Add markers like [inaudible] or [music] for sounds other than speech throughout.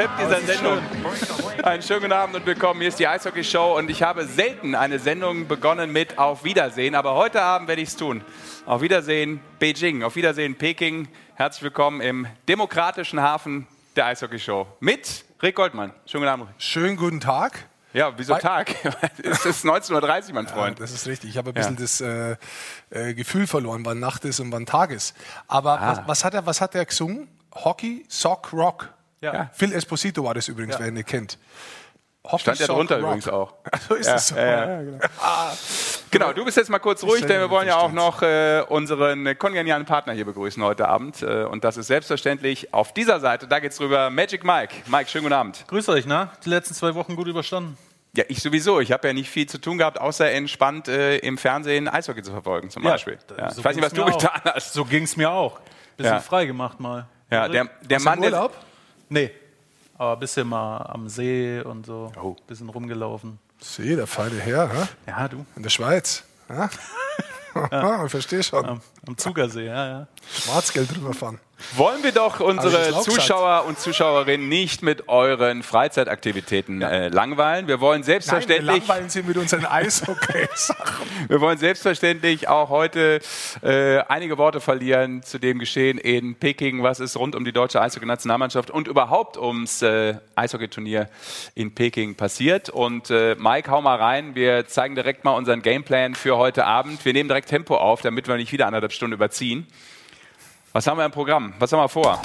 Konzept dieser Sendung. Einen schönen guten Abend und willkommen. Hier ist die Eishockey-Show und ich habe selten eine Sendung begonnen mit Auf Wiedersehen, aber heute Abend werde ich es tun. Auf Wiedersehen Beijing, auf Wiedersehen Peking. Herzlich willkommen im demokratischen Hafen der Eishockey-Show mit Rick Goldmann. Schönen guten Abend. Schönen guten Tag. Ja, wieso Hi. Tag? [laughs] es ist 19.30 Uhr, mein Ja, Freund. das ist richtig. Ich habe ein bisschen das äh, äh, Gefühl verloren, wann Nacht ist und wann Tag ist. Aber Ah. was, was, hat er, was hat er gesungen? Hockey, Sock, Rock. Ja. Phil Esposito war das übrigens, wer ihn nicht kennt. Stand ja drunter Rock. übrigens auch. [laughs] So ist es so. Genau, du bist jetzt mal kurz ruhig, denn wir wollen ja auch noch äh, unseren kongenialen Partner hier begrüßen heute Abend. Äh, und das ist selbstverständlich auf dieser Seite, da geht's rüber, Magic Mike. Mike, schönen guten Abend. Grüß euch, ne? Die letzten zwei Wochen gut überstanden. Ja, ich sowieso. Ich habe ja nicht viel zu tun gehabt, außer entspannt äh, im Fernsehen Eishockey zu verfolgen, zum Beispiel. Ja, so ich weiß nicht, was du mir getan auch. hast. So ging's mir auch. Bisschen Ja. frei gemacht mal. Ja, der, der Mann, im der, Urlaub? Nee. Aber ein bisschen mal am See und so. Oh. Bisschen rumgelaufen. See, der feine Herr, hä? Ja, du. in der Schweiz. hä? [laughs] [laughs] ich verstehe schon. Am, am Zugersee, ja, ja. Schwarzgeld drüberfahren. Wollen wir doch unsere? Zuschauer und Zuschauerinnen nicht mit euren Freizeitaktivitäten äh, langweilen. Wir wollen Nein, wir selbstverständlich langweilen sie mit unseren Eishockey-Sachen. [laughs] Wir wollen selbstverständlich auch heute äh, einige Worte verlieren zu dem Geschehen in Peking, was ist rund um die deutsche Eishockey-Nationalmannschaft und überhaupt ums äh, Eishockeyturnier in Peking passiert. Und äh, Mike, hau mal rein. Wir zeigen direkt mal unseren Gameplan für heute Abend. Wir nehmen direkt Tempo auf, damit wir nicht wieder anderthalb Stunden überziehen. Was haben wir im Programm? Was haben wir vor?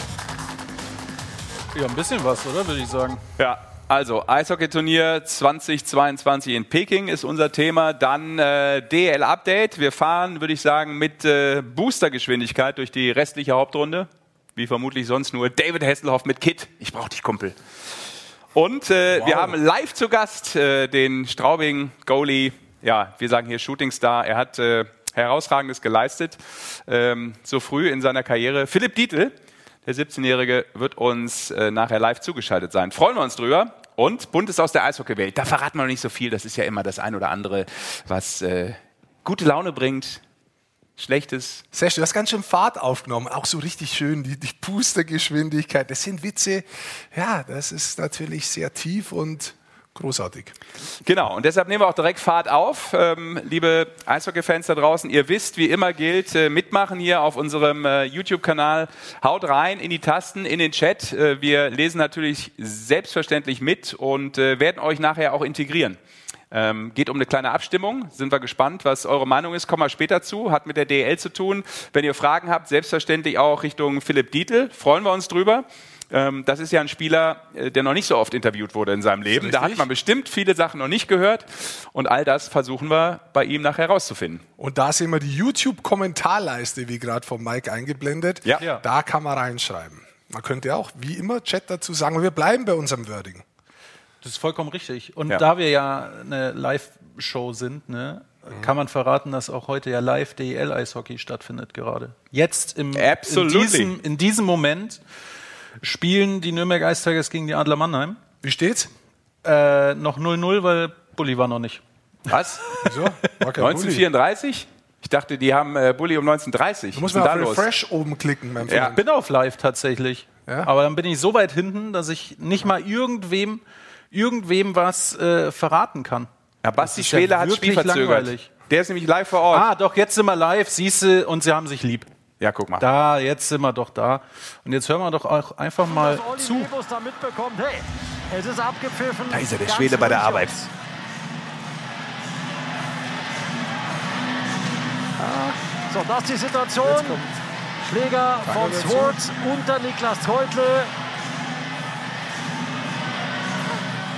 Ja, ein bisschen was, oder? Würde ich sagen. Ja, also Eishockeyturnier 2022 in Peking ist unser Thema. Dann äh, DL-Update. Wir fahren, würde ich sagen, mit äh, Boostergeschwindigkeit durch die restliche Hauptrunde. Wie vermutlich sonst nur David Hasselhoff mit Kit. Ich brauche dich, Kumpel. Und äh, wir haben live zu Gast äh, den Straubing Goalie, ja, wir sagen hier Shooting Star. Er hat äh, herausragendes geleistet, ähm, so früh in seiner Karriere. Philipp Dietl, der 17-Jährige, wird uns äh, nachher live zugeschaltet sein. Freuen wir uns drüber. Und Buntes aus der Eishockeywelt. Da verraten wir noch nicht so viel. Das ist ja immer das ein oder andere, was äh, gute Laune bringt, Schlechtes. Serge, du hast ganz schön Fahrt aufgenommen. Auch so richtig schön, die, die Pustergeschwindigkeit. Das sind Witze. Ja, das ist natürlich sehr tief und großartig. Genau, und deshalb nehmen wir auch direkt Fahrt auf. Ähm, liebe Eishockey-Fans da draußen, ihr wisst, wie immer gilt, äh, mitmachen hier auf unserem äh, YouTube-Kanal. Haut rein in die Tasten, in den Chat. Äh, wir lesen natürlich selbstverständlich mit und äh, werden euch nachher auch integrieren. Ähm, geht um eine kleine Abstimmung. Sind wir gespannt, was eure Meinung ist. Kommen wir später zu. Hat mit der DL zu tun. Wenn ihr Fragen habt, selbstverständlich auch Richtung Philipp Dietl. Freuen wir uns drüber. Ähm, das ist ja ein Spieler, äh, der noch nicht so oft interviewt wurde in seinem Leben. Da hat man bestimmt viele Sachen noch nicht gehört. Und all das versuchen wir bei ihm nachher herauszufinden. Und da sehen wir die YouTube-Kommentarleiste, wie gerade von Mike eingeblendet. Ja. Ja. Da kann man reinschreiben. Man könnte auch, wie immer, Chat dazu sagen. Wir bleiben bei unserem Wording. Das ist vollkommen richtig. Und Ja. da wir ja eine Live-Show sind, ne, kann man verraten, dass auch heute ja live DEL-Eishockey stattfindet gerade. Jetzt im, in, Absolutely. diesem, in diesem Moment spielen die Nürnberg Ice Tigers gegen die Adler Mannheim. Wie steht's? Äh, noch 0-0, weil Bulli war noch nicht. Was? So, war kein Bulli. 1934? Ich dachte, die haben äh, Bulli um 1930. Du musst mal auf? Refresh oben klicken, mein Ja. Freund. bin auf live tatsächlich. Ja? Aber dann bin ich so weit hinten, dass ich nicht mal irgendwem, irgendwem was äh, verraten kann. Ja, Basti Das ist ja Schwele hat Spiel verzögert. langweilig. Der ist nämlich live vor Ort. Ah, doch, jetzt sind wir live, siehste, und sie haben sich lieb. Ja, guck mal. Da, jetzt sind wir doch da. Und jetzt hören wir doch auch einfach mal zu. Da mitbekommt, hey, es ist abgepfiffen. Da ist er, der Ganz Schwede bei der Arbeit. Jungs. So, das ist die Situation. Schläger von Swartz unter Niklas Treutle.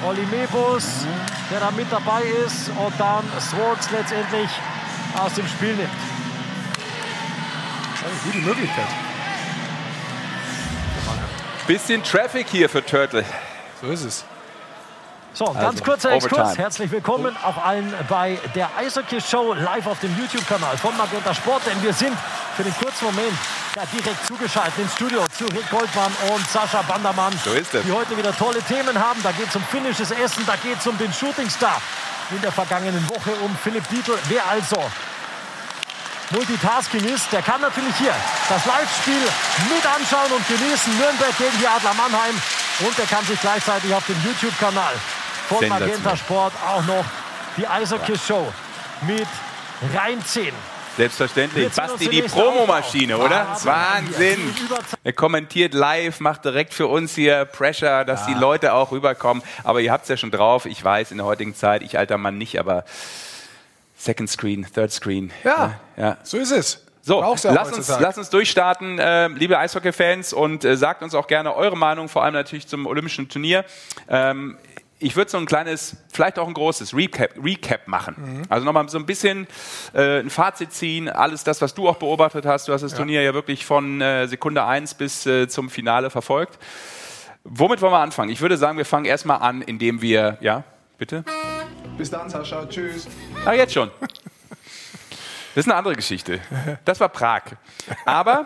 Olli Mebus, der da mit dabei ist und dann Swartz letztendlich aus dem Spiel nimmt. Eine gute Möglichkeit. Bisschen Traffic hier für Turtle. So ist es. So, ganz Also, kurzer Exkurs. Overtime. Herzlich willkommen auch allen bei der Eishockey Show live auf dem YouTube-Kanal von Magenta Sport. Denn wir sind für den kurzen Moment ja, direkt zugeschaltet ins Studio zu Rick Goldmann und Sascha Bandermann. So ist es. Die heute wieder tolle Themen haben. Da geht es um finnisches Essen, da geht es um den Shooting Star in der vergangenen Woche, um Philipp Dietl. Wer also Multitasking ist, der kann natürlich hier das Live-Spiel mit anschauen und genießen. Nürnberg gegen die Adler Mannheim. Und der kann sich gleichzeitig auf dem YouTube-Kanal von. Magenta Sport auch noch die Eishockey-Show mit reinziehen. Selbstverständlich. Basti, die Promomaschine, oder? Wahnsinn. Er kommentiert live, macht direkt für uns hier Pressure, dass die Leute auch rüberkommen. Aber ihr habt es ja schon drauf. Ich weiß, in der heutigen Zeit, ich alter Mann nicht, aber Second Screen, Third Screen. Ja, ja. so ist es. So, lass uns, heutzutage. lass uns durchstarten, äh, liebe Eishockey-Fans, und äh, sagt uns auch gerne eure Meinung, vor allem natürlich zum Olympischen Turnier. Ähm, ich würde so ein kleines, vielleicht auch ein großes Recap, Recap machen. Mhm. Also nochmal so ein bisschen äh, ein Fazit ziehen, alles das, was du auch beobachtet hast. Du hast das Turnier ja wirklich von äh, Sekunde 1 bis äh, zum Finale verfolgt. Womit wollen wir anfangen? Ich würde sagen, wir fangen erstmal an, indem wir, ja, bitte? Bis dann, Sascha. Tschüss. Ah, jetzt schon. Das ist eine andere Geschichte. Das war Prag. Aber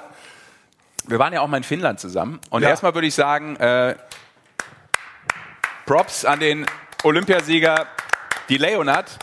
wir waren ja auch mal in Finnland zusammen. Und Ja. erstmal würde ich sagen, äh, Props an den Olympiasieger, die Leonard.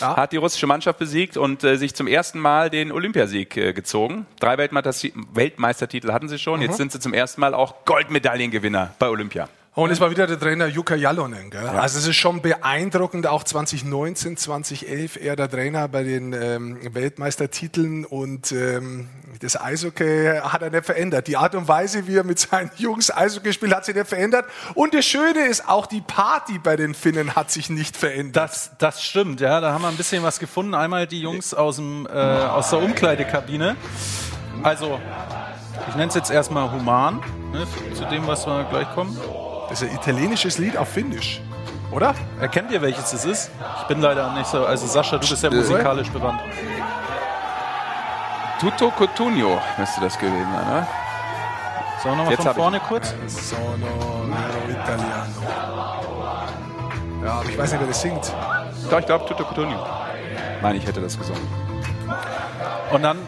Ja. Hat die russische Mannschaft besiegt und äh, sich zum ersten Mal den Olympiasieg äh, gezogen. Drei Weltmeisterti Weltmeistertitel hatten sie schon. Jetzt sind sie zum ersten Mal auch Goldmedaillengewinner bei Olympia. Und es war wieder der Trainer Jukka Jalonen. Gell? Also es ist schon beeindruckend, auch 2019, 2011 er der Trainer bei den ähm, Weltmeistertiteln und ähm, das Eishockey hat er nicht verändert. Die Art und Weise, wie er mit seinen Jungs Eishockey spielt, hat sich nicht verändert. Und das Schöne ist, auch die Party bei den Finnen hat sich nicht verändert. Das, das stimmt, ja. Da haben wir ein bisschen was gefunden. Einmal die Jungs aus, dem, äh, aus der Umkleidekabine. Also, ich nenne es jetzt erstmal human, ne, zu dem, was wir gleich kommen. Das ist ein italienisches Lied auf Finnisch, oder? Erkennt ihr, welches es ist? Ich bin leider nicht so. Also, Sascha, du bist ja musikalisch bewandt. Tutto Cotugno müsste das gewesen sein, oder? Sollen wir nochmal von hab ich- vorne kurz? Sono italiano. Ja, aber ich weiß nicht, wer das singt. Doch, ich glaube Tutto Cotugno. Meine ich hätte das gesungen. Und dann,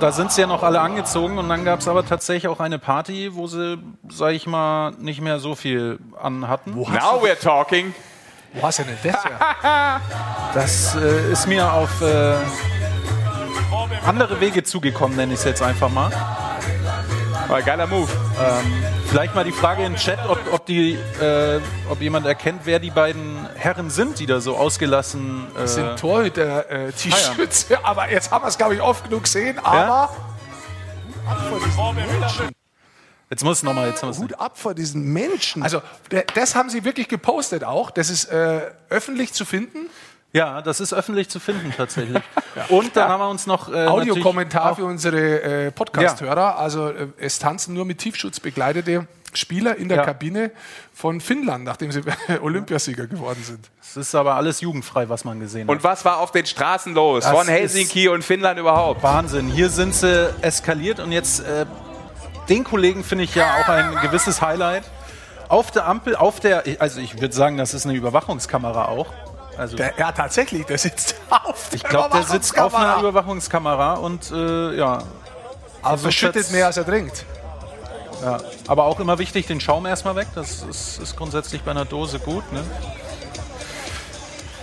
da sind sie ja noch alle angezogen und dann gab es aber tatsächlich auch eine Party, wo sie, sag ich mal, nicht mehr so viel anhatten. Now we're talking. Wo hast du denn das ja? [laughs] Das äh, ist mir auf äh, andere Wege zugekommen, nenne ich es jetzt einfach mal. War ein geiler Move. Vielleicht mal die Frage im Chat, ob, ob, die, äh, ob jemand erkennt, wer die beiden Herren sind, die da so ausgelassen äh, Das sind Torhüter, äh. [laughs] Aber jetzt haben wir es, glaube ich, oft genug gesehen. Aber ab vor diesen Menschen. Jetzt muss noch mal, jetzt haben Hut ab vor diesen Menschen. Also, der- das haben sie wirklich gepostet auch. Das ist äh, öffentlich zu finden. Ja, das ist öffentlich zu finden tatsächlich. [laughs] Und dann haben wir uns noch äh, Audiokommentar für unsere äh, Podcast-Hörer. Also, äh, es tanzen nur mit Tiefschutz begleitete Spieler in der Ja. Kabine von Finnland, nachdem sie [laughs] Olympiasieger geworden sind. Es ist aber alles jugendfrei, was man gesehen hat. Und was war auf den Straßen los? Das Von Helsinki und Finnland überhaupt. Wahnsinn. Hier sind sie eskaliert und jetzt äh, den Kollegen finde ich ja auch ein gewisses Highlight. Auf der Ampel, auf der, also ich würde sagen, das ist eine Überwachungskamera auch. Also Der, ja, tatsächlich, der sitzt [laughs] auf ich glaube, der sitzt auf einer Überwachungskamera und äh, ja, Aber verschüttet mehr, als er trinkt. ja, aber auch immer wichtig, den Schaum erstmal weg. Das ist, ist grundsätzlich bei einer Dose gut. Ne?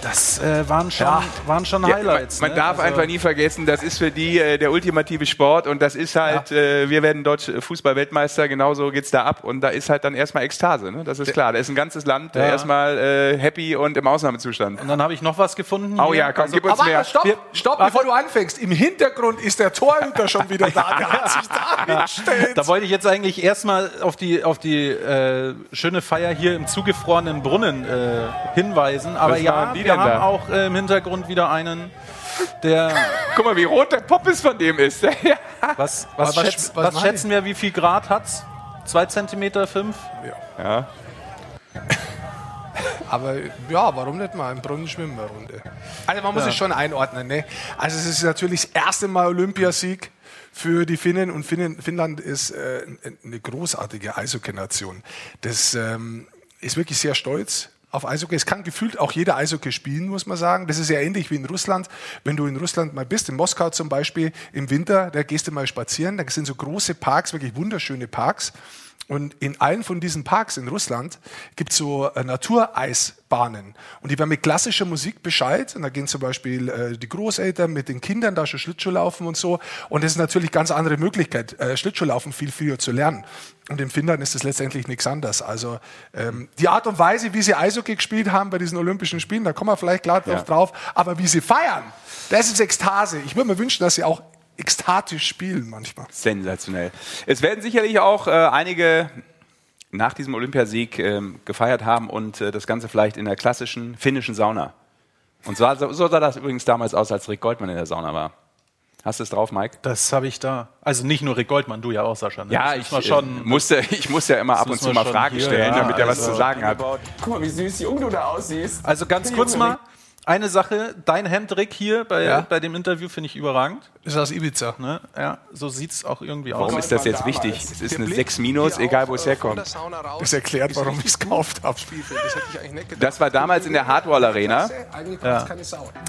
Das äh, waren schon, Ja. waren schon Ja, Highlights. man man ne? darf Also- einfach nie vergessen, das ist für die äh, der ultimative Sport und das ist halt, äh, wir werden deutsche Fußball-Weltmeister, genauso geht's da ab und da ist halt dann erstmal Ekstase, ne? das ist klar. Da ist ein ganzes Land äh, Ja. erstmal äh, happy und im Ausnahmezustand. Und dann habe ich noch was gefunden. Oh hier. ja, komm, Also- gib uns Aber mehr. stopp, Wir- stopp, bevor du anfängst. Im Hintergrund ist der Torhüter schon wieder [laughs] da. Der hat sich da hingestellt. Da wollte ich jetzt eigentlich erstmal auf die, auf die äh, schöne Feier hier im zugefrorenen Brunnen äh, hinweisen. Aber Was ja, denn haben da? auch äh, im Hintergrund wieder einen Der, Guck mal, wie rot der Poppes von dem ist. [laughs] Ja. was was, was- schätz, was schätzen wir, wie viel Grad hat's? Zwei Zentimeter, fünf? ja. [laughs] Aber ja, warum nicht mal im Brunnen schwimmen eine Runde? Also man muss es schon einordnen. Ne? Also es ist natürlich das erste Mal Olympiasieg für die Finnen und Finnen, Finnland ist äh, eine großartige Eishockey-Nation. Das ähm, ist wirklich sehr stolz auf Eishockey. Es kann gefühlt auch jeder Eishockey spielen, muss man sagen. Das ist ja ähnlich wie in Russland. Wenn du in Russland mal bist, in Moskau zum Beispiel, im Winter, da gehst du mal spazieren, da sind so große Parks, wirklich wunderschöne Parks. Und in allen von diesen Parks in Russland gibt es so äh, Natureisbahnen. Und die werden mit klassischer Musik Bescheid. Und da gehen zum Beispiel äh, die Großeltern mit den Kindern da schon Schlittschuh laufen und so. Und das ist natürlich ganz andere Möglichkeit, äh, Schlittschuhlaufen viel früher zu lernen. Und in Finnland ist das letztendlich nichts anderes. Also ähm, die Art und Weise, wie sie Eishockey gespielt haben bei diesen Olympischen Spielen, da kommen wir vielleicht gleich Ja. drauf. Aber wie sie feiern, das ist Ekstase. Ich würde mir wünschen, dass sie auch ekstatisch spielen manchmal. Sensationell. Es werden sicherlich auch äh, einige nach diesem Olympiasieg ähm, gefeiert haben und äh, das Ganze vielleicht in der klassischen finnischen Sauna. Und so, so sah das übrigens damals aus, als Rick Goldmann in der Sauna war. Hast du es drauf, Mike? Das habe ich da. Also nicht nur Rick Goldmann, du ja auch, Sascha. Ne? Ja, ich, schon, schon. musste, ich muss ja immer ab und zu mal Fragen hier, stellen, ja, damit er was also- zu sagen hat. Guck mal, wie süß jung du da aussiehst. Also ganz kurz mal, eine Sache, dein Hemd, Rick, hier bei, Ja. bei dem Interview finde ich überragend. Das ist aus Ibiza. Ne? Ja, so sieht es auch irgendwie Warum aus. ist das jetzt wichtig? Es ist eine 6 minus, egal wo es herkommt. Das erklärt, warum ich es gekauft habe. Das war damals in der Hardwall Arena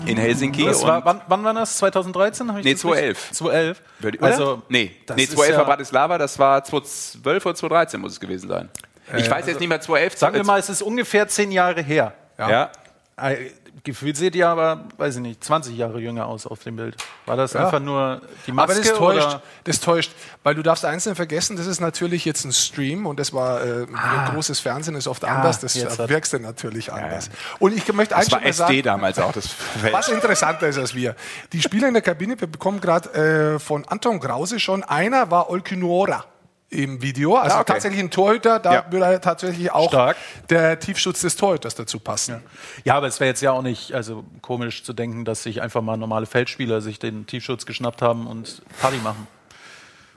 in Helsinki. Das war, wann, wann war das? 2013? Hab ich Nee, das richtig- 2011. 2011. Würde- oder? Also, nee, das nee ist 2011 ja- war Bratislava, das war 2012 oder 2013 muss es gewesen sein. Ich weiß jetzt nicht mehr, 2011. Sagen wir mal, es ist ungefähr zehn Jahre her. Ja. Äh, Gefühlt seht ihr aber, weiß ich nicht, 20 Jahre jünger aus auf dem Bild. War das einfach nur die Maske? Aber das täuscht, oder? das täuscht, weil du darfst eins nicht vergessen, das ist natürlich jetzt ein Stream und das war äh, ein großes Fernsehen ist oft anders, das jetzt hat- wirkst du natürlich anders. Und ich möchte eins Das war schon mal SD sagen, damals auch, das [laughs] Feld. was interessanter ist als wir. Die Spieler in der Kabine, wir bekommen gerade äh, von Anton Krause schon, einer war Olkinuora im Video, also Ah, okay. tatsächlich ein Torhüter, da Ja. würde tatsächlich auch Stark. der Tiefschutz des Torhüters dazu passen. Ja, aber es wäre jetzt ja auch nicht also komisch zu denken, dass sich einfach mal normale Feldspieler sich den Tiefschutz geschnappt haben und Party machen.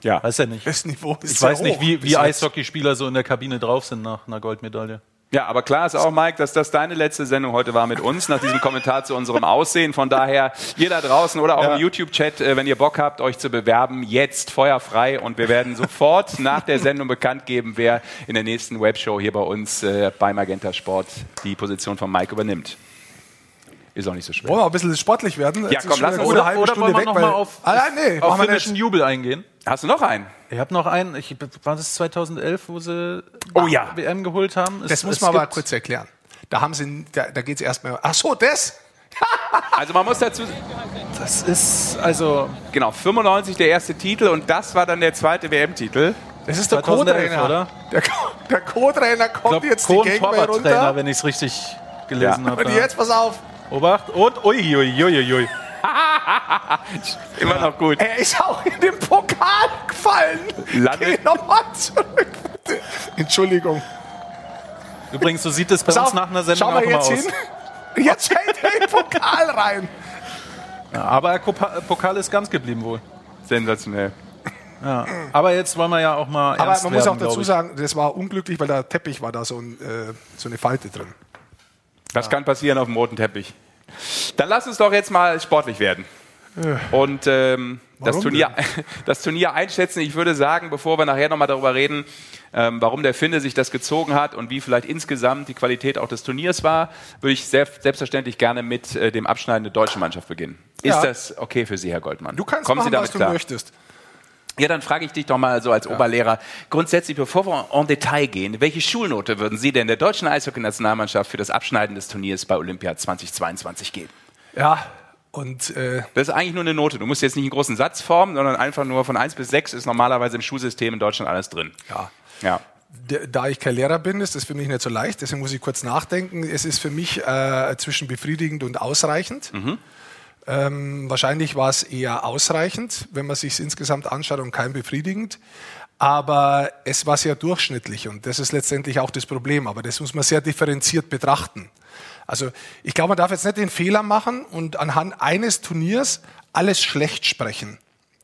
Ja. Weiß ja nicht. Das Niveau ist Ich weiß nicht, hoch wie, bis wie jetzt. Eishockeyspieler so in der Kabine drauf sind nach einer Goldmedaille. Ja, aber klar ist auch, Mike, dass das deine letzte Sendung heute war mit uns, nach diesem Kommentar zu unserem Aussehen. Von daher, ihr da draußen oder auch Ja. im YouTube-Chat, äh, wenn ihr Bock habt, euch zu bewerben, jetzt feuerfrei und wir werden sofort [laughs] nach der Sendung bekannt geben, wer in der nächsten Webshow hier bei uns äh, bei Magenta Sport die Position von Mike übernimmt. Ist auch nicht so schwer. Wollen wir ein bisschen sportlich werden? Jetzt komm, lass eine uns- Oder, halbe oder Stunde wollen wir weg, noch mal auf, Ah, nee, auf finnischen. Jubel eingehen? Hast du noch einen? Ich habe noch einen, ich, war das 2011, wo sie Oh ja. WM geholt haben? Das Es- muss es man aber kurz erklären. Da haben sie, da, da geht es erstmal. Ach so, das? [laughs] Also man muss dazu, Das ist, also, genau, 95 der erste Titel und das war dann der zweite WM-Titel. Das ist der 2011, Co-Trainer. oder? Der, Co- der Co-Trainer kommt glaube, jetzt die Kohn Gegenwehr Torwarttrainer, runter. wenn ich es richtig gelesen Ja. habe. Und jetzt, pass auf, Obacht und ui, ui, ui, ui. [laughs] Immer noch gut. er ist auch in den Pokal gefallen. Landet- Geh nochmal zurück, bitte. Entschuldigung. Übrigens, so sieht es bei Pass uns auf, nach einer Sendung schau auch mal jetzt aus. hin. Jetzt hält er den Pokal rein. Ja, aber der Pokal ist ganz geblieben wohl. Sensationell. Ja. Aber jetzt wollen wir ja auch mal Aber ernst man muss werden, auch dazu sagen, das war unglücklich, weil der Teppich war da so, ein, äh, so eine Falte drin. Das kann passieren auf dem roten Teppich. Dann lass uns doch jetzt mal sportlich werden. Und ähm, das, Turnier, [laughs] das Turnier einschätzen. Ich würde sagen, bevor wir nachher nochmal darüber reden, ähm, warum der Finne sich das gezogen hat und wie vielleicht insgesamt die Qualität auch des Turniers war, würde ich selbstverständlich gerne mit äh, dem Abschneiden der deutschen Mannschaft beginnen. Ist Ja. das okay für Sie, Herr Goldmann? Du kannst Kommen machen, Sie damit was du klar? möchtest. Ja, dann frage ich dich doch mal so als Oberlehrer. Grundsätzlich, bevor wir en Detail gehen, welche Schulnote würden Sie denn der deutschen Eishockey-Nationalmannschaft für das Abschneiden des Turniers bei Olympia 2022 geben? Ja, und äh, Das ist eigentlich nur eine Note. Du musst jetzt nicht einen großen Satz formen, sondern einfach nur von 1 bis 6 ist normalerweise im Schulsystem in Deutschland alles drin. ja, Ja. Da ich kein Lehrer bin, ist das für mich nicht so leicht, deswegen muss ich kurz nachdenken. Es ist für mich äh, zwischen befriedigend und ausreichend. Ähm, wahrscheinlich war es eher ausreichend, wenn man sich insgesamt anschaut und kein befriedigend. aber es war sehr durchschnittlich und das ist letztendlich auch das Problem. Aber das muss man sehr differenziert betrachten. Also ich glaube, man darf jetzt nicht den Fehler machen und anhand eines Turniers alles schlecht sprechen.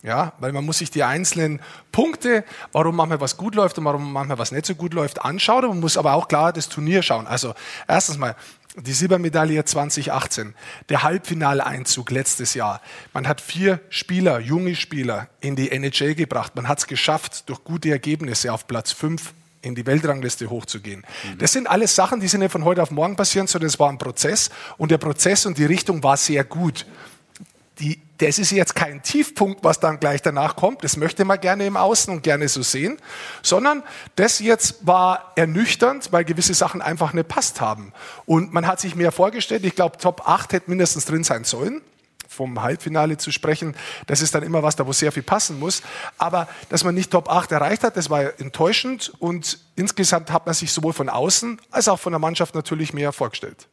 Ja, weil man muss sich die einzelnen Punkte, warum manchmal was gut läuft und warum manchmal was nicht so gut läuft, anschauen. Man muss aber auch klar das Turnier schauen. Also erstens mal die Silbermedaille 2018, der Halbfinaleinzug letztes Jahr. Man hat vier Spieler, junge Spieler in die NHL gebracht. Man hat es geschafft, durch gute Ergebnisse auf Platz fünf in die Weltrangliste hochzugehen. Mhm. Das sind alles Sachen, die sind nicht von heute auf morgen passieren, sondern es war ein Prozess und der Prozess und die Richtung war sehr gut die, das ist jetzt kein Tiefpunkt, was dann gleich danach kommt, das möchte man gerne im Außen und gerne so sehen, sondern das jetzt war ernüchternd, weil gewisse Sachen einfach nicht passt haben. Und man hat sich mehr vorgestellt, ich glaube, Top 8 hätte mindestens drin sein sollen vom Halbfinale zu sprechen, das ist dann immer was, da wo sehr viel passen muss. Aber dass man nicht Top 8 erreicht hat, das war enttäuschend und insgesamt hat man sich sowohl von außen als auch von der Mannschaft natürlich mehr vorgestellt.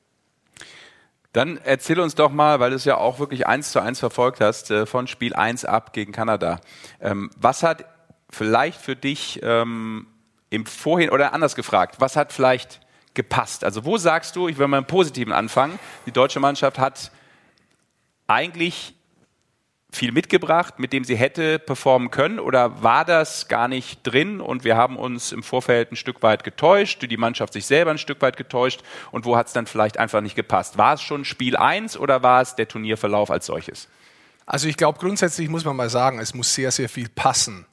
Dann erzähl uns doch mal, weil du es ja auch wirklich eins zu eins verfolgt hast, äh, von Spiel 1 ab gegen Kanada. Ähm, was hat vielleicht für dich ähm, im Vorhin oder anders gefragt, was hat vielleicht gepasst? Also wo sagst du, ich will mal im Positiven anfangen, die deutsche Mannschaft hat eigentlich viel mitgebracht, mit dem sie hätte performen können? Oder war das gar nicht drin und wir haben uns im Vorfeld ein Stück weit getäuscht, die Mannschaft sich selber ein Stück weit getäuscht und wo hat es dann vielleicht einfach nicht gepasst? War es schon Spiel 1 oder war es der Turnierverlauf als solches? Also ich glaube, grundsätzlich muss man mal sagen, es muss sehr, sehr viel passen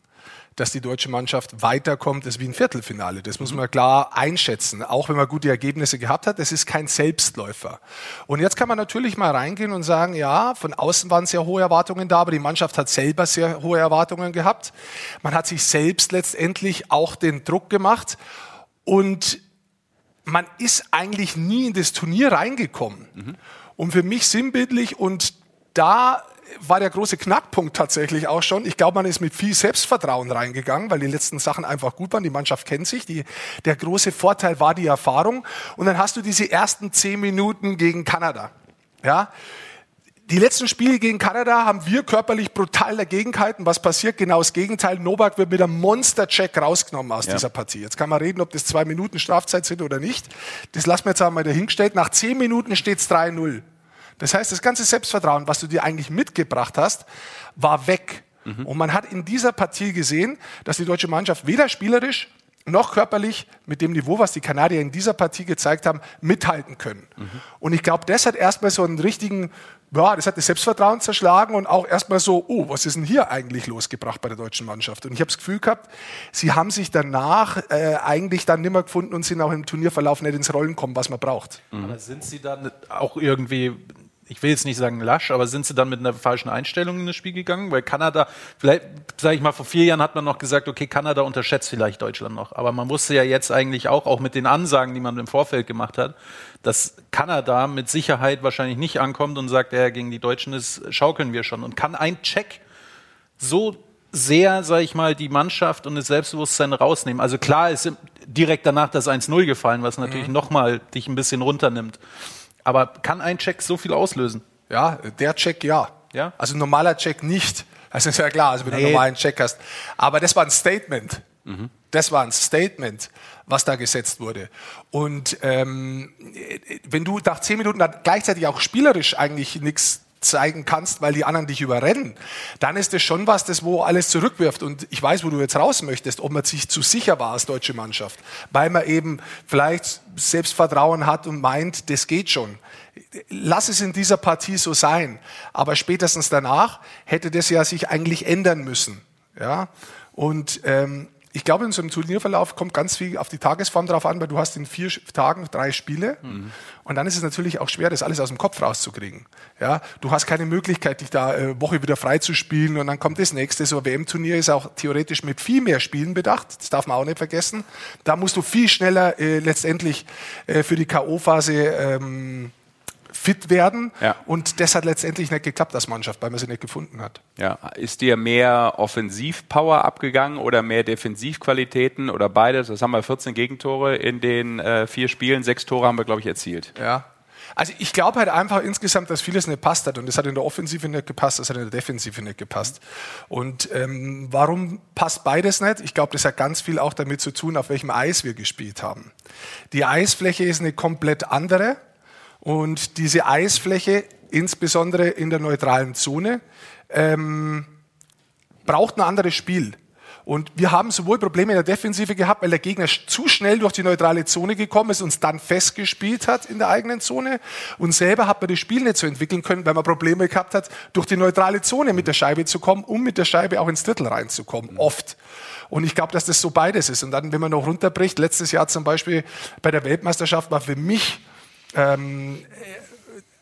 dass die deutsche Mannschaft weiterkommt, ist wie ein Viertelfinale. Das muss man klar einschätzen, auch wenn man gute Ergebnisse gehabt hat. Es ist kein Selbstläufer. Und jetzt kann man natürlich mal reingehen und sagen, ja, von außen waren sehr hohe Erwartungen da, aber die Mannschaft hat selber sehr hohe Erwartungen gehabt. Man hat sich selbst letztendlich auch den Druck gemacht und man ist eigentlich nie in das Turnier reingekommen. Mhm. Und für mich sinnbildlich und da war der große Knackpunkt tatsächlich auch schon. Ich glaube, man ist mit viel Selbstvertrauen reingegangen, weil die letzten Sachen einfach gut waren. Die Mannschaft kennt sich. Die, der große Vorteil war die Erfahrung. Und dann hast du diese ersten zehn Minuten gegen Kanada. Ja. Die letzten Spiele gegen Kanada haben wir körperlich brutal dagegen gehalten. Was passiert? Genau das Gegenteil. Novak wird mit einem Monster-Check rausgenommen aus ja. dieser Partie. Jetzt kann man reden, ob das zwei Minuten Strafzeit sind oder nicht. Das lassen wir jetzt einmal dahingestellt. Nach zehn Minuten steht es 3-0. Das heißt, das ganze Selbstvertrauen, was du dir eigentlich mitgebracht hast, war weg. Mhm. Und man hat in dieser Partie gesehen, dass die deutsche Mannschaft weder spielerisch noch körperlich mit dem Niveau, was die Kanadier in dieser Partie gezeigt haben, mithalten können. Mhm. Und ich glaube, das hat erstmal so einen richtigen, ja, das hat das Selbstvertrauen zerschlagen und auch erstmal so, oh, was ist denn hier eigentlich losgebracht bei der deutschen Mannschaft? Und ich habe das Gefühl gehabt, sie haben sich danach äh, eigentlich dann nimmer gefunden und sind auch im Turnierverlauf nicht ins Rollen kommen, was man braucht. Mhm. Aber sind sie dann auch irgendwie ich will jetzt nicht sagen lasch, aber sind sie dann mit einer falschen Einstellung in das Spiel gegangen? Weil Kanada, vielleicht, sage ich mal, vor vier Jahren hat man noch gesagt, okay, Kanada unterschätzt vielleicht Deutschland noch. Aber man wusste ja jetzt eigentlich auch, auch mit den Ansagen, die man im Vorfeld gemacht hat, dass Kanada mit Sicherheit wahrscheinlich nicht ankommt und sagt, ja, gegen die Deutschen ist, schaukeln wir schon. Und kann ein Check so sehr, sage ich mal, die Mannschaft und das Selbstbewusstsein rausnehmen. Also klar ist direkt danach das 1-0 gefallen, was natürlich mhm. nochmal dich ein bisschen runternimmt. Aber kann ein Check so viel auslösen? Ja, der Check ja. ja? Also ein normaler Check nicht. [laughs] Das ist ja klar, also wenn nee. du einen normalen Check hast. Aber das war ein Statement. Mhm. Das war ein Statement, was da gesetzt wurde. Und ähm, wenn du nach zehn Minuten gleichzeitig auch spielerisch eigentlich nichts zeigen kannst, weil die anderen dich überrennen, dann ist das schon was, das wo alles zurückwirft. Und ich weiß, wo du jetzt raus möchtest, ob man sich zu sicher war als deutsche Mannschaft, weil man eben vielleicht Selbstvertrauen hat und meint, das geht schon. Lass es in dieser Partie so sein. Aber spätestens danach hätte das ja sich eigentlich ändern müssen. Ja? Und ähm, ich glaube, in so einem Turnierverlauf kommt ganz viel auf die Tagesform drauf an, weil du hast in vier Tagen drei Spiele mhm. und dann ist es natürlich auch schwer, das alles aus dem Kopf rauszukriegen. Ja, du hast keine Möglichkeit, dich da äh, Woche wieder frei zu spielen und dann kommt das nächste. So WM-Turnier ist auch theoretisch mit viel mehr Spielen bedacht. Das darf man auch nicht vergessen. Da musst du viel schneller äh, letztendlich äh, für die K.O.-Phase ähm, fit werden. Ja. Und das hat letztendlich nicht geklappt als Mannschaft, weil man sie nicht gefunden hat. Ja. Ist dir mehr Offensivpower abgegangen oder mehr Defensivqualitäten oder beides? Das haben wir 14 Gegentore in den äh, vier Spielen, sechs Tore haben wir, glaube ich, erzielt. Ja. Also ich glaube halt einfach insgesamt, dass vieles nicht passt hat. Und das hat in der Offensive nicht gepasst, das hat in der Defensive nicht gepasst. Und ähm, warum passt beides nicht? Ich glaube, das hat ganz viel auch damit zu tun, auf welchem Eis wir gespielt haben. Die Eisfläche ist eine komplett andere. Und diese Eisfläche, insbesondere in der neutralen Zone, ähm, braucht ein anderes Spiel. Und wir haben sowohl Probleme in der Defensive gehabt, weil der Gegner zu schnell durch die neutrale Zone gekommen ist, uns dann festgespielt hat in der eigenen Zone. Und selber hat man das Spiel nicht so entwickeln können, weil man Probleme gehabt hat, durch die neutrale Zone mit der Scheibe zu kommen, um mit der Scheibe auch ins Drittel reinzukommen. Oft. Und ich glaube, dass das so beides ist. Und dann, wenn man noch runterbricht, letztes Jahr zum Beispiel bei der Weltmeisterschaft war für mich ähm,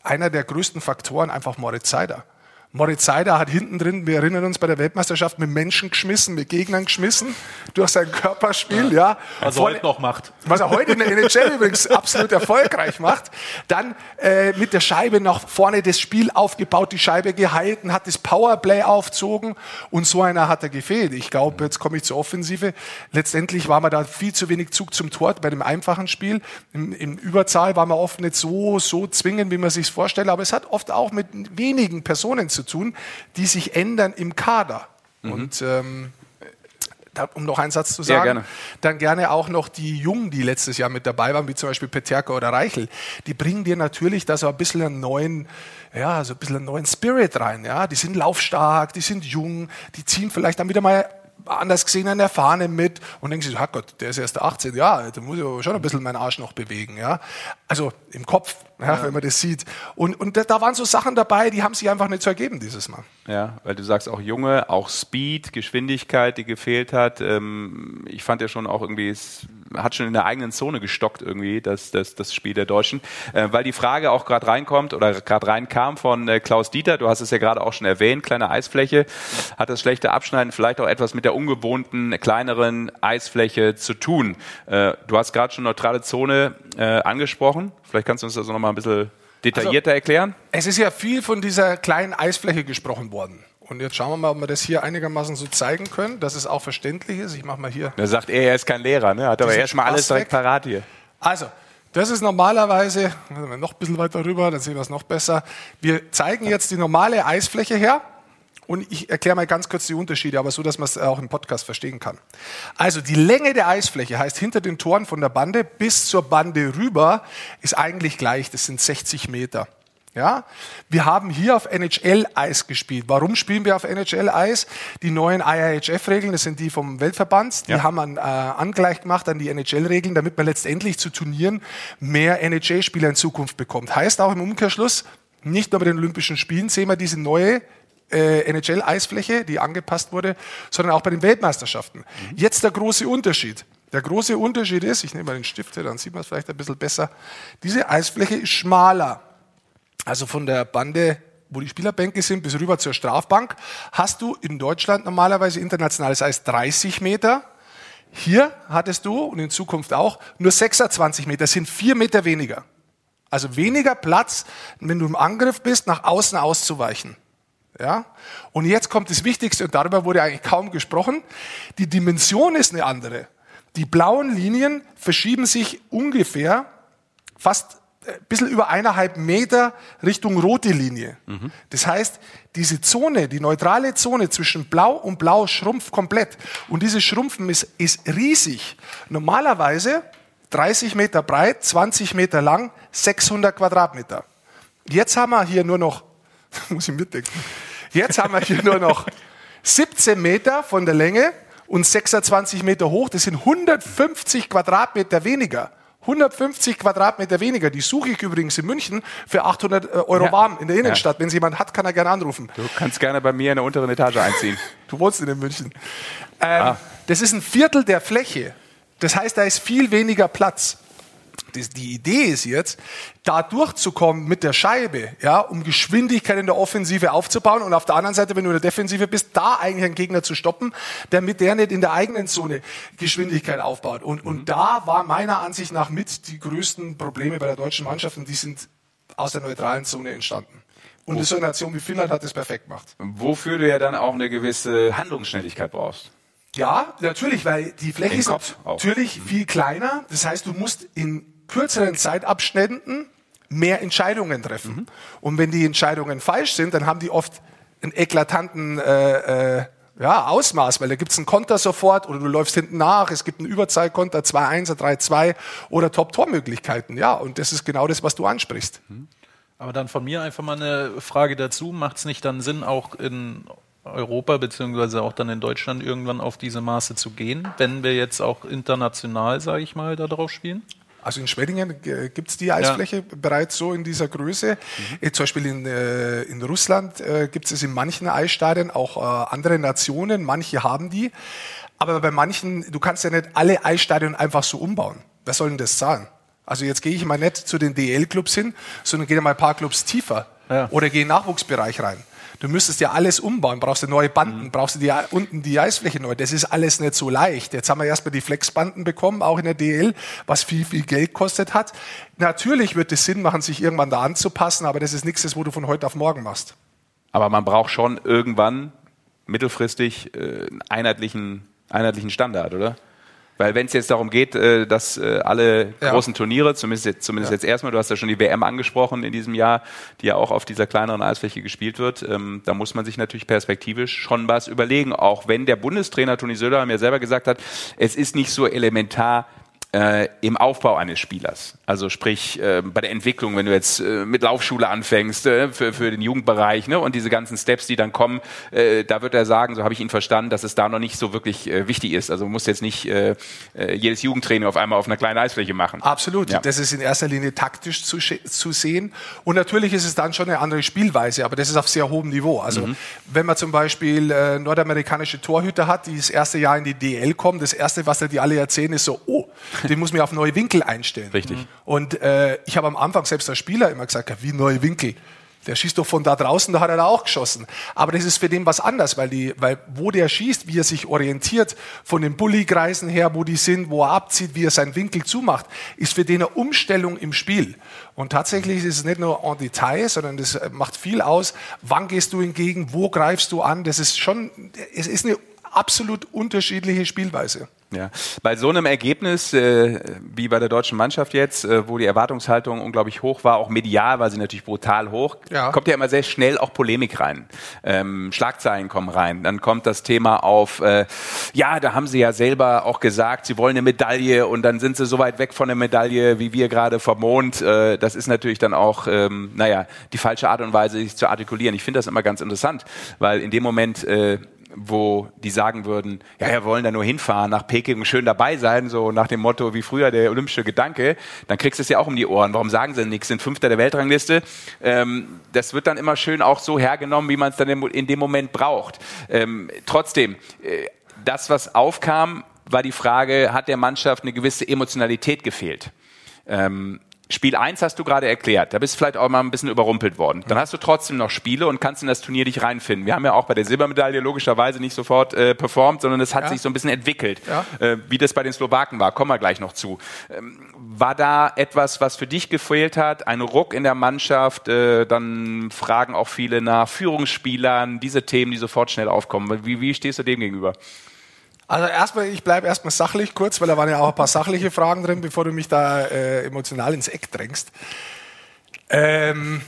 einer der größten Faktoren einfach Moritz Seider. Moritz Seider hat hinten drin, wir erinnern uns bei der Weltmeisterschaft, mit Menschen geschmissen, mit Gegnern geschmissen, durch sein Körperspiel, ja. Was er heute noch macht. Was er heute in der NHL [laughs] übrigens absolut erfolgreich macht. Dann äh, mit der Scheibe nach vorne das Spiel aufgebaut, die Scheibe gehalten, hat das Powerplay aufzogen und so einer hat er gefehlt. Ich glaube, jetzt komme ich zur Offensive. Letztendlich war man da viel zu wenig Zug zum Tor bei dem einfachen Spiel. Im, im Überzahl war man oft nicht so, so zwingend, wie man sich vorstellt, aber es hat oft auch mit wenigen Personen zu tun, die sich ändern im Kader. Mhm. Und ähm, um noch einen Satz zu sagen, gerne. dann gerne auch noch die Jungen, die letztes Jahr mit dabei waren, wie zum Beispiel Peterka oder Reichel, die bringen dir natürlich da so ein bisschen einen neuen, ja, so ein bisschen einen neuen Spirit rein, ja. Die sind laufstark, die sind jung, die ziehen vielleicht dann wieder mal anders gesehen an der Fahne mit und denken sich, Gott, der ist erst 18, ja, da muss ich aber schon ein bisschen meinen Arsch noch bewegen, ja. Also im Kopf, ja, wenn man das sieht. Und, und da, da waren so Sachen dabei, die haben sich einfach nicht so ergeben dieses Mal. Ja, weil du sagst auch Junge, auch Speed, Geschwindigkeit, die gefehlt hat. Ähm, ich fand ja schon auch irgendwie, es hat schon in der eigenen Zone gestockt irgendwie, das, das, das Spiel der Deutschen. Äh, weil die Frage auch gerade reinkommt oder gerade reinkam von äh, Klaus Dieter, du hast es ja gerade auch schon erwähnt, kleine Eisfläche, hat das schlechte Abschneiden vielleicht auch etwas mit der ungewohnten, kleineren Eisfläche zu tun. Äh, du hast gerade schon neutrale Zone äh, angesprochen. Vielleicht kannst du uns das noch mal ein bisschen detaillierter erklären. Es ist ja viel von dieser kleinen Eisfläche gesprochen worden. Und jetzt schauen wir mal, ob wir das hier einigermaßen so zeigen können, dass es auch verständlich ist. Ich mache mal hier. Da sagt er, er ist kein Lehrer, ne? hat aber erstmal alles direkt parat hier. Also, das ist normalerweise, noch ein bisschen weiter rüber, dann sehen wir es noch besser. Wir zeigen jetzt die normale Eisfläche her und ich erkläre mal ganz kurz die Unterschiede, aber so, dass man es auch im Podcast verstehen kann. Also die Länge der Eisfläche heißt hinter den Toren von der Bande bis zur Bande rüber ist eigentlich gleich, das sind 60 Meter. Ja, wir haben hier auf NHL-Eis gespielt. Warum spielen wir auf NHL-Eis? Die neuen IIHF-Regeln, das sind die vom Weltverband, die Ja. haben man äh, angleich gemacht an die NHL-Regeln, damit man letztendlich zu Turnieren mehr NHL-Spieler in Zukunft bekommt. Heißt auch im Umkehrschluss, nicht nur bei den Olympischen Spielen sehen wir diese neue NHL-Eisfläche, die angepasst wurde, sondern auch bei den Weltmeisterschaften. Jetzt der große Unterschied. Der große Unterschied ist, ich nehme mal den Stift hier, dann sieht man es vielleicht ein bisschen besser, diese Eisfläche ist schmaler. Also von der Bande, wo die Spielerbänke sind, bis rüber zur Strafbank, hast du in Deutschland normalerweise internationales Eis 30 Meter. Hier hattest du und in Zukunft auch nur 26 Meter, das sind vier Meter weniger. Also weniger Platz, wenn du im Angriff bist, nach außen auszuweichen. Ja? Und jetzt kommt das Wichtigste, und darüber wurde eigentlich kaum gesprochen. Die Dimension ist eine andere. Die blauen Linien verschieben sich ungefähr fast ein bisschen über eineinhalb Meter Richtung rote Linie. Das heißt, diese Zone, die neutrale Zone zwischen Blau und Blau schrumpft komplett. Und dieses Schrumpfen ist, ist riesig. Normalerweise 30 Meter breit, 20 Meter lang, 600 Quadratmeter. Jetzt haben wir hier nur noch, [laughs] muss ich mitdenken, jetzt haben wir hier nur noch 17 Meter von der Länge und 26 Meter hoch. Das sind 150 Quadratmeter weniger. 150 Quadratmeter weniger. Die suche ich übrigens in München für 800 äh, Euro Ja. warm in der Innenstadt. Wenn es jemand hat, kann er gerne anrufen. Du kannst gerne bei mir in der unteren Etage einziehen. [laughs] Du wohnst in München. Ähm, Das ist ein Viertel der Fläche. Das heißt, da ist viel weniger Platz. Die Idee ist jetzt, da durchzukommen mit der Scheibe, ja, um Geschwindigkeit in der Offensive aufzubauen und auf der anderen Seite, wenn du in der Defensive bist, da eigentlich einen Gegner zu stoppen, damit der nicht in der eigenen Zone Geschwindigkeit aufbaut. Und, und da war meiner Ansicht nach mit die größten Probleme bei der deutschen Mannschaft und die sind aus der neutralen Zone entstanden. Und so eine Nation wie Finnland hat das perfekt gemacht. Wofür du ja dann auch eine gewisse Handlungsschnelligkeit brauchst. Ja, natürlich, weil die Fläche ist natürlich viel kleiner. Das heißt, du musst in kürzeren Zeitabständen mehr Entscheidungen treffen. Und wenn die Entscheidungen falsch sind, dann haben die oft einen eklatanten äh, äh, ja, Ausmaß, weil da gibt's einen Konter sofort oder du läufst hinten nach, es gibt einen Überzahlkonter, 2-1, 3-2 oder Top-Tor-Möglichkeiten. Ja, und das ist genau das, was du ansprichst. Aber dann von mir einfach mal eine Frage dazu. Macht es nicht dann Sinn, auch in Europa beziehungsweise auch dann in Deutschland irgendwann auf diese Maße zu gehen, wenn wir jetzt auch international, sage ich mal, da drauf spielen? Also in Schweddingen äh, gibt's die Eisfläche bereits so in dieser Größe. Äh, Zum Beispiel in, äh, in Russland gibt es in manchen Eisstadien auch andere Nationen, manche haben die. Aber bei manchen, du kannst ja nicht alle Eisstadien einfach so umbauen. Wer soll denn das zahlen? Also jetzt gehe ich mal nicht zu den DL-Clubs hin, sondern gehe mal ein paar Clubs tiefer Ja. oder gehe in den Nachwuchsbereich rein. Du müsstest ja alles umbauen, brauchst du neue Banden, brauchst du die, unten die Eisfläche neu. Das ist alles nicht so leicht. Jetzt haben wir erstmal die Flexbanden bekommen, auch in der DL, was viel, viel Geld kostet hat. Natürlich wird es Sinn machen, sich irgendwann da anzupassen, aber das ist nichts, das, wo du von heute auf morgen machst. Aber man braucht schon irgendwann mittelfristig äh, einen einheitlichen, einheitlichen Standard, oder? Weil wenn es jetzt darum geht, äh, dass äh, alle Ja. großen Turniere, zumindest, jetzt, zumindest jetzt erstmal, du hast ja schon die WM angesprochen in diesem Jahr, die ja auch auf dieser kleineren Eisfläche gespielt wird, ähm, da muss man sich natürlich perspektivisch schon was überlegen, auch wenn der Bundestrainer Toni Söder mir selber gesagt hat, es ist nicht so elementar, äh, im Aufbau eines Spielers. Also sprich äh, bei der Entwicklung, wenn du jetzt äh, mit Laufschule anfängst äh, für, für den Jugendbereich ne, und diese ganzen Steps, die dann kommen, äh, da wird er sagen, so habe ich ihn verstanden, dass es da noch nicht so wirklich äh, wichtig ist. Also du musst jetzt nicht jedes Jugendtraining auf einmal auf einer kleinen Eisfläche machen. Absolut. Ja. Das ist in erster Linie taktisch zu, zu sehen. Und natürlich ist es dann schon eine andere Spielweise, aber das ist auf sehr hohem Niveau. Also Mhm. wenn man zum Beispiel nordamerikanische Torhüter hat, die das erste Jahr in die DL kommen, das erste, was da die alle erzählen, ist so, oh, den muss man auf neue Winkel einstellen. Richtig. Und äh, ich habe am Anfang selbst als Spieler immer gesagt, wie neue Winkel. Der schießt doch von da draußen, da hat er da auch geschossen. Aber das ist für den was anderes, weil, die, weil wo der schießt, wie er sich orientiert, von den Bullykreisen her, wo die sind, wo er abzieht, wie er seinen Winkel zumacht, ist für den eine Umstellung im Spiel. Und tatsächlich ist es nicht nur en Detail, sondern das äh, macht viel aus. Wann gehst du entgegen? Wo greifst du an? Das ist schon, es ist eine absolut unterschiedliche Spielweise. Ja. Bei so einem Ergebnis äh, wie bei der deutschen Mannschaft jetzt, äh, wo die Erwartungshaltung unglaublich hoch war, auch medial war sie natürlich brutal hoch, Ja. kommt ja immer sehr schnell auch Polemik rein. Ähm, Schlagzeilen kommen rein. Dann kommt das Thema auf, äh, ja, da haben sie ja selber auch gesagt, sie wollen eine Medaille und dann sind sie so weit weg von der Medaille, wie wir gerade vom Mond. Äh, das ist natürlich dann auch, ähm, naja, die falsche Art und Weise, sich zu artikulieren. Ich finde das immer ganz interessant, weil in dem Moment, äh, wo die sagen würden, ja, wir wollen da nur hinfahren, nach Peking und schön dabei sein, so nach dem Motto wie früher der olympische Gedanke, dann kriegst du es ja auch um die Ohren. Warum sagen sie nichts? Sind Fünfter der Weltrangliste. Ähm, das wird dann immer schön auch so hergenommen, wie man es dann in dem Moment braucht. Ähm, trotzdem, äh, das, was aufkam, war die Frage, hat der Mannschaft eine gewisse Emotionalität gefehlt? Ähm, Spiel 1 hast du gerade erklärt, da bist du vielleicht auch mal ein bisschen überrumpelt worden. Dann hast du trotzdem noch Spiele und kannst in das Turnier dich reinfinden. Wir haben ja auch bei der Silbermedaille logischerweise nicht sofort äh, performt, sondern es hat Ja. sich so ein bisschen entwickelt, Ja. äh, wie das bei den Slowaken war. Kommen wir gleich noch zu. Ähm, war da etwas, was für dich gefehlt hat? Ein Ruck in der Mannschaft? Äh, dann fragen auch viele nach Führungsspielern, diese Themen, die sofort schnell aufkommen. Wie, wie stehst du dem gegenüber? Also erstmal, ich bleibe erstmal sachlich kurz, weil da waren ja auch ein paar sachliche Fragen drin, bevor du mich da äh, emotional ins Eck drängst. Ähm,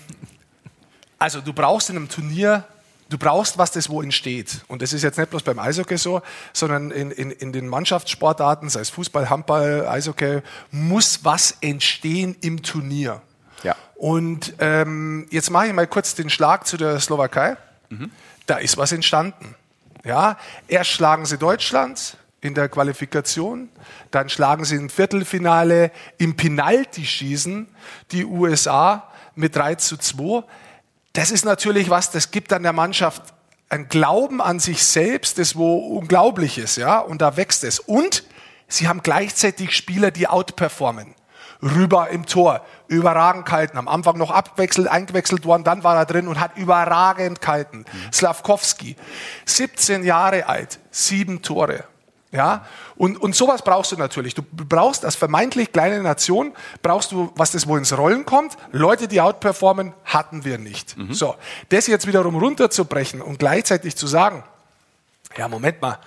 also du brauchst in einem Turnier, du brauchst was, das wo entsteht. Und das ist jetzt nicht bloß beim Eishockey so, sondern in, in, in den Mannschaftssportarten, sei es Fußball, Handball, Eishockey, muss was entstehen im Turnier. Ja. Und ähm, jetzt mache ich mal kurz den Schlag zu der Slowakei. Da ist was entstanden. Ja, erst schlagen sie Deutschland in der Qualifikation, dann schlagen sie im Viertelfinale im Penalty-Schießen die USA mit 3 zu 2. Das ist natürlich was, das gibt dann der Mannschaft ein Glauben an sich selbst, das wo unglaublich ist, ja, und da wächst es. Und sie haben gleichzeitig Spieler, die outperformen. Rüber im Tor, überragend kalten, am Anfang noch abwechselt, eingewechselt worden, dann war er drin und hat überragend kalten. Slavkovski, 17 Jahre alt, sieben Tore. Ja, und, und sowas brauchst du natürlich. Du brauchst als vermeintlich kleine Nation, brauchst du, was das wo ins Rollen kommt. Leute, die outperformen, hatten wir nicht. So, das jetzt wiederum runterzubrechen und gleichzeitig zu sagen, ja, Moment mal,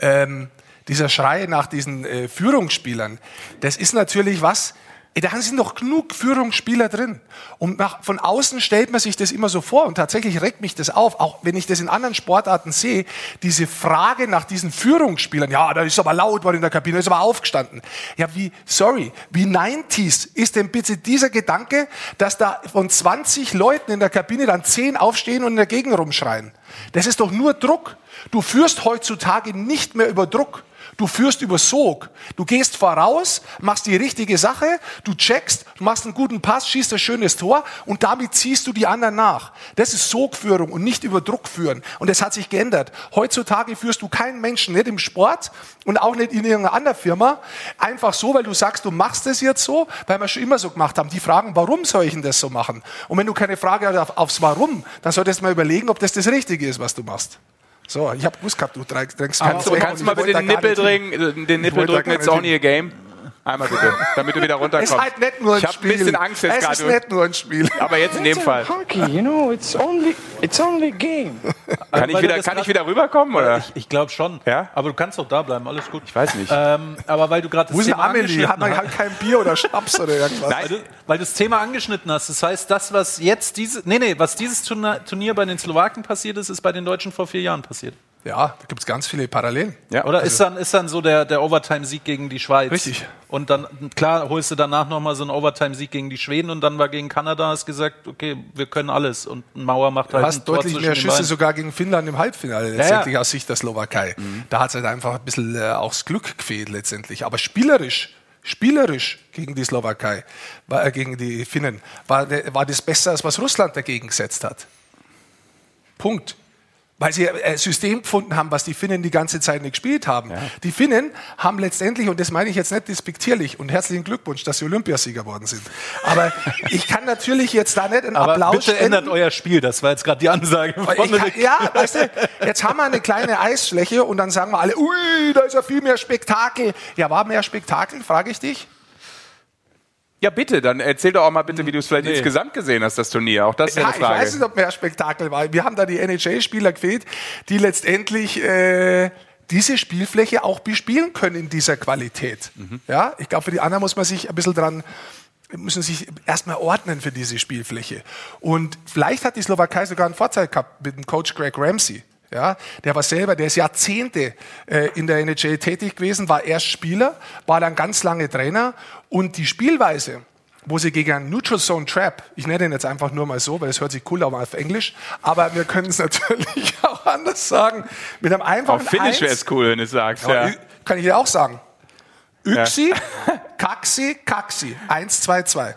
ähm, dieser Schrei nach diesen äh, Führungsspielern, das ist natürlich was, Da sind doch genug Führungsspieler drin. Und nach, von außen stellt man sich das immer so vor. Und tatsächlich regt mich das auf, auch wenn ich das in anderen Sportarten sehe, diese Frage nach diesen Führungsspielern. Ja, da ist aber laut worden in der Kabine, da ist aber aufgestanden. Ja, wie, sorry, wie 90s ist denn bitte dieser Gedanke, dass da von 20 Leuten in der Kabine dann 10 aufstehen und Gegend rumschreien? Das ist doch nur Druck. Du führst heutzutage nicht mehr über Druck. Du führst über Sog. Du gehst voraus, machst die richtige Sache, du checkst, du machst einen guten Pass, schießt ein schönes Tor und damit ziehst du die anderen nach. Das ist Sogführung und nicht über Druck führen. Und das hat sich geändert. Heutzutage führst du keinen Menschen, nicht im Sport und auch nicht in irgendeiner anderen Firma, einfach so, weil du sagst, du machst es jetzt so, weil wir schon immer so gemacht haben. Die fragen, warum soll ich denn das so machen? Und wenn du keine Frage hast auf, aufs Warum, dann solltest du mal überlegen, ob das das Richtige ist, was du machst. So, ich habe gewusst gehabt, du trägst Kannst du, kannst du mal bitte den Nippel drücken, den Nippel drücken, it's only a game. Einmal bitte, damit du wieder Es runterkommst. ist halt nicht nur ein ich habe ein Spiel. bisschen Angst jetzt Es ist gerade. nicht nur ein Spiel. Aber jetzt in dem Fall. Hockey, you know, it's only, it's only a game. Kann ich wieder, kann ich wieder rüberkommen? Oder? Ich, ich glaube schon. Ja? Aber du kannst doch da bleiben, alles gut. Ich weiß nicht. Ähm, aber weil du gerade das Wo ist denn Thema Amelie? angeschnitten Hat man hast- halt kein Bier oder Schnaps oder irgendwas? Nein. Weil du, weil du das Thema angeschnitten hast. Das heißt, das, was jetzt diese, nee, nee, was dieses Turnier bei den Slowaken passiert ist, ist bei den Deutschen vor vier Jahren passiert. Ja, da gibt es ganz viele Parallelen. Ja. Oder ist dann, ist dann so der, der Overtime-Sieg gegen die Schweiz? Richtig. Und dann, klar, holst du danach nochmal so einen Overtime-Sieg gegen die Schweden und dann war gegen Kanada, hast gesagt, okay, wir können alles. Und ein Mauer macht Du halt hast ein Tor deutlich mehr Schüsse sogar gegen Finnland im Halbfinale ja. letztendlich aus Sicht der Slowakei. Da hat es halt einfach ein bisschen äh, aufs Glück gefehlt letztendlich. Aber spielerisch, spielerisch gegen die Slowakei, war, äh, gegen die Finnen, war, der- war das besser, als was Russland dagegen gesetzt hat. Punkt. Weil sie ein System gefunden haben, was die Finnen die ganze Zeit nicht gespielt haben. Die Finnen haben letztendlich, und das meine ich jetzt nicht despektierlich, und herzlichen Glückwunsch, dass sie Olympiasieger geworden sind. Aber [laughs] ich kann natürlich jetzt da nicht einen Aber Applaus bitte ändert spenden. euer Spiel, das war jetzt gerade die Ansage. Kann, ja, weißt du, jetzt haben wir eine kleine Eisfläche und dann sagen wir alle, ui, da ist ja viel mehr Spektakel. Ja, war mehr Spektakel, frage ich dich? Ja, bitte, dann erzähl doch auch mal bitte, wie du es vielleicht Nee. insgesamt gesehen hast, das Turnier. Auch das ist ja Ja, eine ich weiß nicht, Frage. ob mehr Spektakel war. Wir haben da die NHL-Spieler gefehlt, die letztendlich äh, diese Spielfläche auch bespielen können in dieser Qualität. Ja, ich glaube, für die anderen muss man sich ein bisschen dran müssen sich erstmal ordnen für diese Spielfläche. Und vielleicht hat die Slowakei sogar einen Vorteil gehabt mit dem Coach Greg Ramsey. Ja, der war selber, der ist Jahrzehnte äh, in der NHL tätig gewesen, war erst Spieler, war dann ganz lange Trainer und die Spielweise, wo sie gegen einen Neutral Zone Trap, ich nenne den jetzt einfach nur mal so, weil es hört sich cool an auf Englisch, aber wir können es [laughs] natürlich auch anders sagen, mit einem einfachen Auf Finnisch wäre es cool, wenn du es sagst. ja. Ja. Kann ich dir auch sagen. Yksi, Kaxi, Kaxi. 1, 2, 2.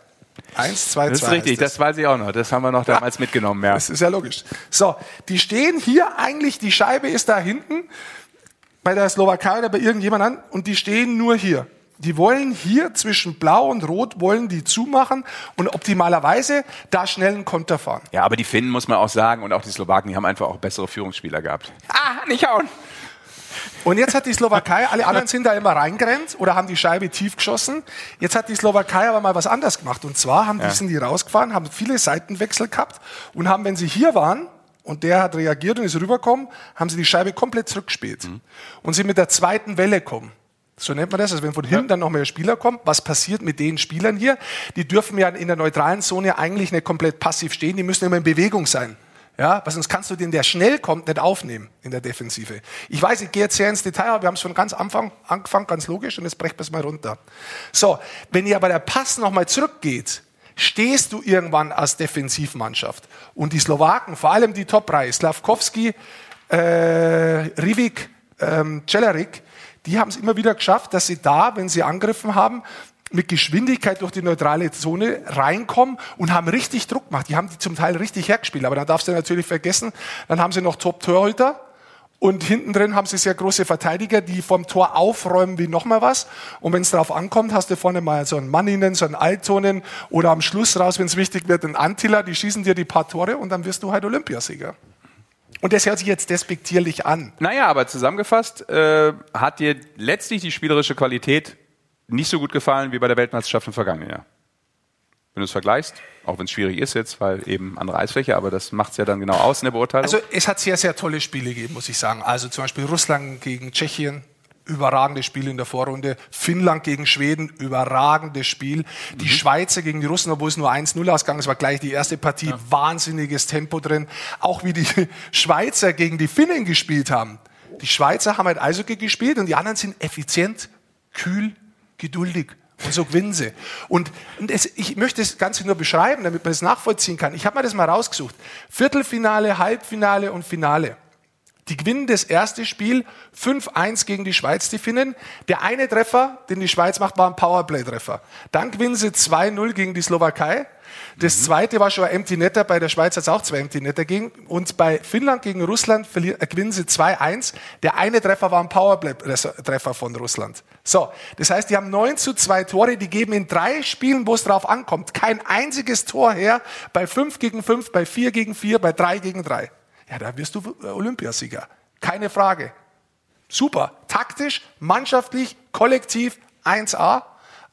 1, 2, 2. Das ist richtig, das weiß ich auch noch. Das haben wir noch damals mitgenommen, ja. Das ist ja logisch. So, die stehen hier eigentlich, die Scheibe ist da hinten bei der Slowakei oder bei irgendjemand an und die stehen nur hier. Die wollen hier zwischen Blau und Rot wollen die zumachen und optimalerweise da schnell einen Konter fahren. Ja, aber die Finnen, muss man auch sagen, und auch die Slowaken, die haben einfach auch bessere Führungsspieler gehabt. Ah, nicht hauen! Und jetzt hat die Slowakei, alle anderen sind da immer reingerannt oder haben die Scheibe tief geschossen. Jetzt hat die Slowakei aber mal was anderes gemacht. Und zwar haben die, sind die rausgefahren, haben viele Seitenwechsel gehabt und haben, wenn sie hier waren, und der hat reagiert und ist rübergekommen, haben sie die Scheibe komplett zurückgespielt. Und sind mit der zweiten Welle gekommen. So nennt man das. Also wenn von hinten dann noch mehr Spieler kommen, was passiert mit den Spielern hier? Die dürfen ja in der neutralen Zone eigentlich nicht komplett passiv stehen, die müssen immer in Bewegung sein. Ja, weil sonst kannst du den, der schnell kommt, nicht aufnehmen in der Defensive. Ich weiß, ich gehe jetzt sehr ins Detail, aber wir haben es von ganz Anfang angefangen, ganz logisch, und jetzt brechen wir es mal runter. So, wenn ihr aber der Pass nochmal zurückgeht, stehst du irgendwann als Defensivmannschaft. Und die Slowaken, vor allem die Top-Reihe, Slavkovski, äh, Rivik, ähm, Celerik, die haben es immer wieder geschafft, dass sie da, wenn sie angegriffen haben, mit Geschwindigkeit durch die neutrale Zone reinkommen und haben richtig Druck gemacht. Die haben die zum Teil richtig hergespielt. Aber dann darfst du natürlich vergessen, dann haben sie noch Top-Torhüter und hinten drin haben sie sehr große Verteidiger, die vom Tor aufräumen wie nochmal was. Und wenn es darauf ankommt, hast du vorne mal so einen Manninen, so einen Altonen oder am Schluss raus, wenn es wichtig wird, einen Antilla, die schießen dir die paar Tore und dann wirst du halt Olympiasieger. Und das hört sich jetzt despektierlich an. Naja, aber zusammengefasst äh, hat dir letztlich die spielerische Qualität nicht so gut gefallen wie bei der Weltmeisterschaft im vergangenen Jahr. Wenn du es vergleichst, auch wenn es schwierig ist jetzt, weil eben andere Eisfläche, aber das macht es ja dann genau aus in der Beurteilung. Also es hat sehr, sehr tolle Spiele gegeben, muss ich sagen. Also zum Beispiel Russland gegen Tschechien, überragendes Spiel in der Vorrunde. Finnland gegen Schweden, überragendes Spiel. Die Schweizer gegen die Russen, obwohl es nur 1-0 ausgegangen ist, war gleich die erste Partie. Wahnsinniges Tempo drin. Auch wie die [laughs] Schweizer gegen die Finnen gespielt haben. Die Schweizer haben halt Eishockey gespielt und die anderen sind effizient, kühl, geduldig. Und so gewinnen sie. Und, und es, ich möchte das Ganze nur beschreiben, damit man es nachvollziehen kann. Ich habe mir das mal rausgesucht. Viertelfinale, Halbfinale und Finale. Die gewinnen das erste Spiel 5-1 gegen die Schweiz, die Finnen. Der eine Treffer, den die Schweiz macht, war ein Powerplay-Treffer. Dann gewinnen sie 2-0 gegen die Slowakei. Das zweite war schon ein Empty Netter, bei der Schweiz hat es auch zwei Empty Netter gegen. Und bei Finnland gegen Russland äh, gewinnen sie 2-1. Der eine Treffer war ein Powerplay-Treffer von Russland. So, das heißt, die haben 9 zu 2 Tore, die geben in drei Spielen, wo es drauf ankommt, kein einziges Tor her, bei 5 gegen 5, bei 4 gegen 4, bei 3 gegen 3. Ja, da wirst du äh, Olympiasieger. Keine Frage. Super. Taktisch, mannschaftlich, kollektiv 1A.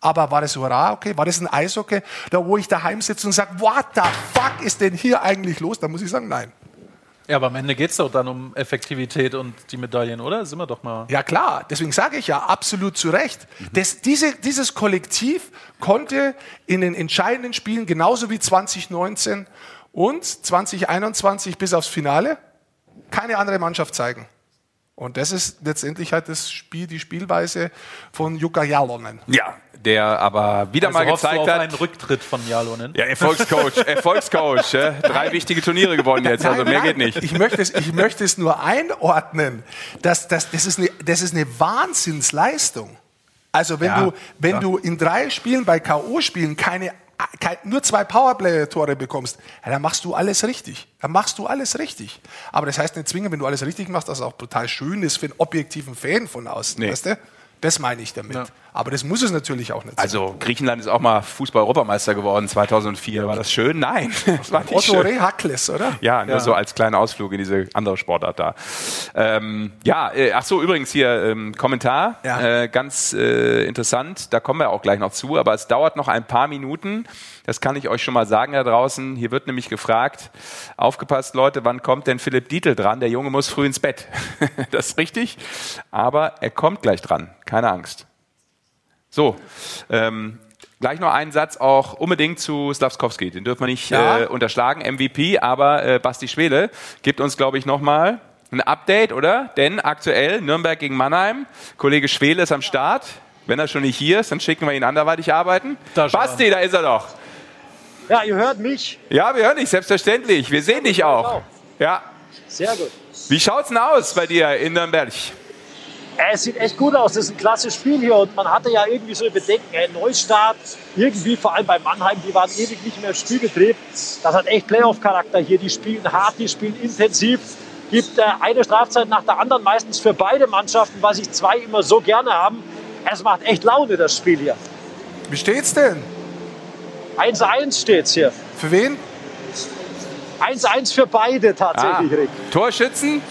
Aber war das hurra, okay? War das ein Eishockey, da wo ich daheim sitze und sage, what the fuck ist denn hier eigentlich los? Da muss ich sagen, nein. Ja, aber am Ende geht es doch dann um Effektivität und die Medaillen, oder? Sind wir doch mal. Ja klar, deswegen sage ich ja absolut zu Recht. Das, diese, dieses Kollektiv konnte in den entscheidenden Spielen genauso wie 2019 und 2021 bis aufs Finale keine andere Mannschaft zeigen. Und das ist letztendlich halt das Spiel, die Spielweise von Jukka Jalonen. Ja, der aber wieder Also mal hoffst du gezeigt auf hat. einen Rücktritt von Jalonen. Ja, Erfolgscoach, [laughs] Erfolgscoach. ja. Drei wichtige Turniere gewonnen jetzt, also Nein, mehr nein, geht nicht. Ich möchte es, ich möchte es nur einordnen. Das, das, das, ist eine, das ist eine Wahnsinnsleistung. Also wenn, Ja, du, wenn klar. du in drei Spielen bei K.O.-Spielen keine, kein, nur zwei Powerplay-Tore bekommst, ja, dann machst du alles richtig. Dann machst du alles richtig. Aber das heißt nicht zwingend, wenn du alles richtig machst, dass es auch total schön ist für einen objektiven Fan von außen. Nee. Weißt du? Das meine ich damit. Aber das muss es natürlich auch nicht sein. Also Griechenland ist auch mal Fußball-Europameister geworden 2004. War das schön? Nein, [laughs] das war nicht Otto. Rehakles, oder? Ja, nur so als kleiner Ausflug in diese andere Sportart da. Ähm, ja, äh, ach so, übrigens hier ähm, Kommentar, Ja. äh, ganz äh, interessant, da kommen wir auch gleich noch zu, aber es dauert noch ein paar Minuten, das kann ich euch schon mal sagen da draußen. Hier wird nämlich gefragt, aufgepasst Leute, wann kommt denn Philipp Dietl dran? Der Junge muss früh ins Bett. [laughs] das ist richtig, aber er kommt gleich dran, keine Angst. So, ähm, gleich noch einen Satz auch unbedingt zu Slavskowski. Den dürfen wir nicht Ja. äh, unterschlagen, MVP, aber äh, Basti Schwele gibt uns, glaube ich, nochmal ein Update, oder? Denn aktuell Nürnberg gegen Mannheim, Kollege Schwele ist am Start. Wenn er schon nicht hier ist, dann schicken wir ihn anderweitig arbeiten. Da. Basti, da ist er doch. Ja, ihr hört mich. Ja, wir hören dich, selbstverständlich. Wir sehen dich auch. Ja. Sehr gut. Wie schaut's denn aus bei dir in Nürnberg? Äh, Es sieht echt gut aus. Das ist ein klasse Spiel hier und man hatte ja irgendwie so Bedenken. Ein Neustart, irgendwie vor allem bei Mannheim, die waren ewig nicht mehr im Spielbetrieb. Das hat echt Playoff-Charakter hier. Die spielen hart, die spielen intensiv. Gibt äh, eine Strafzeit nach der anderen, meistens für beide Mannschaften, weil sich zwei immer so gerne haben. Es macht echt Laune, das Spiel hier. Wie steht's denn? 1-1 steht's hier. Für wen? 1-1 für beide tatsächlich, Rick. Ah. Torschützen?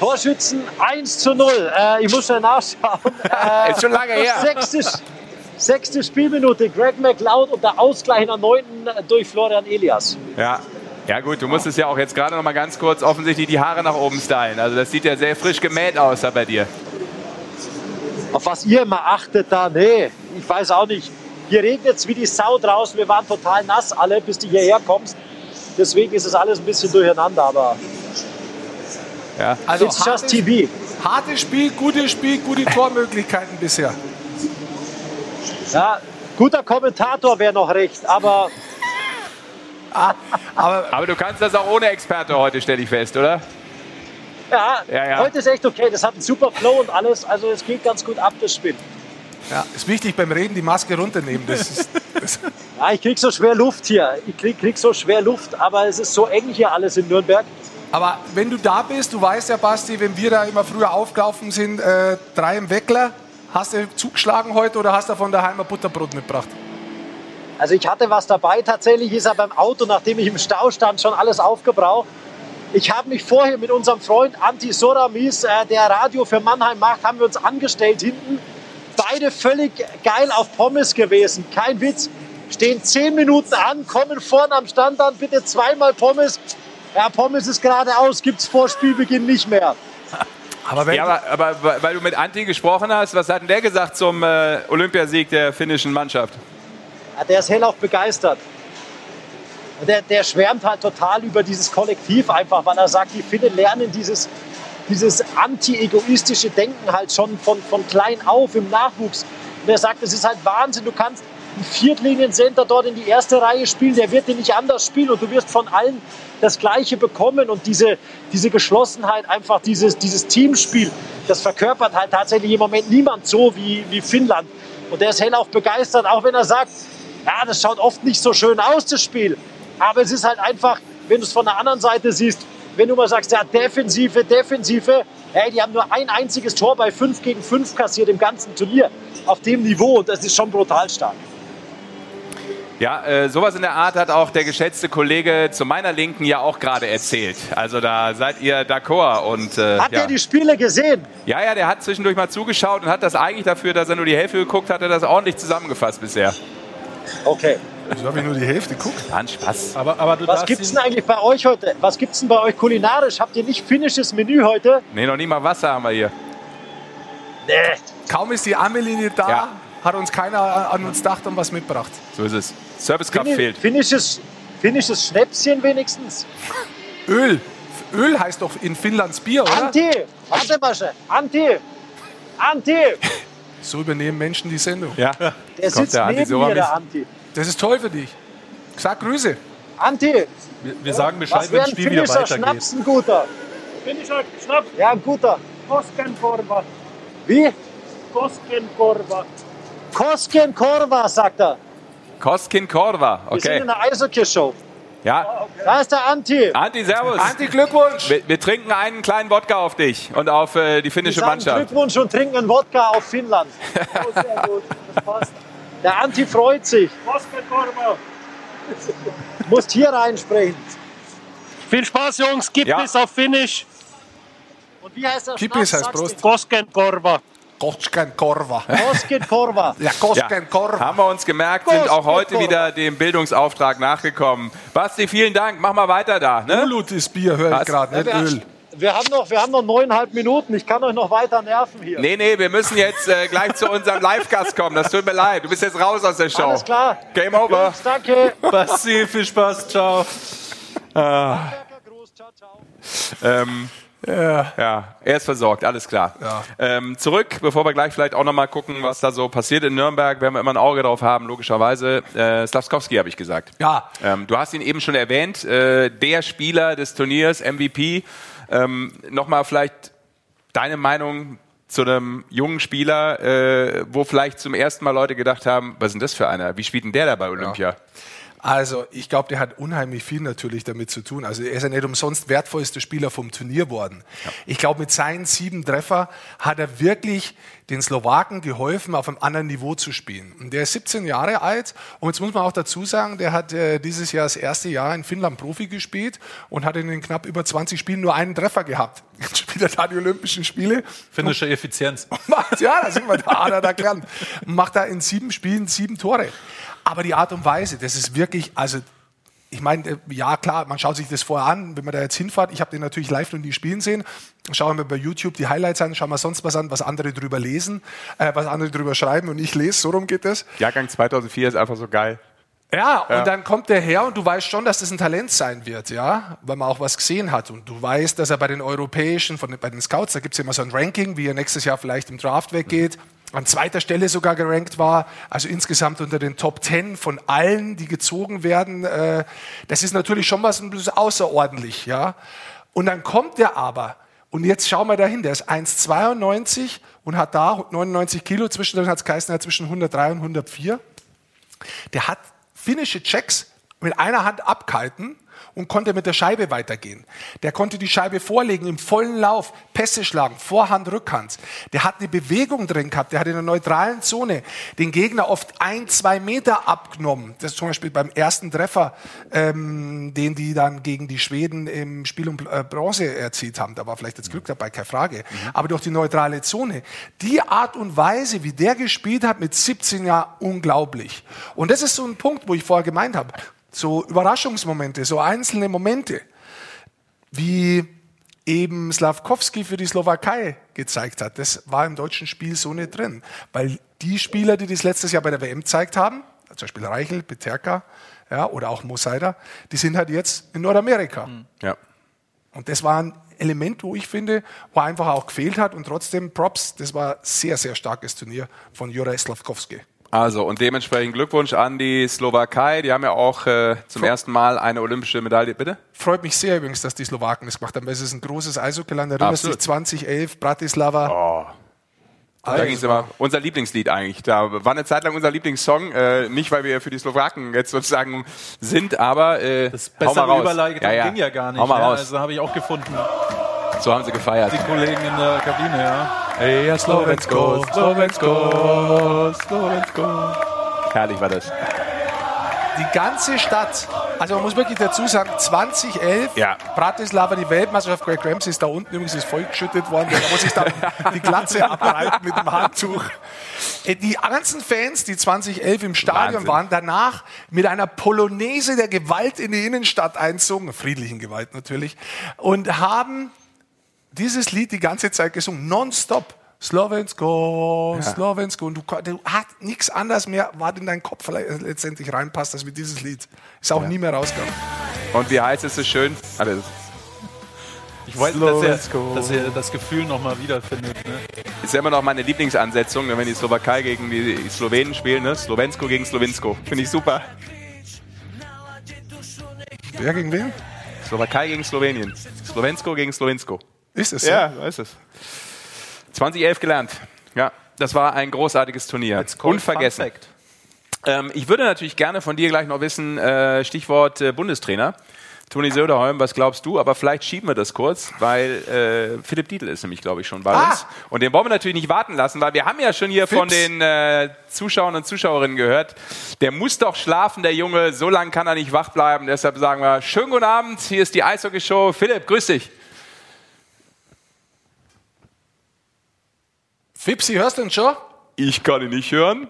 Torschützen 1 zu 0. Äh, ich muss schnell nachschauen. Äh, [laughs] Ist schon lange her. sechste, sechste Spielminute. Greg McLeod und der Ausgleich in der neunten durch Florian Elias. Ja. Ja gut, du musstest ja auch jetzt gerade noch mal ganz kurz offensichtlich die Haare nach oben stylen. Also das sieht ja sehr frisch gemäht aus da bei dir. Auf was ihr immer achtet da, nee, ich weiß auch nicht. Hier regnet es wie die Sau draußen. Wir waren total nass alle, bis du hierher kommst. Deswegen ist es alles ein bisschen durcheinander, aber Ja. Also it's just hartes, TV. hartes Spiel, gutes Spiel, gute Tormöglichkeiten bisher. Ja, guter Kommentator wäre noch recht, aber Aber Aber du kannst das auch ohne Experte heute, stelle ich fest, oder? ja, Ja, ja. heute ist echt okay. Das hat einen super Flow und alles. Also es geht ganz gut ab, das Spiel. ja, ist wichtig beim Reden die Maske runternehmen. Das ist, das, Ja, ich krieg so schwer Luft hier. Ich krieg, krieg so schwer Luft, aber es ist so eng hier alles in Nürnberg. Aber wenn du da bist, du weißt ja, Basti, wenn wir da immer früher aufgelaufen sind, äh, drei im Weckler, hast du zugeschlagen heute oder hast du von daheim ein Butterbrot mitgebracht? Also ich hatte was dabei, tatsächlich ist er beim Auto, nachdem ich im Stau stand, schon alles aufgebraucht. Ich habe mich vorher mit unserem Freund Anti Soramis, äh, der Radio für Mannheim macht, haben wir uns angestellt hinten. Beide völlig geil auf Pommes gewesen, kein Witz. Stehen zehn Minuten an, kommen vorne am Stand an, bitte zweimal Pommes. Ja, Pommes ist geradeaus, gibt's vor Spielbeginn nicht mehr. Aber wenn Ja, aber, aber weil du mit Anti gesprochen hast, was hat denn der gesagt zum äh, Olympiasieg der finnischen Mannschaft? Ja, der ist hellauf begeistert. Der, der schwärmt halt total über dieses Kollektiv einfach, weil er sagt, die Finnen lernen dieses, dieses anti-egoistische Denken halt schon von, von klein auf im Nachwuchs. Und er sagt, es ist halt Wahnsinn, du kannst Viertlinien-Center dort in die erste Reihe spielen, der wird dir nicht anders spielen und du wirst von allen das Gleiche bekommen und diese, diese Geschlossenheit, einfach dieses, dieses Teamspiel, das verkörpert halt tatsächlich im Moment niemand so wie, wie Finnland. Und der ist hellauf begeistert, auch wenn er sagt, ja, das schaut oft nicht so schön aus, das Spiel. Aber es ist halt einfach, wenn du es von der anderen Seite siehst, wenn du mal sagst, ja, Defensive, Defensive, hey, die haben nur ein einziges Tor bei 5 gegen 5 kassiert im ganzen Turnier. Auf dem Niveau, und das ist schon brutal stark. Ja, äh, sowas in der Art hat auch der geschätzte Kollege zu meiner Linken ja auch gerade erzählt. Also da seid ihr d'accord. Und, äh, Hat ja. er die Spiele gesehen? ja, ja, der hat zwischendurch mal zugeschaut und hat das eigentlich dafür, dass er nur die Hälfte geguckt hat, hat er das ordentlich zusammengefasst bisher. Okay. so habe ich nur die Hälfte geguckt. War ein Spaß. Aber, aber du Was gibt's denn eigentlich bei euch heute? Was gibt's denn bei euch kulinarisch? Habt ihr nicht finnisches Menü heute? Nee, noch nie mal Wasser haben wir hier. Nee. Kaum ist die Armelinie da, Ja. Hat uns keiner an uns gedacht und was mitgebracht. So ist es. Servicekraft Finni- fehlt. Finnisches, finnisches Schnäpschen wenigstens. Öl. Öl heißt doch in Finnlands Bier, oder? Anti, warte mal schnell. Anti, Anti, [laughs] So übernehmen Menschen die Sendung. Ja, der Kommt sitzt der Anti neben so mir, der. Anti. Das ist toll für dich. Sag Grüße. Anti, Wir, wir sagen Bescheid, wenn das Spiel wieder finnischer weitergeht. Schnaps ein guter? Finnischer Schnaps, Ja, ein guter. Koskenkorva. Wie? Koskenkorva. Koskenkorva, sagt er. Koskin Korva. Wir sind Okay. in einer Eishockey-Show. Ja, Da ist der Anti. Anti, Servus. Anti, Glückwunsch. Wir, wir trinken einen kleinen Wodka auf dich und auf äh, die finnische Mannschaft. Glückwunsch und trinken einen Wodka auf Finnland. [laughs] Oh, sehr gut. Das passt. Der Anti freut sich. Koskenkorva. Musst hier reinsprechen. Viel Spaß, Jungs. Gib Ja. es auf Finnisch. Und wie heißt der Kippis heißt Prost. Koskenkorva. Kosken Korva. dir. Koskenkorva. Ja, Ja, Kosken Korva. haben wir uns gemerkt, sind auch heute wieder dem Bildungsauftrag nachgekommen. Basti, vielen Dank. Mach mal weiter da. Ne? Ulut ist Bier, höre ich gerade, nicht Wir, Öl. wir, haben noch, wir haben noch neuneinhalb Minuten. Ich kann euch noch weiter nerven hier. Nee, nee, wir müssen jetzt äh, gleich zu unserem Live-Gast kommen. Das tut mir leid. Du bist jetzt raus aus der Show. Alles klar. Game over. Jungs, danke. Basti, viel Spaß, ciao. Ciao. Ähm, ja. er ist versorgt, alles klar. Ja. Ähm, zurück, bevor wir gleich vielleicht auch nochmal gucken, was da so passiert in Nürnberg, werden wir immer ein Auge drauf haben, logischerweise. Äh, Slavskowski habe ich gesagt. Ja. Ähm, du hast ihn eben schon erwähnt, äh, der Spieler des Turniers, MVP. Ähm, Nochmal vielleicht deine Meinung zu einem jungen Spieler, äh, wo vielleicht zum ersten Mal Leute gedacht haben, was ist denn das für einer? Wie spielt denn der da bei Olympia? Also, ich glaube, der hat unheimlich viel natürlich damit zu tun. Also, er ist ja nicht umsonst wertvollster Spieler vom Turnier worden. Ich glaube, mit seinen sieben Treffer hat er wirklich den Slowaken geholfen, auf einem anderen Niveau zu spielen. Und der ist 17 Jahre alt. Und jetzt muss man auch dazu sagen, der hat äh, dieses Jahr das erste Jahr in Finnland Profi gespielt und hat in den knapp über 20 Spielen nur einen Treffer gehabt. Jetzt spielt er da die Olympischen Spiele Finnische Effizienz. [laughs] macht, ja, da sind wir da, hat er da gelernt. Macht da in sieben Spielen sieben Tore. Aber die Art und Weise, das ist wirklich, also ich meine, äh, ja klar, man schaut sich das vorher an, wenn man da jetzt hinfährt. Ich habe den natürlich live noch nie spielen sehen. Schauen wir bei YouTube die Highlights an, schauen wir sonst was an, was andere drüber lesen, äh, was andere drüber schreiben und ich lese, so rum geht das. Jahrgang 2004 ist einfach so geil. Ja, Ja. und dann kommt der her und du weißt schon, dass das ein Talent sein wird, ja, weil man auch was gesehen hat. Und du weißt, dass er bei den europäischen, von, bei den Scouts, da gibt es immer so ein Ranking, wie er nächstes Jahr vielleicht im Draft weggeht, an zweiter Stelle sogar gerankt war, also insgesamt unter den Top 10 von allen, die gezogen werden. Äh, das ist natürlich schon was außerordentlich, ja. Und dann kommt der aber, und jetzt schauen wir dahin, der ist 1,92 und hat da 99 Kilo, zwischendrin hat es geheißen, er hat zwischen 103 und 104. Der hat finnische Checks mit einer Hand abkalten und konnte mit der Scheibe weitergehen. Der konnte die Scheibe vorlegen im vollen Lauf, Pässe schlagen, Vorhand, Rückhand. Der hat eine Bewegung drin gehabt, der hat in der neutralen Zone den Gegner oft ein, zwei Meter abgenommen. Das ist zum Beispiel beim ersten Treffer, ähm, den die dann gegen die Schweden im Spiel um äh, Bronze erzielt haben. Da war vielleicht jetzt Glück dabei, keine Frage. Aber durch die neutrale Zone. Die Art und Weise, wie der gespielt hat mit 17 Jahren, unglaublich. Und das ist so ein Punkt, wo ich vorher gemeint habe. So Überraschungsmomente, so einzelne Momente, wie eben Slavkovski für die Slowakei gezeigt hat. Das war im deutschen Spiel so nicht drin. Weil die Spieler, die das letztes Jahr bei der WM gezeigt haben, zum Beispiel Reichel, Peterka ja, oder auch Mosaida, die sind halt jetzt in Nordamerika. Ja. Und das war ein Element, wo ich finde, wo einfach auch gefehlt hat und trotzdem Props, das war ein sehr, sehr starkes Turnier von Juraj Slavkovski. Also und dementsprechend Glückwunsch an die Slowakei. Die haben ja auch äh, zum ersten Mal eine olympische Medaille. Bitte? Freut mich sehr übrigens, dass die Slowaken das gemacht haben, weil es ist ein großes Eishockeyland. Erinnerst dich 2011, Bratislava. Oh. Da ging es immer. Unser Lieblingslied eigentlich. Da war eine Zeit lang unser Lieblingssong. Äh, nicht, weil wir für die Slowaken jetzt sozusagen sind, aber äh, Das bessere raus. Überleitung ging ja gar nicht. Hau mal ja, raus. Also habe ich auch gefunden. So haben sie gefeiert. Die Kollegen in der Kabine, ja. Hey, ja, Slowensko, Slowensko, Slowensko. Herrlich war das. Die ganze Stadt, also man muss wirklich dazu sagen, 2011, Ja. Bratislava, die Weltmeisterschaft, Greg Ramsey ist da unten übrigens ist vollgeschüttet worden, da muss ich dann [laughs] die Glatze abreiten mit dem Handtuch. Äh, Die ganzen Fans, die 2011 im Stadion Wahnsinn. waren, danach mit einer Polonaise der Gewalt in die Innenstadt einzogen, friedlichen Gewalt natürlich, und haben dieses Lied die ganze Zeit gesungen, nonstop. Slowensko, Slowensko. Und du, du hast nichts anderes mehr, was in deinen Kopf le- letztendlich reinpasst, als mit dieses Lied. Ist auch nie mehr rausgegangen. Und wie heißt es so schön? Das Ich wollte, dass er, dass er das Gefühl nochmal wiederfindet. Ne? ist ja immer noch meine Lieblingsansetzung, wenn die Slowakei gegen die Slowenen spielen. Ne? Slowensko gegen Slowinsko. Finde ich super. Wer gegen wen? Slowakei gegen Slowenien. Slowensko gegen Slowinsko. Ist es so? Ja, so ist es. 2011 gelernt. Ja, das war ein großartiges Turnier. Unvergessen. Ähm, ich würde natürlich gerne von dir gleich noch wissen, äh, Stichwort äh, Bundestrainer. Toni Söderholm, was glaubst du? Aber vielleicht schieben wir das kurz, weil äh, Philipp Dietl ist nämlich, glaube ich, schon bei Ah! uns. Und den wollen wir natürlich nicht warten lassen, weil wir haben ja schon hier von Fips. den äh, Zuschauern und Zuschauerinnen gehört, der muss doch schlafen, der Junge. So lange kann er nicht wach bleiben. Deshalb sagen wir, schönen guten Abend. Hier ist die Eishockey-Show. Philipp, grüß dich. Fipsi, hörst du uns schon? Ich kann ihn nicht hören.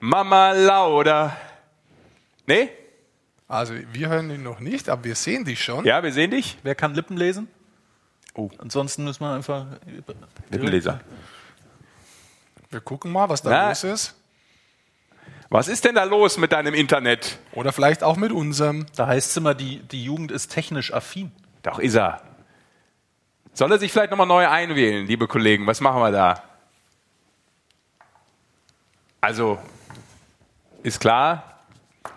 Mama Lauda. Nee? Also, wir hören ihn noch nicht, aber wir sehen dich schon. Ja, wir sehen dich. Wer kann Lippen lesen? Oh. Ansonsten müssen wir einfach. Lippenleser. Wir gucken mal, was da Na. los ist. Was ist denn da los mit deinem Internet? Oder vielleicht auch mit unserem. Da heißt es immer, die, die Jugend ist technisch affin. Doch, ist er. Soll er sich vielleicht nochmal neu einwählen, liebe Kollegen? Was machen wir da? Also, ist klar,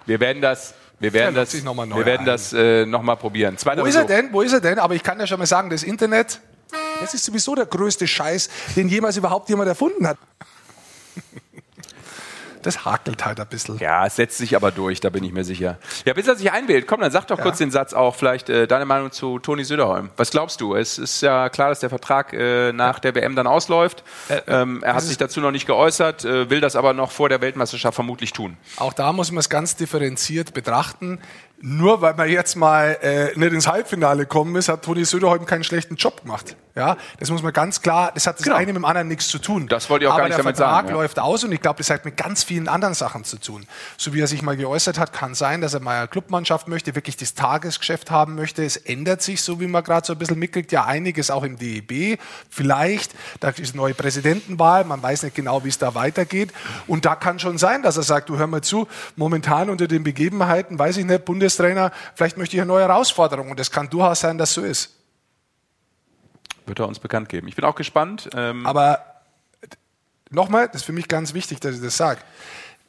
wir werden das, wir werden das, noch mal wir werden das äh, nochmal probieren. Zweiter Wo ist er denn? Wo ist er denn? Aber ich kann ja schon mal sagen, das Internet, das ist sowieso der größte Scheiß, den jemals überhaupt jemand erfunden hat. Das hakelt halt ein bisschen. Ja, es setzt sich aber durch, da bin ich mir sicher. Ja, bis er sich einwählt, komm, dann sag doch kurz den Satz auch, vielleicht äh, deine Meinung zu Toni Söderholm. Was glaubst du? Es ist ja klar, dass der Vertrag äh, nach der WM dann ausläuft. ähm, er hat sich dazu noch nicht geäußert, äh, will das aber noch vor der Weltmeisterschaft vermutlich tun. Auch da muss man es ganz differenziert betrachten. Nur weil man jetzt mal äh, nicht ins Halbfinale kommen ist, hat Toni Söderholm keinen schlechten Job gemacht. Ja, das muss man ganz klar, das hat das Genau. eine mit dem anderen nichts zu tun. Das wollte ich auch Aber gar nicht der damit Vertrag sagen, ja. läuft aus und ich glaube, das hat mit ganz vielen anderen Sachen zu tun. So wie er sich mal geäußert hat, kann sein, dass er mal eine Clubmannschaft möchte, wirklich das Tagesgeschäft haben möchte. Es ändert sich, so wie man gerade so ein bisschen mitkriegt, ja einiges auch im DEB. Vielleicht, da ist eine neue Präsidentenwahl, man weiß nicht genau, wie es da weitergeht. Und da kann schon sein, dass er sagt, du hör mal zu, momentan unter den Begebenheiten, weiß ich nicht, Bundestrainer, vielleicht möchte ich eine neue Herausforderung. Und es kann durchaus sein, dass so ist. Wird er uns bekannt geben. Ich bin auch gespannt. Ähm, Aber nochmal, das ist für mich ganz wichtig, dass ich das sage.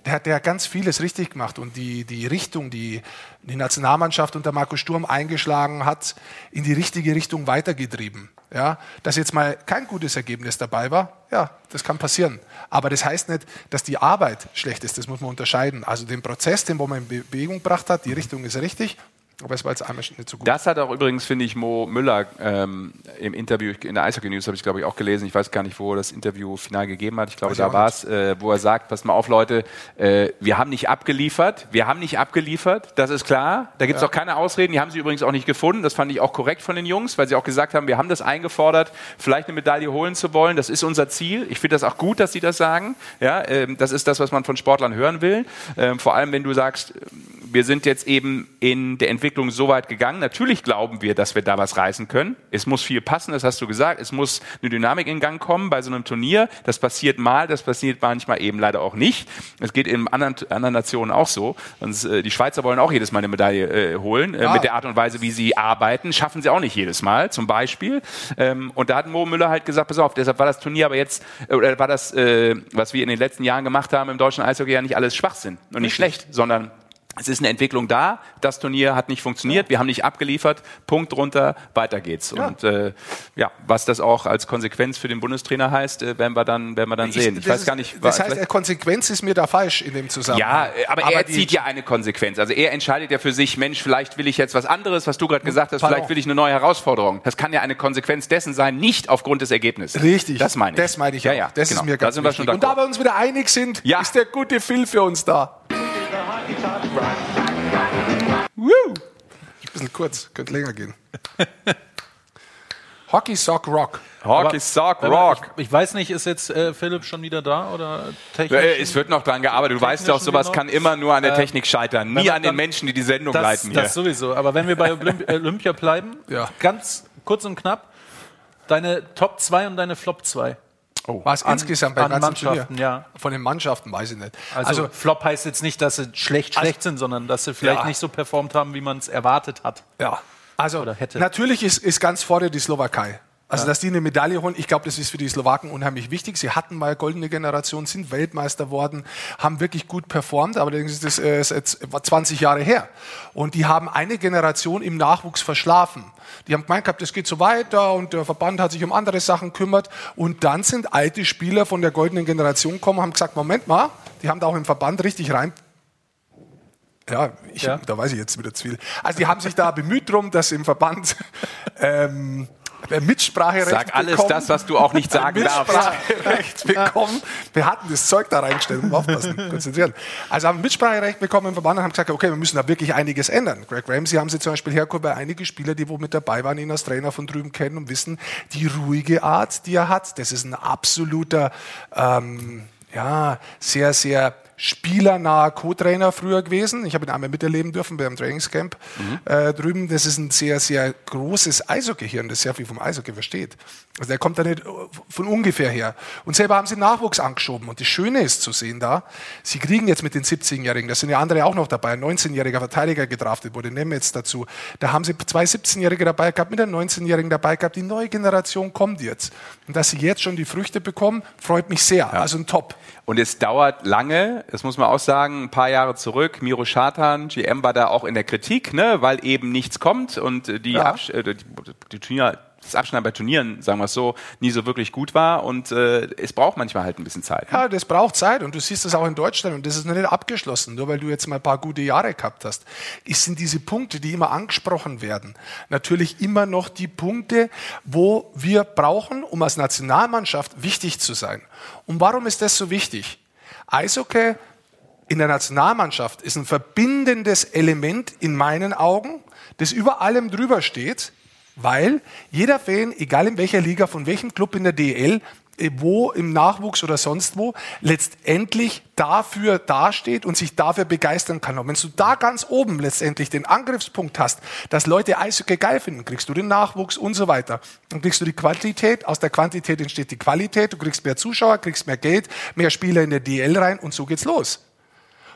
Der hat ja ganz vieles richtig gemacht und die, die Richtung, die die Nationalmannschaft unter Markus Sturm eingeschlagen hat, in die richtige Richtung weitergetrieben. Ja, dass jetzt mal kein gutes Ergebnis dabei war, ja, das kann passieren. Aber das heißt nicht, dass die Arbeit schlecht ist, das muss man unterscheiden. Also den Prozess, den wo man in Bewegung gebracht hat, die Richtung ist richtig, aber es war jetzt einmal nicht so gut. Das hat auch übrigens, finde ich, Mo Müller ähm, im Interview, in der Eishockey News habe ich glaube ich auch gelesen, ich weiß gar nicht, wo er das Interview final gegeben hat, ich glaube, Weiß da war es, äh, wo er sagt, pass mal auf Leute, äh, wir haben nicht abgeliefert, wir haben nicht abgeliefert, das ist klar, da gibt es auch keine Ausreden, die haben sie übrigens auch nicht gefunden, das fand ich auch korrekt von den Jungs, weil sie auch gesagt haben, wir haben das eingefordert, vielleicht eine Medaille holen zu wollen, das ist unser Ziel, ich finde das auch gut, dass sie das sagen, ja, ähm, das ist das, was man von Sportlern hören will, ähm, vor allem wenn du sagst, wir sind jetzt eben in der Entwicklung so weit gegangen. Natürlich glauben wir, dass wir da was reißen können. Es muss viel passen, das hast du gesagt. Es muss eine Dynamik in Gang kommen bei so einem Turnier. Das passiert mal, das passiert manchmal eben leider auch nicht. Es geht in anderen, anderen Nationen auch so. Und, äh, die Schweizer wollen auch jedes Mal eine Medaille äh, holen. Äh, Ja. mit der Art und Weise, wie sie arbeiten, schaffen sie auch nicht jedes Mal, zum Beispiel. Ähm, und da hat Mo Müller halt gesagt, pass auf, deshalb war das Turnier aber jetzt, äh, oder war das, äh, was wir in den letzten Jahren gemacht haben im deutschen Eishockey ja nicht alles Schwachsinn und nicht schlecht, sondern es ist eine Entwicklung da. Das Turnier hat nicht funktioniert. Wir haben nicht abgeliefert. Punkt drunter. Weiter geht's. Und äh, ja, was das auch als Konsequenz für den Bundestrainer heißt, äh, werden wir dann, werden wir dann sehen. Ich das weiß ist- gar nicht. Das wa- heißt, äh, Konsequenz ist mir da falsch in dem Zusammenhang. ja, äh, aber, er die- zieht ja eine Konsequenz. Also er entscheidet ja für sich, Mensch, vielleicht will ich jetzt was anderes, was du gerade gesagt hast, vielleicht will ich eine neue Herausforderung. Das kann ja eine Konsequenz dessen sein, nicht aufgrund des Ergebnisses. Richtig. Das meine ich. Das meine ich ja, auch. Ja, das genau. ist mir da ganz sind wir wichtig. schon Und da wir uns wieder einig sind, Ja. ist der gute Phil für uns da. Woo. Ein bisschen kurz, könnte länger gehen. [laughs] Hockey Sock Rock. Hockey Sock Rock. Ich, ich weiß nicht, ist jetzt äh, Philipp schon wieder da oder technisch? Es wird noch dran gearbeitet. Du weißt doch, sowas wir kann immer nur an der Äh, Technik scheitern. Nie an den Menschen, die die Sendung das, leiten hier. das sowieso. Aber wenn wir bei äh, Olympia bleiben, Ja. ganz kurz und knapp, deine Top 2 und deine Flop 2. Was insgesamt beim an Mannschaften, Turnier? ja. Von den Mannschaften weiß ich nicht. Also, Also, Flop heißt jetzt nicht, dass sie schlecht schlecht sind, sondern dass sie vielleicht Ja. nicht so performt haben, wie man es erwartet hat. ja. Also Oder hätte. natürlich ist, ist ganz vorne die Slowakei. Also, dass die eine Medaille holen, ich glaube, das ist für die Slowaken unheimlich wichtig. Sie hatten mal goldene Generation, sind Weltmeister worden, haben wirklich gut performt, aber allerdings ist das äh, ist jetzt 20 Jahre her. Und die haben eine Generation im Nachwuchs verschlafen. Die haben gemeint gehabt, das geht so weiter und der Verband hat sich um andere Sachen kümmert. Und dann sind alte Spieler von der goldenen Generation gekommen und haben gesagt, Moment mal, die haben da auch im Verband richtig rein ja, ich, Ja. da weiß ich jetzt wieder zu viel. Also die haben sich da bemüht drum, dass im Verband [laughs] ähm, Mitspracherecht Sag alles bekommen, das, was du auch nicht sagen darfst. Mitspracherecht bekommen. Wir hatten das Zeug da reingestellt, um aufpassen, konzentrieren. Also haben Mitspracherecht bekommen im Verband und haben gesagt, okay, wir müssen da wirklich einiges ändern. Greg Ramsey haben sie zum Beispiel hergeholt bei einige Spieler, die wo mit dabei waren, ihn als Trainer von drüben kennen und wissen, die ruhige Art, die er hat, das ist ein absoluter, ähm, ja, sehr, sehr spielernaher Co-Trainer früher gewesen. Ich habe ihn einmal miterleben dürfen beim Trainingscamp äh, drüben. Das ist ein sehr, sehr großes Eishockey-Hirn, das sehr viel vom Eishockey versteht. Also der kommt da nicht äh, von ungefähr her. Und selber haben sie Nachwuchs angeschoben. Und das Schöne ist zu sehen da, sie kriegen jetzt mit den 17-Jährigen, da sind ja andere auch noch dabei, ein 19-jähriger Verteidiger gedraftet wurde, Nemetz dazu. Da haben sie zwei 17-Jährige dabei gehabt, mit einem 19-Jährigen dabei gehabt. Die neue Generation kommt jetzt. Und dass sie jetzt schon die Früchte bekommen, freut mich sehr. Also ein Top. Und es dauert lange, das muss man auch sagen, ein paar Jahre zurück. Miro Schatan, GM, war da auch in der Kritik, ne, weil eben nichts kommt und äh, die, Ja. Absch äh, die, die Turnier, das Abschneiden bei Turnieren, sagen wir es so, nie so wirklich gut war. Und äh, es braucht manchmal halt ein bisschen Zeit. Ja, das braucht Zeit und du siehst das auch in Deutschland und das ist noch nicht abgeschlossen, nur weil du jetzt mal ein paar gute Jahre gehabt hast. Es sind diese Punkte, die immer angesprochen werden, natürlich immer noch die Punkte, wo wir brauchen, um als Nationalmannschaft wichtig zu sein. Und warum ist das so wichtig? Eishockey in der Nationalmannschaft ist ein verbindendes Element in meinen Augen, das über allem drüber steht, weil jeder Fan, egal in welcher Liga, von welchem Club in der DL, wo im Nachwuchs oder sonst wo, letztendlich dafür dasteht und sich dafür begeistern kann. Und wenn du da ganz oben letztendlich den Angriffspunkt hast, dass Leute Eishockey geil finden, kriegst du den Nachwuchs und so weiter. Dann kriegst du die Qualität, aus der Quantität entsteht die Qualität, du kriegst mehr Zuschauer, kriegst mehr Geld, mehr Spieler in der DL rein und so geht's los.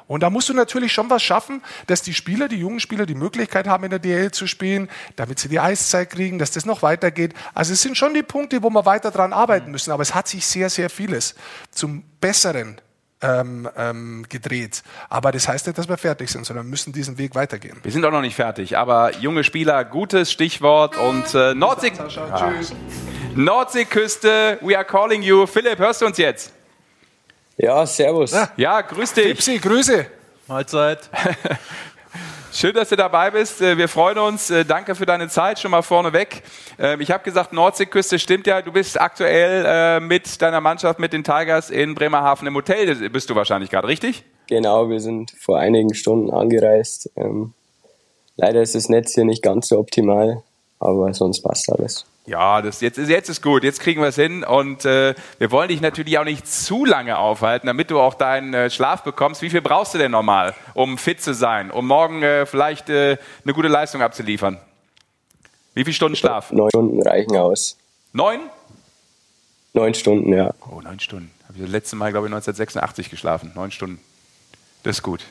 Und da musst du natürlich schon was schaffen, dass die Spieler, die jungen Spieler, die Möglichkeit haben, in der DL zu spielen, damit sie die Eiszeit kriegen, dass das noch weitergeht. Also es sind schon die Punkte, wo wir weiter dran arbeiten müssen. Aber es hat sich sehr, sehr vieles zum Besseren ähm, ähm, gedreht. Aber das heißt nicht, dass wir fertig sind, sondern wir müssen diesen Weg weitergehen. Wir sind auch noch nicht fertig, aber junge Spieler, gutes Stichwort und äh, Nordsee, Tschüss. Nordseeküste, we are calling you. Philipp, hörst du uns jetzt? Ja, servus. Ja, grüß dich. Ipsi, Grüße. Mahlzeit. [laughs] Schön, dass du dabei bist. Äh, Wir freuen uns. Äh, Danke für deine Zeit schon mal vorneweg. Ähm, Ich habe gesagt, Nordseeküste stimmt ja. Du bist aktuell äh, mit deiner Mannschaft, mit den Tigers in Bremerhaven im Hotel. Das Bist du wahrscheinlich gerade richtig? Genau, wir sind vor einigen Stunden angereist. Ähm, leider ist das Netz hier nicht ganz so optimal. aber sonst passt alles. Ja, das jetzt ist jetzt ist gut. Jetzt kriegen wir es hin und äh, wir wollen dich natürlich auch nicht zu lange aufhalten, damit du auch deinen äh, Schlaf bekommst. Wie viel brauchst du denn normal, um fit zu sein, um morgen äh, vielleicht äh, eine gute Leistung abzuliefern? Wie viele Stunden Schlaf? Neun Stunden reichen aus. Neun? Neun Stunden, ja. Oh, neun Stunden. Habe ich das letzte Mal, glaube ich, 1986 geschlafen. Neun Stunden. Das ist gut.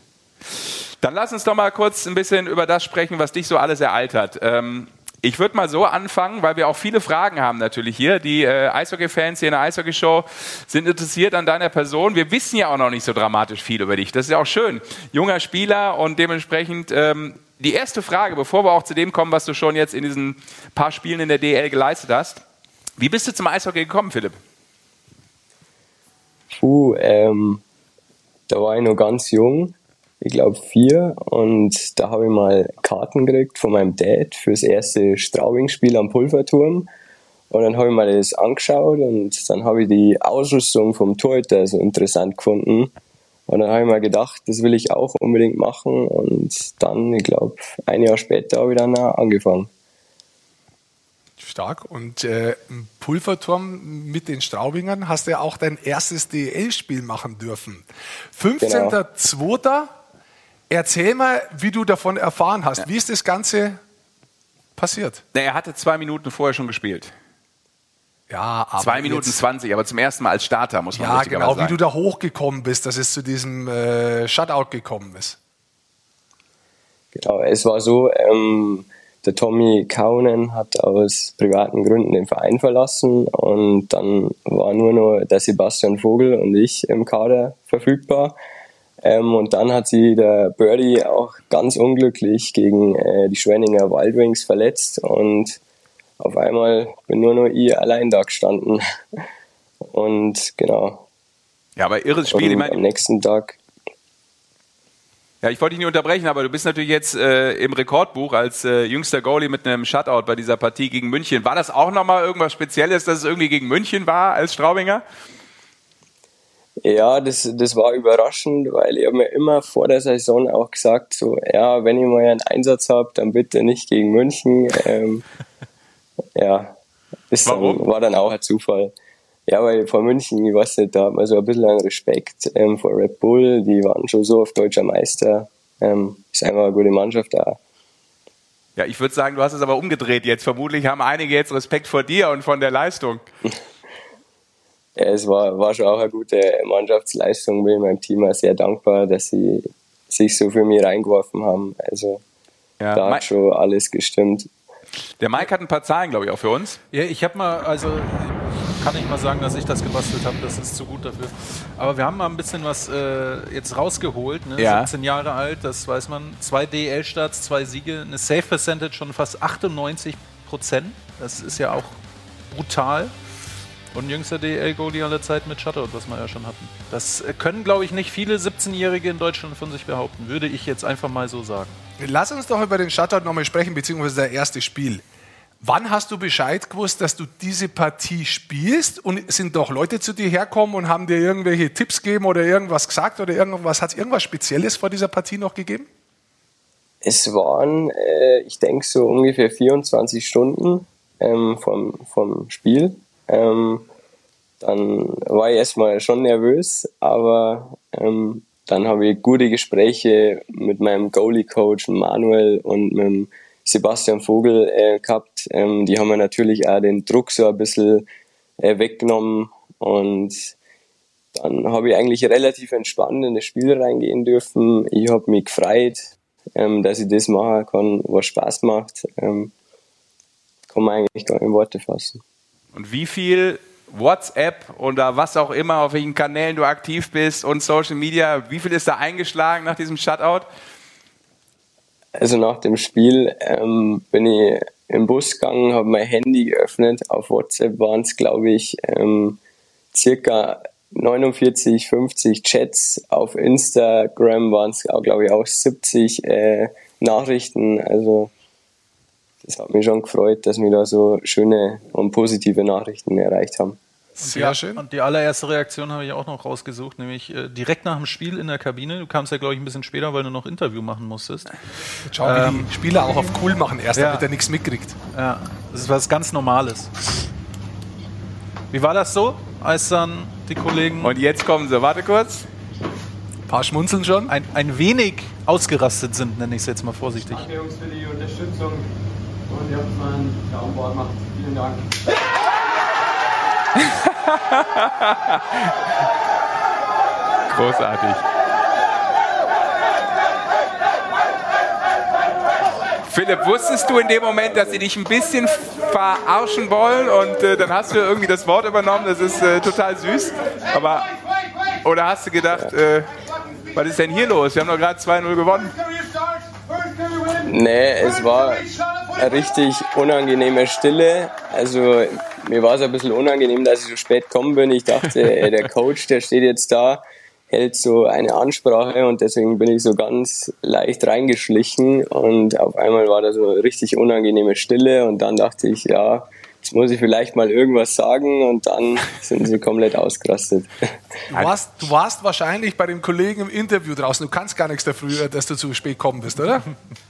Dann lass uns doch mal kurz ein bisschen über das sprechen, was dich so alles ereilt hat. Ähm, ich würde mal so anfangen, weil wir auch viele Fragen haben natürlich hier. Die äh, Eishockey-Fans hier in der Eishockey-Show sind interessiert an deiner Person. Wir wissen ja auch noch nicht so dramatisch viel über dich. Das ist ja auch schön. Junger Spieler und dementsprechend ähm, die erste Frage, bevor wir auch zu dem kommen, was du schon jetzt in diesen paar Spielen in der DL geleistet hast. Wie bist du zum Eishockey gekommen, Philipp? Puh, ähm, da war ich noch ganz jung, ich glaube vier, und da habe ich mal Karten gekriegt von meinem Dad fürs erste Straubing-Spiel am Pulverturm. Und dann habe ich mal das angeschaut und dann habe ich die Ausrüstung vom Torhüter so interessant gefunden. Und dann habe ich mir gedacht, das will ich auch unbedingt machen. Und dann, ich glaube, ein Jahr später habe ich dann angefangen. Stark. Und äh, im Pulverturm mit den Straubingern hast du ja auch dein erstes DL-Spiel machen dürfen. 15.02. Erzähl mal, wie du davon erfahren hast. Ja. Wie ist das Ganze passiert? Na, er hatte zwei Minuten vorher schon gespielt. Ja, aber Zwei Minuten 20, aber zum ersten Mal als Starter, muss man Ja, richtigerweise genau, wie sagen. du da hochgekommen bist, dass es zu diesem äh, Shutout gekommen ist. Genau, es war so, ähm, der Tommy Kaunen hat aus privaten Gründen den Verein verlassen und dann war nur noch der Sebastian Vogel und ich im Kader verfügbar. Ähm, und dann hat sie der Birdie auch ganz unglücklich gegen äh, die Schwenninger Wild Wings verletzt und auf einmal bin nur noch ich allein da gestanden. [laughs] Und genau. Ja, aber irres Spiel. Und Ich meine, am nächsten Tag Ja, ich wollte dich nicht unterbrechen, aber du bist natürlich jetzt äh, im Rekordbuch als äh, jüngster Goalie mit einem Shutout bei dieser Partie gegen München. War das auch nochmal irgendwas Spezielles, dass es irgendwie gegen München war als Straubinger? Ja, das, das war überraschend, weil ich habe mir immer vor der Saison auch gesagt, so, ja, wenn ich mal einen Einsatz habe, dann bitte nicht gegen München. Ähm, [laughs] ja, ist dann, Warum? war dann auch ein Zufall. Ja, weil vor München, ich weiß nicht, da hat man so ein bisschen einen Respekt ähm, vor Red Bull, die waren schon so oft deutscher Meister. Ähm, ist einfach eine gute Mannschaft da. Ja, ich würde sagen, du hast es aber umgedreht jetzt. Vermutlich haben einige jetzt Respekt vor dir und von der Leistung. [laughs] Ja, es war, war schon auch eine gute Mannschaftsleistung. Bin meinem Team auch sehr dankbar, dass sie sich so für mich reingeworfen haben. Also Ja, da Mike- hat schon alles gestimmt. Der Mike hat ein paar Zahlen, glaube ich, auch für uns. Ja, ich habe mal, also kann ich mal sagen, dass ich das gebastelt habe, das ist zu gut dafür. Aber wir haben mal ein bisschen was äh, jetzt rausgeholt, ne? Ja. 17 Jahre alt, das weiß man. Zwei DL-Starts, zwei Siege, eine Safe Percentage schon fast 98 Prozent. Das ist ja auch brutal. Und jüngster DL-Goalie aller Zeit mit Shutout, was wir ja schon hatten. Das äh, können, glaube ich, nicht viele 17-Jährige in Deutschland von sich behaupten, würde ich jetzt einfach mal so sagen. Lass uns doch über den Shutout nochmal sprechen, beziehungsweise das erste Spiel. Wann hast du Bescheid gewusst, dass du diese Partie spielst? Und sind doch Leute zu dir herkommen und haben dir irgendwelche Tipps gegeben oder irgendwas gesagt oder irgendwas? Hat es irgendwas Spezielles vor dieser Partie noch gegeben? Es waren, äh, ich denke, so ungefähr 24 Stunden ähm, vom, vom Spiel. Ähm, dann war ich erstmal schon nervös, aber ähm, dann habe ich gute Gespräche mit meinem Goalie-Coach Manuel und mit Sebastian Vogel äh, gehabt. Ähm, die haben mir natürlich auch den Druck so ein bisschen äh, weggenommen und dann habe ich eigentlich relativ entspannt in das Spiel reingehen dürfen. Ich habe mich gefreut, ähm, dass ich das machen kann, was Spaß macht. Ähm, kann man eigentlich gar in Worte fassen. Und wie viel WhatsApp oder was auch immer, auf welchen Kanälen du aktiv bist und Social Media, wie viel ist da eingeschlagen nach diesem Shutout? Also nach dem Spiel ähm, bin ich im Bus gegangen, habe mein Handy geöffnet. Auf WhatsApp waren es, glaube ich, ähm, circa 49, 50 Chats. Auf Instagram waren es, glaube ich, auch 70 äh, Nachrichten. Also das hat mich schon gefreut, dass wir da so schöne und positive Nachrichten erreicht haben. Sehr ja, schön. Und die allererste Reaktion habe ich auch noch rausgesucht, nämlich äh, direkt nach dem Spiel in der Kabine. Du kamst ja, glaube ich, ein bisschen später, weil du noch Interview machen musstest. Schauen, wie Ähm, die Spieler auch auf cool machen erst, ja. damit er nichts mitkriegt. Ja, das ist was ganz Normales. Wie war das so, als dann die Kollegen Und jetzt kommen sie. Warte kurz. Ein paar schmunzeln schon. ein, ein wenig ausgerastet sind, nenne ich es jetzt mal vorsichtig? Danke Jungs für die Unterstützung und ihr habt mal einen Daumen Bord gemacht. Vielen Dank. [laughs] Großartig. Philipp, wusstest du in dem Moment, dass sie dich ein bisschen verarschen wollen und äh, dann hast du irgendwie das Wort übernommen? Das ist äh, total süß. Aber oder hast du gedacht, äh, was ist denn hier los? Wir haben doch gerade 2-0 gewonnen. Nee, es war eine richtig unangenehme Stille. Also mir war es ein bisschen unangenehm, dass ich so spät gekommen bin. Ich dachte, [laughs] der Coach, der steht jetzt da, hält so eine Ansprache und deswegen bin ich so ganz leicht reingeschlichen und auf einmal war da so eine richtig unangenehme Stille und dann dachte ich, ja, jetzt muss ich vielleicht mal irgendwas sagen und dann sind sie komplett ausgerastet. Du warst, du warst wahrscheinlich bei dem Kollegen im Interview draußen. Du kannst gar nichts dafür, dass du zu spät gekommen bist, oder?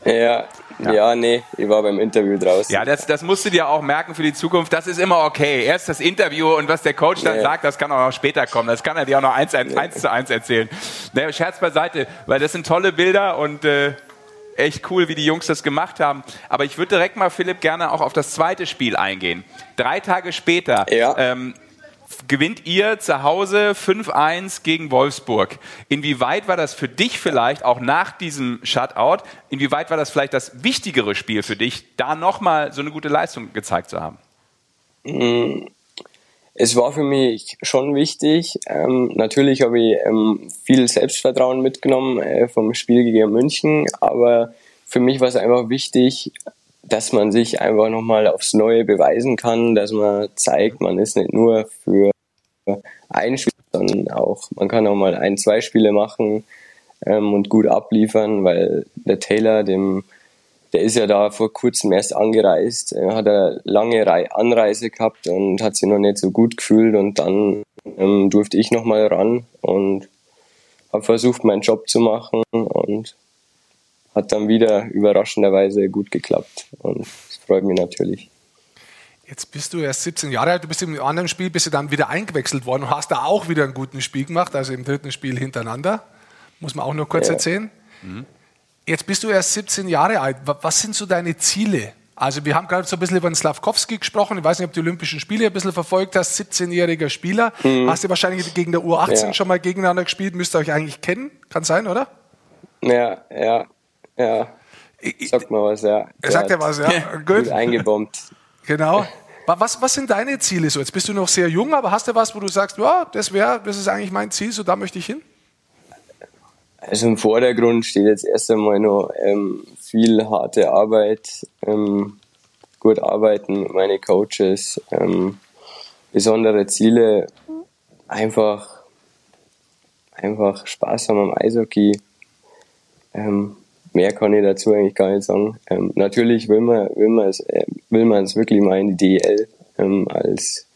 Ja, ja, nee, ich war beim Interview draußen. Ja, das, das musst du dir auch merken für die Zukunft. Das ist immer okay. Erst das Interview und was der Coach dann Ja. sagt, das kann auch noch später kommen. Das kann er dir auch noch eins, eins, eins zu eins erzählen. Naja, Scherz beiseite, weil das sind tolle Bilder und äh, echt cool, wie die Jungs das gemacht haben. Aber ich würde direkt mal, Philipp, gerne auch auf das zweite Spiel eingehen. Drei Tage später Ja. ähm, gewinnt ihr zu Hause 5-1 gegen Wolfsburg. Inwieweit war das für dich vielleicht auch nach diesem Shutout, inwieweit war das vielleicht das wichtigere Spiel für dich, da nochmal so eine gute Leistung gezeigt zu haben? Es war für mich schon wichtig. Ähm, natürlich habe ich ähm, viel Selbstvertrauen mitgenommen äh, vom Spiel gegen München, aber für mich war es einfach wichtig, dass man sich einfach nochmal aufs Neue beweisen kann, dass man zeigt, man ist nicht nur für ein Spiel, sondern auch, man kann auch mal ein, zwei Spiele machen ähm, und gut abliefern, weil der Taylor, dem der ist ja da vor kurzem erst angereist, er hat eine lange Rei- Anreise gehabt und hat sich noch nicht so gut gefühlt und dann ähm, durfte ich nochmal ran und habe versucht, meinen Job zu machen und hat dann wieder überraschenderweise gut geklappt und das freut mich natürlich. Jetzt bist du erst 17 Jahre alt, du bist im anderen Spiel, bist du dann wieder eingewechselt worden und hast da auch wieder ein gutes Spiel gemacht, also im dritten Spiel hintereinander. Muss man auch nur kurz Ja. erzählen. Jetzt bist du erst 17 Jahre alt. Wa- Was sind so deine Ziele? Also wir haben gerade so ein bisschen über den Slavkowski gesprochen. Ich weiß nicht, ob du die Olympischen Spiele ein bisschen verfolgt hast. 17-jähriger Spieler. Hast du wahrscheinlich gegen der U18 Ja. schon mal gegeneinander gespielt. Müsst ihr euch eigentlich kennen. Kann sein, oder? Ja, ja, ja. Sag mal was, ja. Er sagt ja hat was, ja. [laughs] Gut Gut. eingebombt. Genau. Wa- Was, was sind deine Ziele so? Jetzt bist du noch sehr jung, aber hast du was, wo du sagst, ja, das wäre, das ist eigentlich mein Ziel, so da möchte ich hin? Also im Vordergrund steht jetzt erst einmal noch ähm, viel harte Arbeit, ähm, gut arbeiten meine Coaches, ähm, besondere Ziele, einfach, einfach Spaß haben am Eishockey. Ähm, mehr kann ich dazu eigentlich gar nicht sagen. Ähm, natürlich will man, will man es, äh, will man es wirklich mal in die DL ähm, als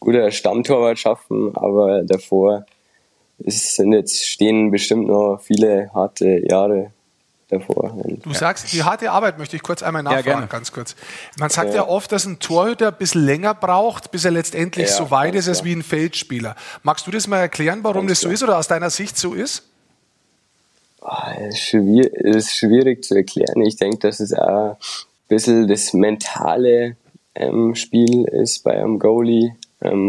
guter Stammtorwart schaffen, aber davor es sind jetzt stehen bestimmt noch viele harte Jahre davor. Du sagst, die harte Arbeit möchte ich kurz einmal nachfragen, gerne. ganz kurz. Man sagt ja. oft, dass ein Torhüter ein bisschen länger braucht, bis er letztendlich Ja, so weit ist als wie ein Feldspieler. Magst du das mal erklären, warum Ganz das so klar. ist oder aus deiner Sicht so ist? Ah, es ist schwierig zu erklären. Ich denke, dass es auch ein bisschen das mentale ähm, Spiel ist bei einem Goalie. Ähm,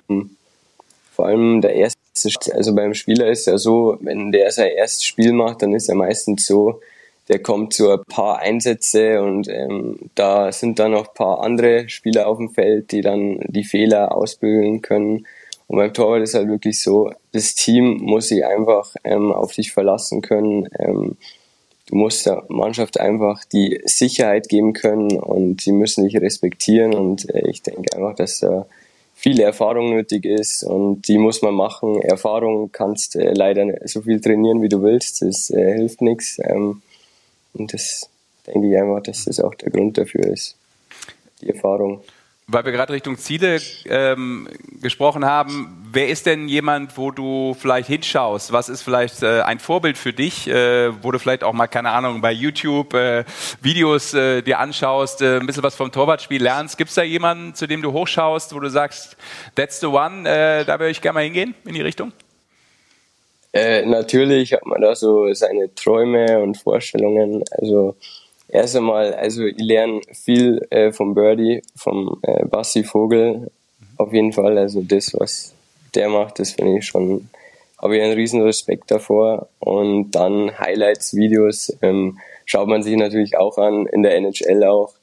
vor allem der erste, also beim Spieler ist ja so, wenn der sein erstes Spiel macht, dann ist er meistens so, der kommt zu ein paar Einsätze und ähm, da sind dann noch ein paar andere Spieler auf dem Feld, die dann die Fehler ausbügeln können. Und beim Torwart ist halt wirklich so, das Team muss sich einfach ähm, auf dich verlassen können. Ähm, du musst der Mannschaft einfach die Sicherheit geben können und sie müssen dich respektieren. Und äh, ich denke einfach, dass da viel Erfahrung nötig ist und die muss man machen. Erfahrung kannst äh, leider so viel trainieren, wie du willst. Das äh, hilft nichts. Ähm, und das denke ich einfach, dass das auch der Grund dafür ist. Die Erfahrung. Weil wir gerade Richtung Ziele ähm, gesprochen haben. Wer ist denn jemand, wo du vielleicht hinschaust? Was ist vielleicht äh, ein Vorbild für dich, äh, wo du vielleicht auch mal, keine Ahnung, bei YouTube äh, Videos äh, dir anschaust, äh, ein bisschen was vom Torwartspiel lernst? Gibt es da jemanden, zu dem du hochschaust, wo du sagst, that's the one, äh, da würde ich gerne mal hingehen in die Richtung? Äh, natürlich hat man da so seine Träume und Vorstellungen. Also erst einmal, also ich lerne viel äh, vom Birdie, vom äh, Bassi Vogel auf jeden Fall. Also das, was der macht, das finde ich schon, habe ich einen riesen Respekt davor. Und dann Highlights-Videos ähm, schaut man sich natürlich auch an, in der NHL auch.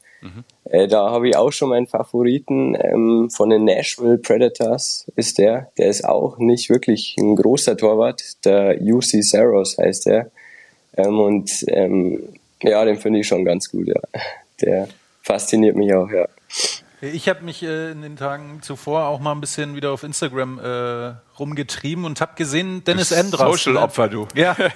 Äh, da habe ich auch schon meinen Favoriten ähm, von den Nashville Predators ist der. Der ist auch nicht wirklich ein großer Torwart. Der UC Saros heißt der. Ähm, und ähm, ja, den finde ich schon ganz gut. Ja. Der fasziniert mich auch, ja. Ich habe mich äh, in den Tagen zuvor auch mal ein bisschen wieder auf Instagram äh, rumgetrieben und habe gesehen, Dennis Endras. Social-Opfer, du. Ja. [laughs]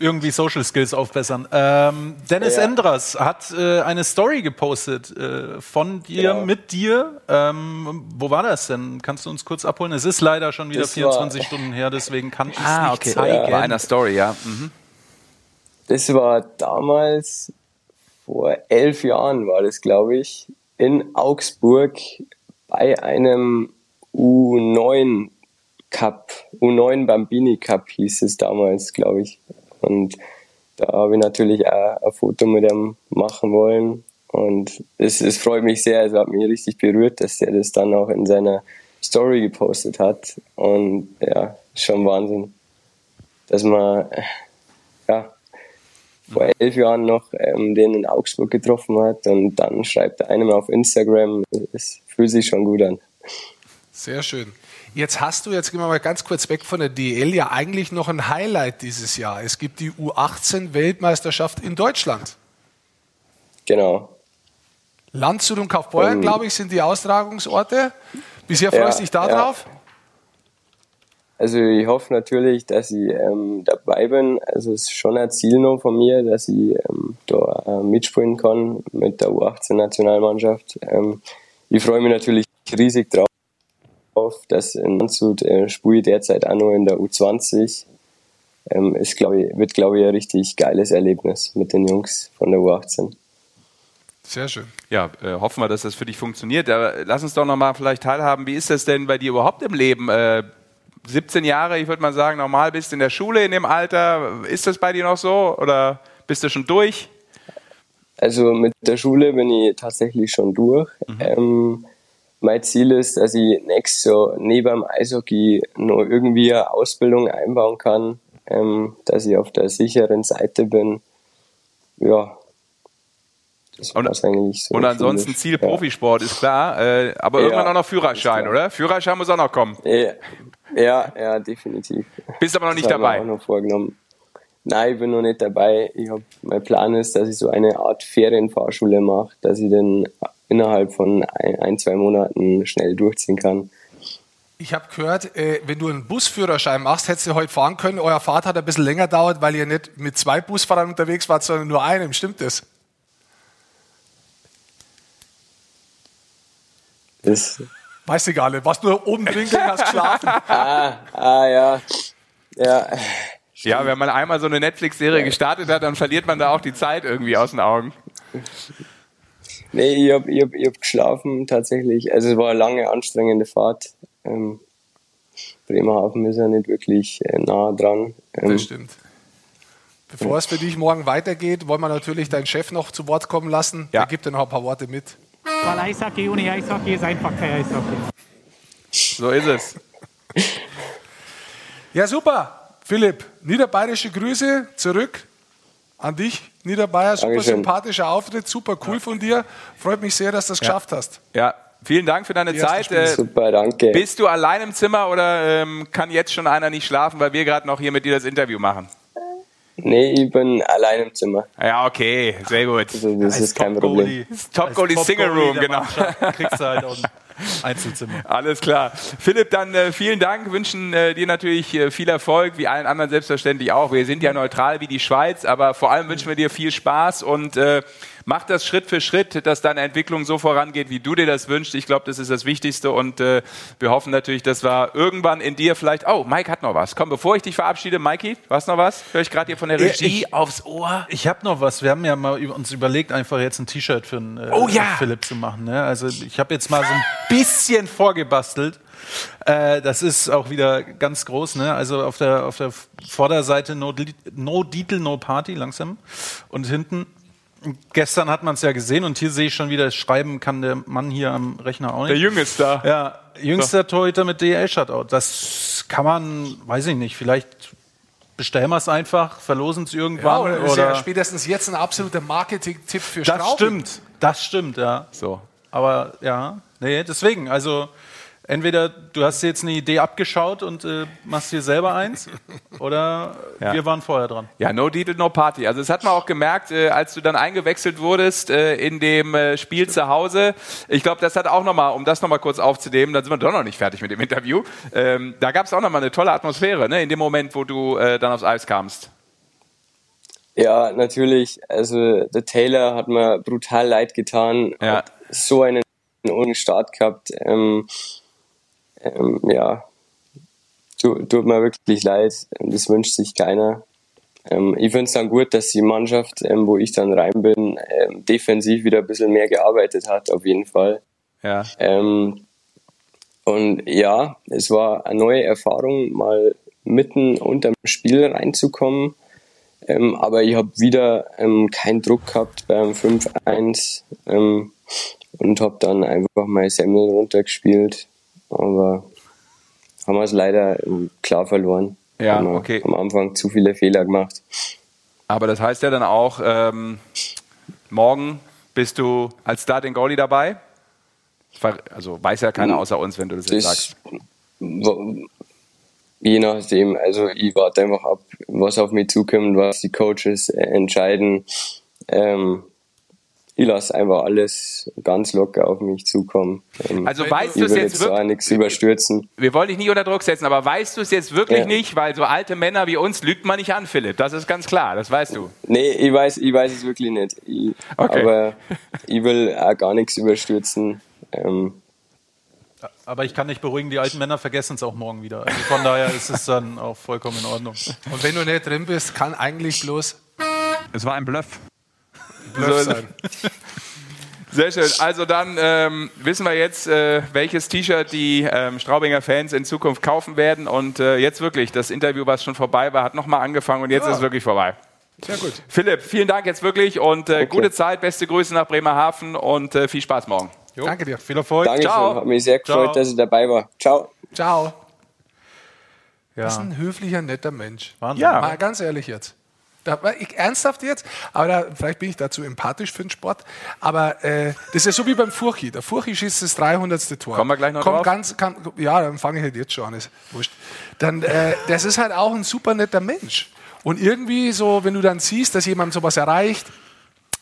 Irgendwie Social Skills aufbessern. Ähm, Dennis Ja. Endras hat äh, eine Story gepostet äh, von dir, Genau. mit dir. Ähm, wo war das denn? Kannst du uns kurz abholen? Es ist leider schon wieder Das war- 24 Stunden her, deswegen kann ich es Ah, nicht okay. zeigen. Bei einer Story, ja. Mhm. Das war damals, vor elf Jahren war das, glaube ich, in Augsburg bei einem U9 Cup, U9 Bambini Cup hieß es damals, glaube ich. Und da habe ich natürlich auch ein Foto mit ihm machen wollen. Und es, es freut mich sehr, es hat mich richtig berührt, dass er das dann auch in seiner Story gepostet hat. Und ja, schon Wahnsinn, dass man, ja, vor elf Jahren noch ähm, den in Augsburg getroffen hat und dann schreibt er einem auf Instagram, es fühlt sich schon gut an. Sehr schön. Jetzt hast du, jetzt gehen wir mal ganz kurz weg von der DL, ja eigentlich noch ein Highlight dieses Jahr. Es gibt die U18-Weltmeisterschaft in Deutschland. Genau. Landshut und Kaufbeuren, Ähm, glaube ich, sind die Austragungsorte. Bisher freust du dich da ja. Also ich hoffe natürlich, dass ich ähm, dabei bin. Also es ist schon ein Ziel noch von mir, dass ich ähm, da äh, mitspielen kann mit der U18-Nationalmannschaft. Ähm, ich freue mich natürlich riesig drauf, dass in Landshut äh, spiele ich derzeit auch noch in der U20. Ähm, ist, glaub ich, wird, glaube ich, ein richtig geiles Erlebnis mit den Jungs von der U18. Sehr schön. Ja, äh, hoffen wir, dass das für dich funktioniert. Aber lass uns doch noch mal vielleicht teilhaben. Wie ist das denn bei dir überhaupt im Leben? Äh, 17 Jahre, ich würde mal sagen, normal bist in der Schule in dem Alter. Ist das bei dir noch so oder bist du schon durch? Also mit der Schule bin ich tatsächlich schon durch. Ähm, mein Ziel ist, dass ich nächstes Jahr neben dem Eishockey noch irgendwie eine Ausbildung einbauen kann, ähm, dass ich auf der sicheren Seite bin. Ja, Und- so. Und ansonsten schulisch. Ziel Profisport ist klar. Äh, aber Ja, irgendwann auch noch Führerschein, oder? Führerschein muss auch noch kommen. Ja, ja, ja, definitiv. Bist aber noch nicht dabei. mir auch noch vorgenommen. Nein, ich bin noch nicht dabei. Ich hab, mein Plan ist, dass ich so eine Art Ferienfahrschule mache, dass ich dann innerhalb von ein, ein zwei Monaten schnell durchziehen kann. Ich habe gehört, äh, wenn du einen Busführerschein machst, hättest du heute fahren können. Euer Fahrt hat ein bisschen länger dauert, weil ihr nicht mit zwei Busfahrern unterwegs wart, sondern nur einem. Stimmt das? Das, Weiß nicht. Warst nur oben drin gelegen, hast geschlafen. [laughs] ah, ah, ja. Ja, Ja, wenn man einmal so eine Netflix-Serie gestartet hat, dann verliert man da auch die Zeit irgendwie aus den Augen. nee, ich hab, ich hab, ich hab geschlafen tatsächlich. Also es war eine lange, anstrengende Fahrt. Ähm, Bremerhaven ist ja nicht wirklich äh, nah dran. Ähm, Das stimmt. Bevor es für dich morgen weitergeht, wollen wir natürlich deinen Chef noch zu Wort kommen lassen. Ja. Der gibt dir noch ein paar Worte mit. Weil Eishockey ohne Eishockey ist einfach kein Eishockey. So ist es. Ja, super. Philipp, niederbayerische Grüße zurück an dich, Niederbayer. Super Dankeschön. sympathischer Auftritt, super cool von dir. Freut mich sehr, dass du das geschafft hast. Ja, vielen Dank für deine Die Zeit. Äh, Super, danke. bist du allein im Zimmer oder ähm, kann jetzt schon einer nicht schlafen, weil wir gerade noch hier mit dir das Interview machen? Nee, ich bin allein im Zimmer. Ja, okay, sehr gut. Also das ist kein Problem. Top Als Goalie Single Room, genau. Kriegst du halt auch [laughs] ein Einzelzimmer. Alles klar. Philipp, dann äh, vielen Dank, wünschen äh, dir natürlich äh, viel Erfolg, wie allen anderen selbstverständlich auch. Wir sind ja neutral wie die Schweiz, aber vor allem wünschen wir dir viel Spaß und äh, Mach das Schritt für Schritt, dass deine Entwicklung so vorangeht, wie du dir das wünschst. Ich glaube, das ist das Wichtigste und äh, wir hoffen natürlich, dass wir irgendwann in dir vielleicht. Oh, Mike hat noch was. Komm, bevor ich dich verabschiede, Mikey, hast noch was? Höre ich gerade hier von der Regie ich- aufs Ohr. Ich habe noch was. Wir haben ja mal uns überlegt, einfach jetzt ein T-Shirt für einen äh, Oh ja! Philipp zu machen. Ne? Also ich habe jetzt mal so ein bisschen vorgebastelt. Äh, das ist auch wieder ganz groß. Ne? Also auf der, auf der Vorderseite no, no Dietel, no Party langsam. Und hinten, gestern hat man es ja gesehen und hier sehe ich schon wieder, schreiben kann der Mann hier am Rechner auch nicht. Der Junge ist da. Ja, jüngster Torhüter mit DL-Shutout. Das kann man, weiß ich nicht, vielleicht bestellen wir es einfach, verlosen es Ja, irgendwann. oder oder ist ja spätestens jetzt ein absoluter Marketing-Tipp für das Straubing. stimmt, das stimmt, ja. So. Aber ja, nee, deswegen, also entweder du hast dir jetzt eine Idee abgeschaut und äh, machst dir selber eins oder [laughs] Ja. wir waren vorher dran. Ja, no Deal, no Party. Also das hat man auch gemerkt, äh, als du dann eingewechselt wurdest äh, in dem äh, Spiel zu Hause. Ich glaube, das hat auch nochmal, um das nochmal kurz aufzunehmen, dann sind wir doch noch nicht fertig mit dem Interview. Ähm, da gab es auch nochmal eine tolle Atmosphäre, ne, in dem Moment, wo du äh, dann aufs Eis kamst. Ja, natürlich. Also der Taylor hat mir brutal leid getan. Ja. Hat so einen ohne Start gehabt. Ähm, ähm, ja, tut, tut mir wirklich leid. Das wünscht sich keiner. Ähm, ich finde es dann gut, dass die Mannschaft, ähm, wo ich dann rein bin, ähm, defensiv wieder ein bisschen mehr gearbeitet hat, auf jeden Fall. Ja. Ähm, und ja, es war eine neue Erfahrung, mal mitten unterm Spiel reinzukommen. Ähm, aber ich habe wieder ähm, keinen Druck gehabt beim 5-1 ähm, und habe dann einfach mal Semmel runtergespielt. Aber haben wir es leider ähm, klar verloren. Ja, haben okay. Am Anfang zu viele Fehler gemacht. Aber das heißt ja dann auch, ähm, morgen bist du als Starting Goalie dabei. Also weiß ja keiner außer uns, wenn du das jetzt sagst. Das, je nachdem, also ich warte einfach ab, was auf mich zukommt, was die Coaches äh, entscheiden. Ähm, ich lasse einfach alles ganz locker auf mich zukommen. Ähm, Also weißt du es will jetzt wirklich- auch nichts überstürzen. Wir wollen dich nicht unter Druck setzen, aber weißt du es jetzt wirklich Ja. nicht? Weil so alte Männer wie uns lügt man nicht an, Philipp. Das ist ganz klar, das weißt du. Nee, ich weiß, ich weiß es wirklich nicht. Ich, Okay. Aber ich will auch gar nichts überstürzen. Ähm, Aber ich kann dich beruhigen, die alten Männer vergessen es auch morgen wieder. Also von daher ist es dann auch vollkommen in Ordnung. Und wenn du nicht drin bist, kann eigentlich bloß Es war ein Bluff. Bluff So- sein. [laughs] Sehr schön. Also dann ähm, wissen wir jetzt, äh, welches T-Shirt die ähm, Straubinger Fans in Zukunft kaufen werden. Und äh, jetzt wirklich, das Interview, was schon vorbei war, hat nochmal angefangen und jetzt Ja. ist es wirklich vorbei. Sehr gut. Philipp, vielen Dank jetzt wirklich und äh, Okay. gute Zeit, beste Grüße nach Bremerhaven und äh, viel Spaß morgen. Danke dir. Viel Erfolg. Dankeschön, Ciao. hat mich sehr gefreut, Ciao. dass ich dabei war. Ciao. Ciao. Das ist Ja, ein höflicher, netter Mensch. Wahnsinn. Ja. Mal ganz ehrlich jetzt. Da, ich ernsthaft jetzt, aber da, vielleicht bin ich dazu empathisch für den Sport. Aber äh, das ist ja so wie beim Furchi. Der Furchi schießt das 300. Tor. Kommen wir gleich noch Kommt drauf? Ganz, kann, ja, dann fange ich halt jetzt schon an. Ist wurscht. Dann, äh, das ist halt auch ein super netter Mensch. Und irgendwie so, wenn du dann siehst, dass jemand sowas erreicht,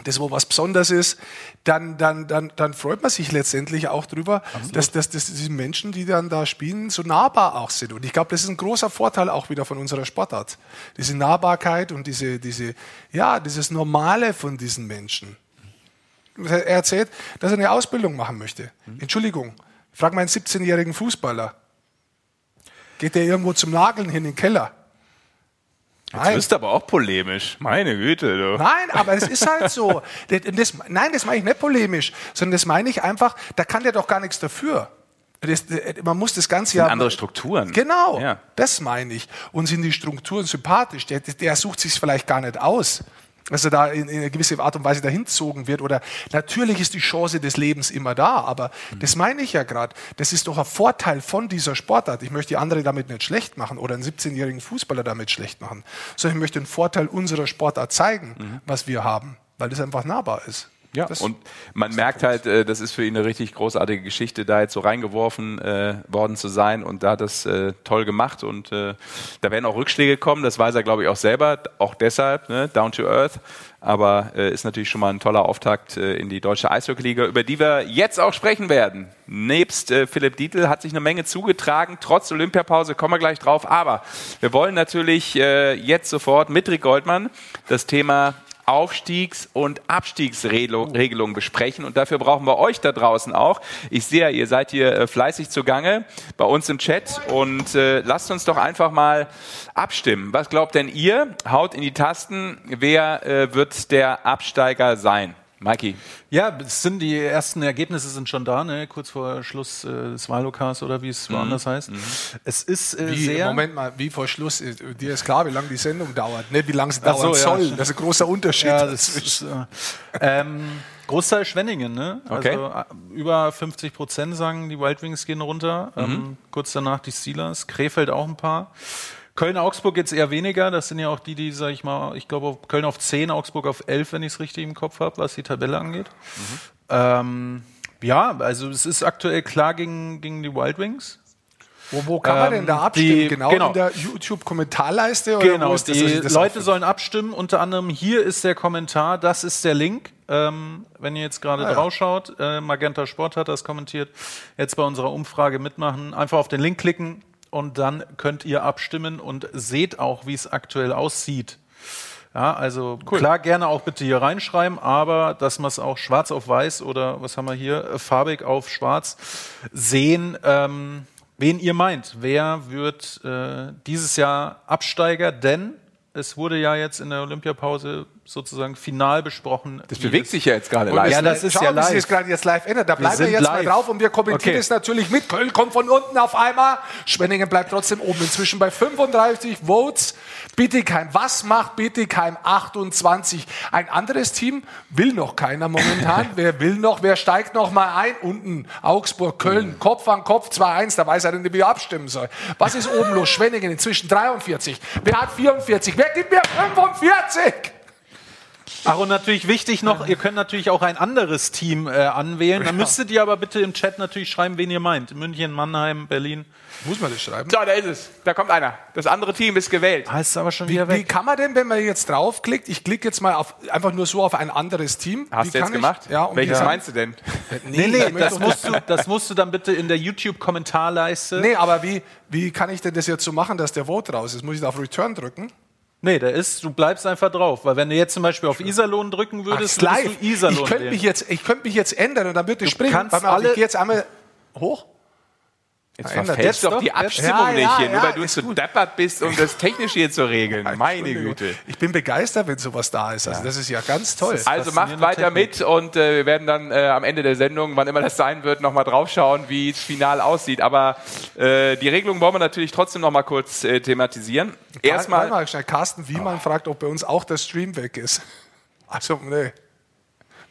das wo was Besonderes ist, dann, dann, dann, dann freut man sich letztendlich auch drüber, dass, dass, dass diese Menschen, die dann da spielen, so nahbar auch sind. Und ich glaube, das ist ein großer Vorteil auch wieder von unserer Sportart. Diese Nahbarkeit und diese, diese, ja, dieses Normale von diesen Menschen. Er erzählt, dass er eine Ausbildung machen möchte. Entschuldigung, frag mal einen 17-jährigen Fußballer. Geht der irgendwo zum Nageln hin in den Keller? Jetzt bist du aber auch polemisch. Meine Güte, du. Nein, aber es ist halt so. [laughs] Das, das, nein, das meine ich nicht polemisch, sondern das meine ich einfach, da kann der doch gar nichts dafür. Das, man muss das Ganze ja. andere Strukturen. Genau, Ja. das meine ich. Und sind die Strukturen sympathisch? Der, der sucht sich vielleicht gar nicht aus, dass er da in, in eine gewisse Art und Weise dahin gezogen wird. Oder natürlich ist die Chance des Lebens immer da, aber das meine ich ja gerade. Das ist doch ein Vorteil von dieser Sportart. Ich möchte die andere damit nicht schlecht machen oder einen 17-jährigen Fußballer damit schlecht machen, sondern ich möchte den Vorteil unserer Sportart zeigen, was wir haben, weil das einfach nahbar ist. Ja, und man merkt halt, äh, das ist für ihn eine richtig großartige Geschichte, da jetzt so reingeworfen äh, worden zu sein. Und da hat das äh, toll gemacht. Und äh, da werden auch Rückschläge kommen, das weiß er glaube ich auch selber, auch deshalb, ne, down to earth, aber äh, ist natürlich schon mal ein toller Auftakt äh, in die deutsche Eishockeyliga, über die wir jetzt auch sprechen werden. Nebst Philipp Dietl hat sich eine Menge zugetragen, trotz Olympiapause, kommen wir gleich drauf, aber wir wollen natürlich jetzt sofort mit Rick Goldmann das Thema Aufstiegs- und Abstiegsregelungen besprechen. Und dafür brauchen wir euch da draußen auch. Ich sehe, ihr seid hier äh, fleißig zugange bei uns im Chat. Und äh, lasst uns doch einfach mal abstimmen. Was glaubt denn ihr? Haut in die Tasten. Wer äh, wird der Absteiger sein? Mikey. Ja, es sind die ersten Ergebnisse sind schon da, ne? kurz vor Schluss äh, des Wahlokals oder wie es woanders heißt. Es ist äh, Wie, sehr. Moment mal, wie vor Schluss, äh, dir ist klar, wie lange die Sendung dauert, nicht wie lange sie Ach so, dauern ja. soll. Das ist ein großer Unterschied. Ja, das ist, äh, ähm, Großteil Schwenningen, ne? Also Okay. äh, über 50 Prozent sagen, die Wild Wings gehen runter. Ähm, kurz danach die Steelers, Krefeld auch ein paar. Köln-Augsburg jetzt eher weniger. Das sind ja auch die, die, sag ich mal, ich glaube, Köln auf 10, Augsburg auf 11, wenn ich es richtig im Kopf habe, was die Tabelle angeht. Ähm, ja, also es ist aktuell klar gegen, gegen die Wild Wings. Wo, wo kann man Ähm, denn da abstimmen? die- genau, genau. in der YouTube-Kommentarleiste? Genau, ist das, die ich das Leute aufnehme? sollen abstimmen. Unter anderem hier ist der Kommentar, das ist der Link. Ähm, wenn ihr jetzt gerade Ah, ja. drauf schaut, äh, Magenta Sport hat das kommentiert. Jetzt bei unserer Umfrage mitmachen. Einfach auf den Link klicken und dann könnt ihr abstimmen und seht auch, wie es aktuell aussieht. Ja, also klar, gerne auch bitte hier reinschreiben, aber dass wir es auch schwarz auf weiß oder was haben wir hier, äh, farbig auf schwarz sehen, ähm, wen ihr meint. Wer wird äh, dieses Jahr Absteiger? Denn es wurde ja jetzt in der Olympiapause sozusagen final besprochen. Das bewegt sich ja jetzt gerade live. Ja, das ist Schauen, ja live. das gerade jetzt live ändert. Da bleiben wir, sind jetzt mal live. drauf und wir kommentieren Okay. es natürlich mit. Köln kommt von unten auf einmal. Schwenningen bleibt trotzdem oben. Inzwischen bei 35 Votes. Bietigheim, was macht Bietigheim 28? Ein anderes Team will noch keiner momentan. [laughs] wer will noch? Wer steigt noch mal ein? Unten Augsburg, Köln, Kopf an Kopf 2-1. Da weiß er nicht, wie er abstimmen soll. Was ist oben los? Schwenningen inzwischen 43. Wer hat 44? Wer gibt mir 45? Ach, und natürlich wichtig noch, ihr könnt natürlich auch ein anderes Team äh, anwählen. Dann müsstet ihr aber bitte im Chat natürlich schreiben, wen ihr meint. München, Mannheim, Berlin. Muss man das schreiben? So, da ist es. Da kommt einer. Das andere Team ist gewählt. Heißt aber schon Wie, wieder wie weg. kann man denn, wenn man jetzt draufklickt, ich klicke jetzt mal auf, einfach nur so auf ein anderes Team. Hast wie du jetzt ich- gemacht? Ja, und Welches wie- meinst du denn? [laughs] Nee, nee, das musst, du, das musst du dann bitte in der YouTube-Kommentarleiste. Nee, aber wie, wie kann ich denn das jetzt so machen, dass der Vote raus ist? Muss ich da auf Return drücken? Nee, der ist, du bleibst einfach drauf. Weil wenn du jetzt zum Beispiel auf Iserlohn drücken würdest, Ach, du Iserlohn ich könnte mich, jetzt- ich könnte mich jetzt ändern und dann würde ich springen. kannst mal, alle- ich gehe jetzt einmal hoch. Jetzt verfällst das doch doch die? Abstimmung Ja, nicht ja, hier, nur ja, weil du zu gut. deppert bist, um das technisch hier zu regeln. Meine. Güte. Ich bin begeistert, wenn sowas da ist. Also das ist ja ganz toll. Also macht weiter Technik. mit und äh, wir werden dann äh, am Ende der Sendung, wann immer das sein wird, nochmal draufschauen, wie es final aussieht. Aber äh, die Regelung wollen wir natürlich trotzdem noch mal kurz äh, thematisieren. Erstmal mal schnell. Carsten Wiemann fragt, ob bei uns auch der Stream weg ist. [laughs] Also, nee.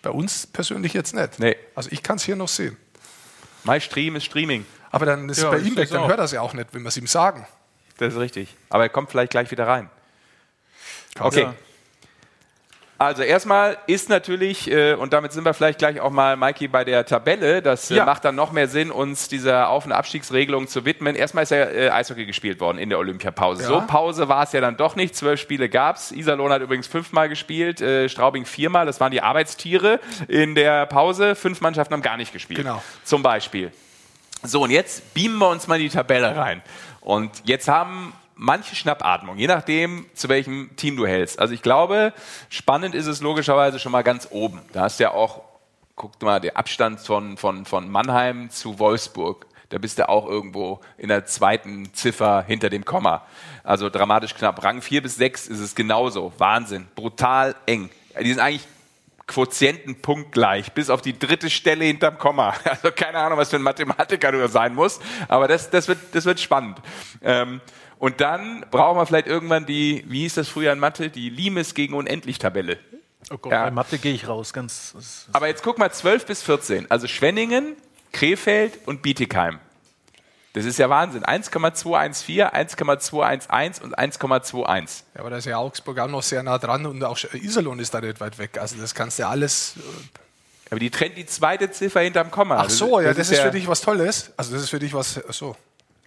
Bei uns persönlich jetzt nicht. Nee. Also ich kann es hier noch sehen. mein Stream ist Streaming. Aber dann ist Ja, bei ich ihm weg, dann hört er es ja auch nicht, wenn wir es ihm sagen. Das ist richtig. Aber er kommt vielleicht gleich wieder rein. Okay. Ja. Also erstmal ist natürlich, äh, und damit sind wir vielleicht gleich auch mal, Mikey, bei der Tabelle. Das äh, Ja. macht dann noch mehr Sinn, uns dieser Auf- und Abstiegsregelung zu widmen. Erstmal ist ja äh, Eishockey gespielt worden in der Olympiapause. Ja. So Pause war es ja dann doch nicht. Zwölf Spiele gab's. Iserlohn hat übrigens fünfmal gespielt, äh, Straubing viermal. Das waren die Arbeitstiere in der Pause. Fünf Mannschaften haben gar nicht gespielt. Genau. Zum Beispiel. So, und jetzt beamen wir uns mal in die Tabelle rein. Und jetzt haben manche Schnappatmung, je nachdem, zu welchem Team du hältst. Also ich glaube, spannend ist es logischerweise schon mal ganz oben. Da hast du ja auch, guck mal, der Abstand von, von, von Mannheim zu Wolfsburg. Da bist du auch irgendwo in der zweiten Ziffer hinter dem Komma. Also dramatisch knapp. Rang 4 bis 6 ist es genauso. Wahnsinn. Brutal eng. Die sind eigentlich Quotienten punktgleich, bis auf die dritte Stelle hinterm Komma. [laughs] Also keine Ahnung, was für ein Mathematiker du sein musst, aber das, das, wird, das wird spannend. Ähm, und dann brauchen wir vielleicht irgendwann die, wie hieß das früher in Mathe, die Limes gegen Unendlich-Tabelle. Oh Gott, Ja. bei Mathe gehe ich raus. Ganz, das- Aber jetzt guck mal, 12 bis 14, also Schwenningen, Krefeld und Bietigheim. Das ist ja Wahnsinn. 1,214, 1,211 und 1,21. Ja, aber da ist ja Augsburg auch noch sehr nah dran und auch Iserlohn ist da nicht weit weg. Also das kannst du ja alles. äh, Aber die trennt die zweite Ziffer hinterm Komma. Ach so, ja, das, ist, ja- für dich was Tolles. Also das ist für dich was. ach So.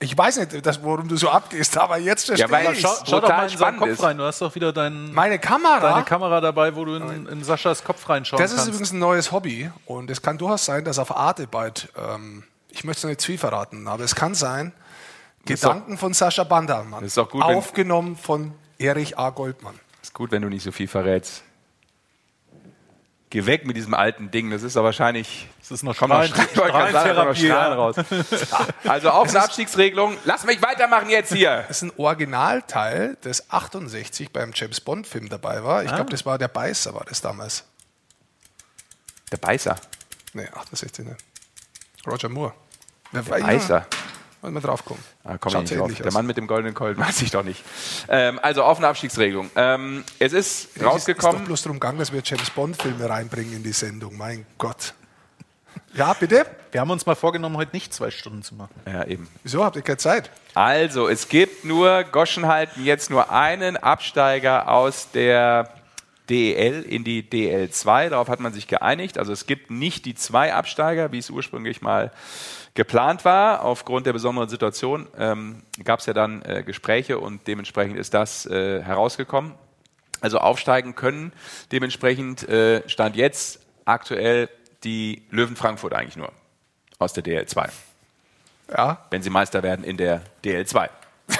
Ich weiß nicht, das, worum du so abgehst, [laughs] aber jetzt verstehe weil- ich. Schau, schau doch mal in seinen Kopf ist. rein. Du hast doch wieder deinen, Meine Kamera. deine Kamera dabei, wo du in, in Saschas Kopf reinschauen Das ist kannst. übrigens ein neues Hobby und es kann durchaus sein, dass auf Arte bald, ähm, ich möchte es nicht zu viel verraten, aber es kann sein, ist Gedanken von Sascha Bandermann, Das ist doch gut, wenn- aufgenommen von Erich A. Goldmann. Ist gut, wenn du nicht so viel verrätst. Geh weg mit diesem alten Ding. Das ist doch wahrscheinlich. Das ist noch Strahlen- Strahlentherapie, Strahlen raus. Also auf eine Abstiegsregelung. Lass mich weitermachen jetzt hier. Das ist ein Originalteil, das 68 beim James Bond Film dabei war. Ich Ah. glaube, das war der Beißer, war das damals. Der Beißer. Nee, 68 nicht. Roger Moore. Beißer. Wollen wir drauf kommen. Ah, komm nicht drauf. Der. Mann mit dem goldenen Colt [laughs] weiß ich doch nicht. Ähm, also auf eine Abstiegsregelung. Ähm, es ist Es ist, ist rausgekommen. doch bloß darum gegangen, dass wir James Bond Filme reinbringen in die Sendung. Mein Gott. Ja, bitte? Wir haben uns mal vorgenommen, heute nicht zwei Stunden zu machen. Ja, eben. Wieso habt ihr keine Zeit? Also, es gibt nur, Goschen halten jetzt nur einen Absteiger aus der DEL in die DL2. Darauf hat man sich geeinigt. Also es gibt nicht die zwei Absteiger, wie es ursprünglich mal geplant war. Aufgrund der besonderen Situation ähm, gab es ja dann äh, Gespräche und dementsprechend ist das äh, herausgekommen. Also aufsteigen können dementsprechend äh, stand jetzt aktuell die Löwen Frankfurt eigentlich nur aus der DL2. Ja, Wenn sie Meister werden in der DL2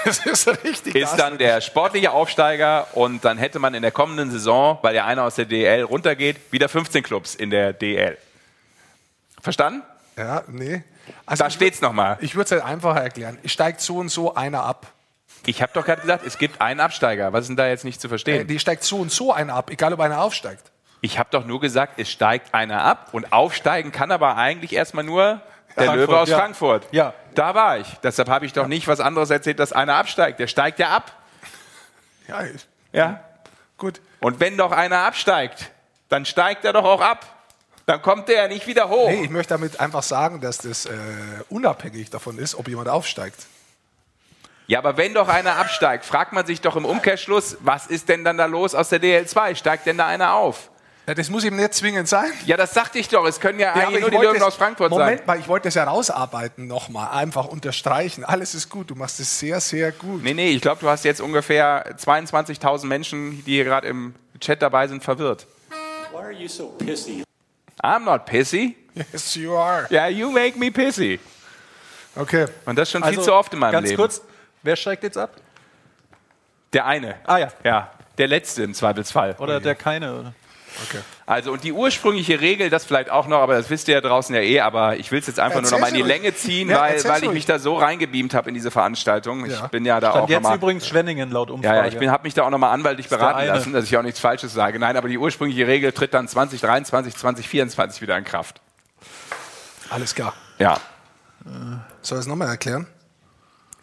das ist richtig. ist dann der sportliche Aufsteiger und dann hätte man in der kommenden Saison, weil der eine aus der DL runtergeht, wieder 15 Clubs in der DL. Verstanden? Ja, nee. Also Da ich steht's nochmal. Ich würde es halt einfacher erklären. Es steigt so und so einer ab. Ich habe doch gerade gesagt, es gibt einen Absteiger. Was ist denn da jetzt nicht zu Äh, verstehen? Die steigt so und so einer ab, egal ob einer aufsteigt. Ich habe doch nur gesagt, es steigt einer ab und aufsteigen kann aber eigentlich erstmal nur der Frankfurt, Löwe aus ja. Frankfurt. Ja. Da war ich. Deshalb habe ich doch nicht was anderes erzählt, dass einer absteigt. Der steigt ja ab. Ja, ich- Ja. gut. Und wenn doch einer absteigt, dann steigt er doch auch ab. Dann kommt der ja nicht wieder hoch. Nee, ich möchte damit einfach sagen, dass das äh, unabhängig davon ist, ob jemand aufsteigt. Ja, aber wenn doch einer absteigt, fragt man sich doch im Umkehrschluss, was ist denn dann da los aus der DL2? Steigt denn da einer auf? Ja, das muss eben nicht zwingend sein. Ja, das sagte ich doch. Es können ja, Ja, eigentlich ich nur die wollte Löwen es- aus Frankfurt Moment sein. mal, ich wollte das herausarbeiten nochmal, einfach unterstreichen. Alles ist gut, du machst es sehr, sehr gut. Nee, nee, ich glaube, du hast jetzt ungefähr 22.000 Menschen, die hier gerade im Chat dabei sind, verwirrt. Why are you so pissy? I'm not pissy. Yes, you are. Ja, you make me pissy. Okay. Und das schon viel Also, zu oft in meinem ganz Leben. kurz, wer steigt jetzt ab? Der eine. Ah ja. Ja, der letzte im Zweifelsfall. Oder der keine? Oder? okay. Also und die ursprüngliche Regel, das vielleicht auch noch, aber das wisst ihr ja draußen ja eh, aber ich will es jetzt einfach nur Erzähl's noch mal in die ruhig. Länge ziehen, Ja, weil, weil ich mich da so reingebeamt habe in diese Veranstaltung. Ich Ja. bin ja da Stand auch jetzt noch mal, übrigens Schwenningen laut Umfrage. ja, ja, ich habe mich da auch nochmal anwaltlich der beraten lassen, dass ich auch nichts Falsches sage. Nein, aber die ursprüngliche Regel tritt dann 2023, 2024 wieder in Kraft. Alles klar. Ja. Soll ich es nochmal erklären?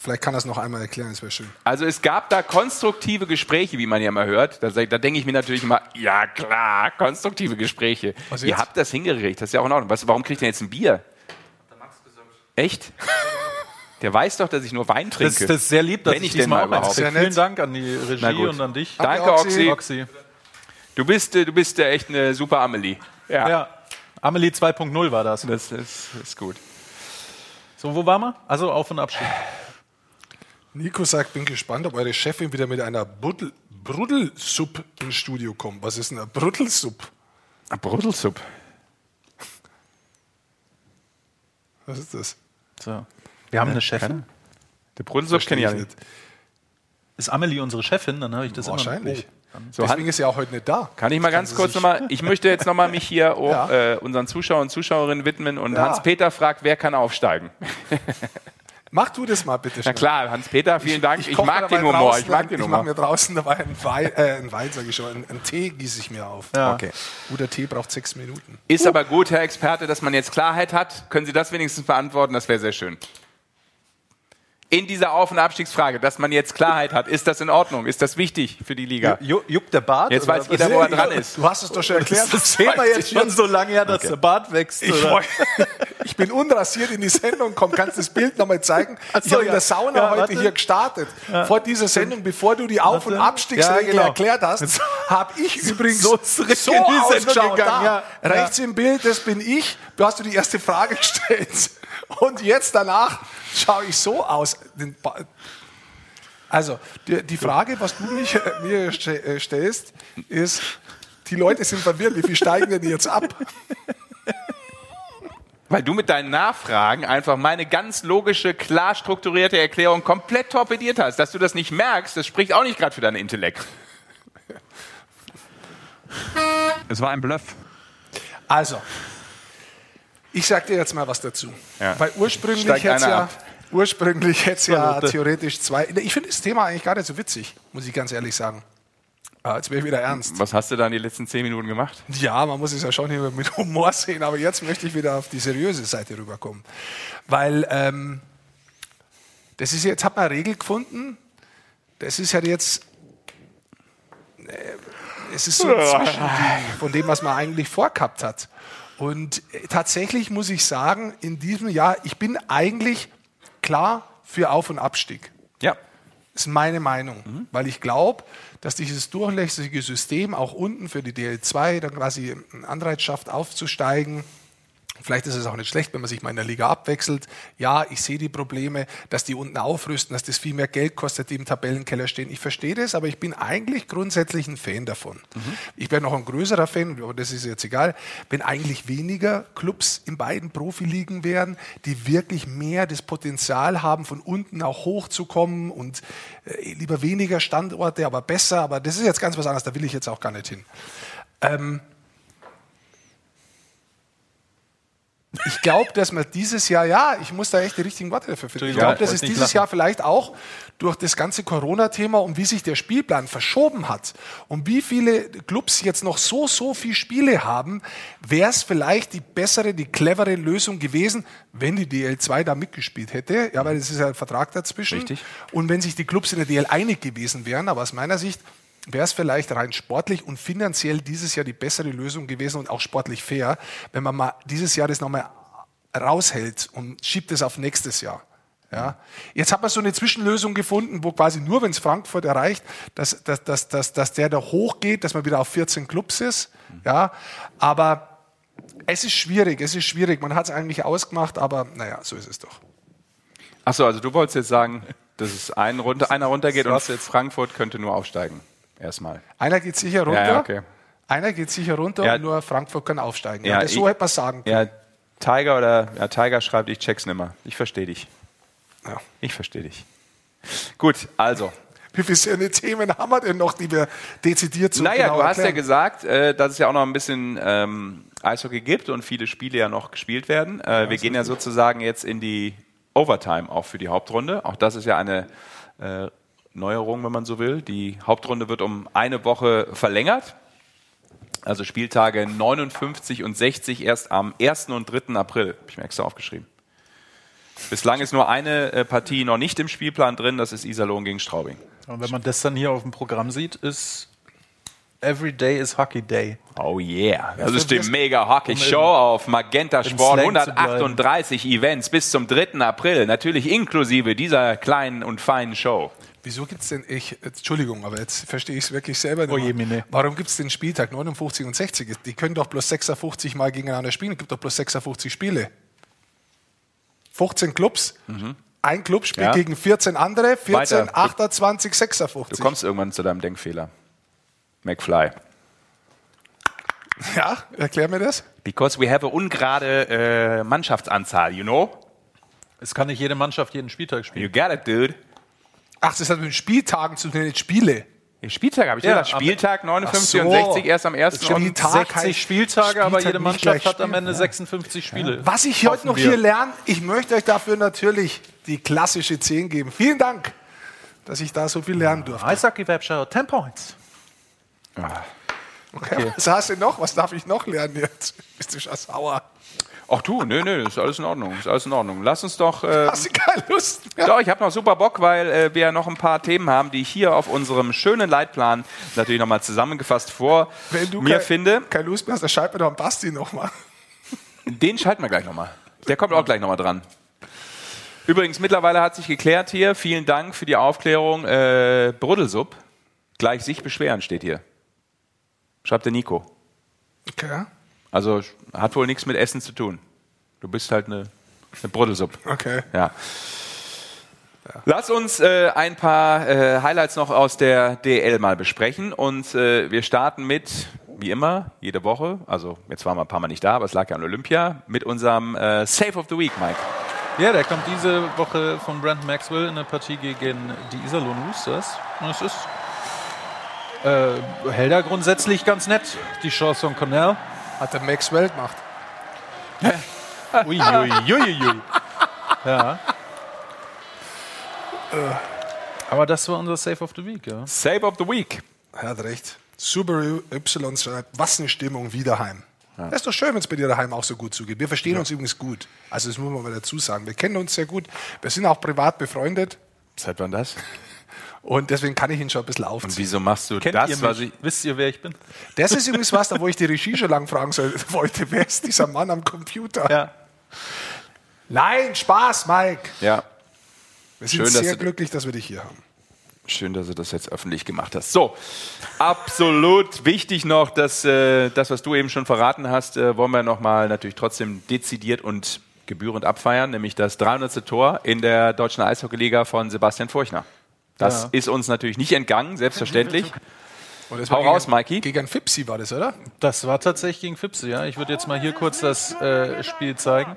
Vielleicht kann er es noch einmal erklären, das wäre schön. Also es gab da konstruktive Gespräche, wie man ja mal hört. Da, da denke ich mir natürlich immer, ja klar, konstruktive Gespräche. Was Ihr jetzt? habt das hingekriegt, das ist ja auch in Ordnung. Was, warum kriegt ihr jetzt ein Bier? Echt? Der weiß doch, dass ich nur Wein trinke. Das, das ist sehr lieb, dass Wenn ich ich diesmal überhaupt. Sehr Vielen nett. Dank an die Regie und an dich. Danke, Oxy. Oxy. Du bist, äh, du bist echt eine super Amelie. Ja, Ja. Amelie 2.0 war das. Das ist, ist gut. So, wo waren wir? Also auf und Abstieg. Nico sagt, bin gespannt, ob eure Chefin wieder mit einer Buddel, Bruddelsuppe ins Studio kommt. Was ist denn eine Bruddelsuppe? Brudelsup. Was ist das? So. Wir haben eine Chefin. Der Brudelsup kenne ich ja nicht. Ist Amelie unsere Chefin? Dann habe ich das Wahrscheinlich. immer. So, Deswegen ist sie auch heute nicht da. Kann ich mal ganz kurz nochmal, ich möchte jetzt nochmal mich hier auch [laughs] Ja. äh, unseren Zuschauern und Zuschauerinnen widmen und Ja. Hans-Peter fragt, wer kann aufsteigen? [laughs] Mach du das mal bitte Na schnell. klar, Hans-Peter, vielen Dank. Ich, koch mir mag den Humor, draußen ich mag den Ich mache Humor. mir draußen dabei einen Wein, äh, einen Wein sage ich schon, einen, einen Tee gieße ich mir auf. Ja. Okay. Guter Tee braucht sechs Minuten. Ist aber gut, Herr Experte, dass man jetzt Klarheit hat. Können Sie das wenigstens beantworten? Das wäre sehr schön. In dieser Auf- und Abstiegsfrage, dass man jetzt Klarheit hat, ist das in Ordnung? Ist das wichtig für die Liga? Ju- Juckt der Bart? Jetzt weiß jeder, wo er dran ist. Du hast es doch schon erklärt. Das Thema jetzt schon so lange her, dass der Bart wächst. Ich, [laughs] ich bin unrasiert in die Sendung gekommen. Kannst du das Bild nochmal zeigen? ich so, habe in ja. der Sauna Ja, heute warte. hier gestartet. Vor dieser Sendung, bevor du die Auf- und. Abstiegsregel Ja, genau. erklärt hast, habe ich übrigens so so, in ausgeschaut. gegangen, Da, ja. Rechts im Bild, das bin ich. Du hast du die erste Frage gestellt. Und jetzt danach schaue ich so aus. Also, die, die Frage, was du mich, äh, mir äh, stellst, ist, die Leute sind verwirrt, wie viel steigen denn jetzt ab? Weil du mit deinen Nachfragen einfach meine ganz logische, klar strukturierte Erklärung komplett torpediert hast. Dass du das nicht merkst, das spricht auch nicht gerade für deinen Intellekt. Es war ein Bluff. Also, ich sag dir jetzt mal was dazu. Ja. Weil ursprünglich hätte es ja, ursprünglich hätt's ja theoretisch zwei. Ich finde das Thema eigentlich gar nicht so witzig, muss ich ganz ehrlich sagen. Ah, jetzt wäre ich wieder ernst. Was hast du da in den letzten zehn Minuten gemacht? Ja, man muss es ja schon immer mit Humor sehen, aber jetzt möchte ich wieder auf die seriöse Seite rüberkommen. Weil ähm, das ist jetzt, hat man eine Regel gefunden, das ist ja jetzt, äh, es ist so ein [laughs] Zwischending von dem, was man eigentlich vorgehabt hat. Und äh, tatsächlich muss ich sagen, in diesem Jahr, ich bin eigentlich klar für Auf- und Abstieg. Ja. Das ist meine Meinung, weil ich glaube, dass dieses durchlässige System auch unten für die DL2 dann quasi einen Anreiz schafft, aufzusteigen. Vielleicht ist es auch nicht schlecht, wenn man sich mal in der Liga abwechselt. Ja, ich sehe die Probleme, dass die unten aufrüsten, dass das viel mehr Geld kostet, die im Tabellenkeller stehen. Ich verstehe das, aber ich bin eigentlich grundsätzlich ein Fan davon. Ich wäre noch ein größerer Fan, aber das ist jetzt egal, wenn eigentlich weniger Clubs in beiden Profiligen wären, die wirklich mehr das Potenzial haben, von unten auch hochzukommen und äh, lieber weniger Standorte, aber besser. Aber das ist jetzt ganz was anderes, da will ich jetzt auch gar nicht hin. Ähm, ich glaube, dass man dieses Jahr, ja, ich muss da echt die richtigen Worte dafür finden. Ich glaube, dass es dieses lachen. Jahr vielleicht auch durch das ganze Corona-Thema und wie sich der Spielplan verschoben hat und wie viele Clubs jetzt noch so, so viele Spiele haben, wäre es vielleicht die bessere, die clevere Lösung gewesen, wenn die DL2 da mitgespielt hätte. Ja, weil es ist ja ein Vertrag dazwischen. Richtig. Und wenn sich die Clubs in der DL einig gewesen wären, aber aus meiner Sicht wäre es vielleicht rein sportlich und finanziell dieses Jahr die bessere Lösung gewesen und auch sportlich fair, wenn man mal dieses Jahr das nochmal raushält und schiebt es auf nächstes Jahr. Ja. Jetzt hat man so eine Zwischenlösung gefunden, wo quasi nur, wenn es Frankfurt erreicht, dass, dass, dass, dass, dass der da hochgeht, dass man wieder auf 14 Clubs ist. Ja. Aber es ist schwierig, es ist schwierig. Man hat es eigentlich ausgemacht, aber naja, so ist es doch. Achso, also du wolltest jetzt sagen, dass es ein runter, einer runtergeht und jetzt? Frankfurt könnte nur aufsteigen. Erstmal. Einer geht sicher runter. Ja, okay. Einer geht sicher runter Ja. und nur Frankfurt kann aufsteigen. Ja, so ich- hätte man es sagen können. Ja, Tiger oder ja, Tiger schreibt, ich check's nimmer. Ich verstehe dich. Ja. Ich verstehe dich. Gut, also. Wie viele Themen haben wir denn noch, die wir dezidiert so naja, genau du hast ja gesagt, äh, dass es ja auch noch ein bisschen ähm, Eishockey gibt und viele Spiele ja noch gespielt werden. Äh, wir gehen ja sozusagen jetzt in die Overtime auch für die Hauptrunde. Auch das ist ja eine äh, Neuerung, wenn man so will. Die Hauptrunde wird um eine Woche verlängert. Also Spieltage 59 und 60 erst am 1. und 3. April. Habe ich mir extra aufgeschrieben. Bislang ist nur eine äh, Partie noch nicht im Spielplan drin, das ist Iserlohn gegen Straubing. Und wenn man das dann hier auf dem Programm sieht, ist Every Day is Hockey Day. Oh yeah. Das für ist die das- Mega Hockey Show auf Magenta Sport. Slang zu 138 Events bis zum 3. April. Natürlich inklusive dieser kleinen und feinen Show. Wieso gibt es denn, ich, Entschuldigung, aber jetzt verstehe ich es wirklich selber nicht. Oh mehr. je, Mine. Warum gibt es den Spieltag 59 und 60? Die können doch bloß 56 Mal gegeneinander spielen. Es gibt doch bloß 56 Spiele. 15 Clubs. Ein Club spielt Ja. gegen 14 andere. 14, Weiter. 28, Du 56. kommst irgendwann zu deinem Denkfehler. McFly. Ja, erklär mir das. Because we have a ungerade äh, Mannschaftsanzahl, you know? Es kann nicht jede Mannschaft jeden Spieltag spielen. You got it, dude. Ach, das hat mit den Spieltagen zu tun, nicht Spiele. Spieltag, habe ich Ja, gesagt. Spieltag 59 Ach und so. 60 erst am 1. Das stimmt. und Spieltag 60 heißt Spieltage, aber Spieltag jede nicht Mannschaft hat am Ende ja. 56 Spiele. Was ich heute Hoffen noch wir. hier lerne, ich möchte euch dafür natürlich die klassische 10 geben. Vielen Dank, dass ich da so viel lernen durfte. Eishockey Webshow, 10 Points. Okay. [laughs] Was hast du noch? Was darf ich noch lernen jetzt? Bist du schon sauer? Ach du, nö, nö, ist alles in Ordnung. Ist alles in Ordnung. Lass uns doch. Äh, [laughs] Hast du keine Lust mehr? Doch, ich habe noch super Bock, weil äh, wir noch ein paar Themen haben, die ich hier auf unserem schönen Leitplan natürlich nochmal zusammengefasst vor Wenn du mir kein, finde. keine Lust mehr hast, dann schreib mir doch einen Basti nochmal. [laughs] Den schalten wir gleich nochmal. Der kommt auch gleich nochmal dran. Übrigens, mittlerweile hat sich geklärt hier. Vielen Dank für die Aufklärung. Äh, Bruddelsupp, gleich sich beschweren steht hier. Schreibt der Nico. Okay. Also hat wohl nichts mit Essen zu tun. Du bist halt eine, eine Bruddelsuppe. Okay. Ja. Lass uns äh, ein paar äh, Highlights noch aus der DL mal besprechen und äh, wir starten mit, wie immer, jede Woche, also jetzt waren wir ein paar Mal nicht da, aber es lag ja an Olympia, mit unserem äh, Save of the Week, Mike. Ja, der kommt diese Woche von Brandon Maxwell in der Partie gegen die Iserlohn Roosters. Und es ist äh, Helder grundsätzlich ganz nett. Die Chance von Cornell Hat der Maxwell gemacht. [laughs] Uiuiuiui. Ja. Aber das war unser Save of the Week, ja. Save of the Week. Er hat recht. Subaru Y schreibt, was eine Stimmung, wieder heim. Das ist doch schön, wenn es bei dir daheim auch so gut zugeht. Wir verstehen uns übrigens gut. Also das muss man mal dazu sagen. Wir kennen uns sehr gut. Wir sind auch privat befreundet. Seit wann das? Und deswegen kann ich ihn schon ein bisschen aufziehen. Und wieso machst du Kennt das, ihr was ich. Wisst ihr, wer ich bin? Das ist übrigens was, da wo ich die Regie schon lang [laughs] fragen soll, [laughs] wollte. Wer ist dieser Mann am Computer? Ja. Nein, Spaß, Mike. Ja, Wir sind Schön, dass sehr du- glücklich, dass wir dich hier haben. schön, dass du das jetzt öffentlich gemacht hast. So, absolut wichtig noch, dass äh, das, was du eben schon verraten hast, äh, wollen wir nochmal natürlich trotzdem dezidiert und gebührend abfeiern, nämlich das 300. Tor in der deutschen Eishockeyliga von Sebastian Furchner. Das Ja. ist uns natürlich nicht entgangen, selbstverständlich. [laughs] Und das Hau war raus, gegen, Mikey. Gegen Fipsi war das, oder? Das war tatsächlich gegen Fipse, ja. Ich würde jetzt mal hier kurz das äh, Spiel zeigen.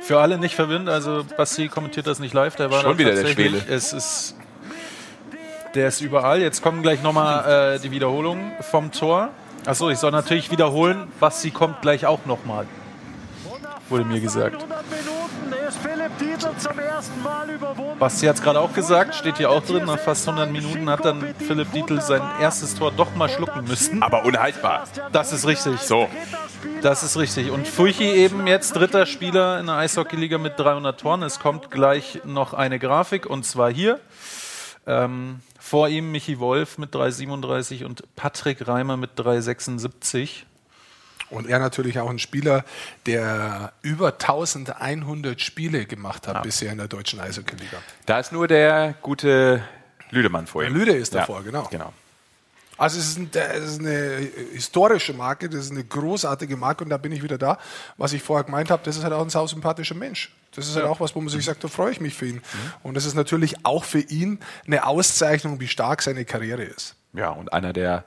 Für alle nicht verwirrend, also Basti kommentiert das nicht live, der war Schon wieder der Schwele. Es ist, der ist überall. Jetzt kommen gleich nochmal äh, die Wiederholungen vom Tor. Achso, ich soll natürlich wiederholen, Basti kommt gleich auch nochmal. Wurde mir gesagt. Basti hat es gerade auch gesagt, steht hier auch drin. Nach fast 100 Minuten hat dann Philipp Dietl sein erstes Tor doch mal schlucken müssen. Aber unhaltbar. Das ist richtig. So, Das ist richtig. Und Furchi eben jetzt dritter Spieler in der Eishockeyliga mit 300 Toren. Es kommt gleich noch eine Grafik und zwar hier. Ähm, vor ihm Michi Wolf mit 3,37 und Patrick Reimer mit 3,76. Und er natürlich auch ein Spieler, der über 1100 Spiele gemacht hat bisher in der deutschen Eishockeyliga. da ist nur der gute Lüdemann vor ihm. Lüde ist Ja, davor, genau. Genau. Also es ist, ein, es ist eine historische Marke, das ist eine großartige Marke und da bin ich wieder da. Was ich vorher gemeint habe, das ist halt auch ein sausympathischer Mensch. Das ist halt auch was, wo man sich sagt, da freue ich mich für ihn. Und das ist natürlich auch für ihn eine Auszeichnung, wie stark seine Karriere ist. Ja, und einer, der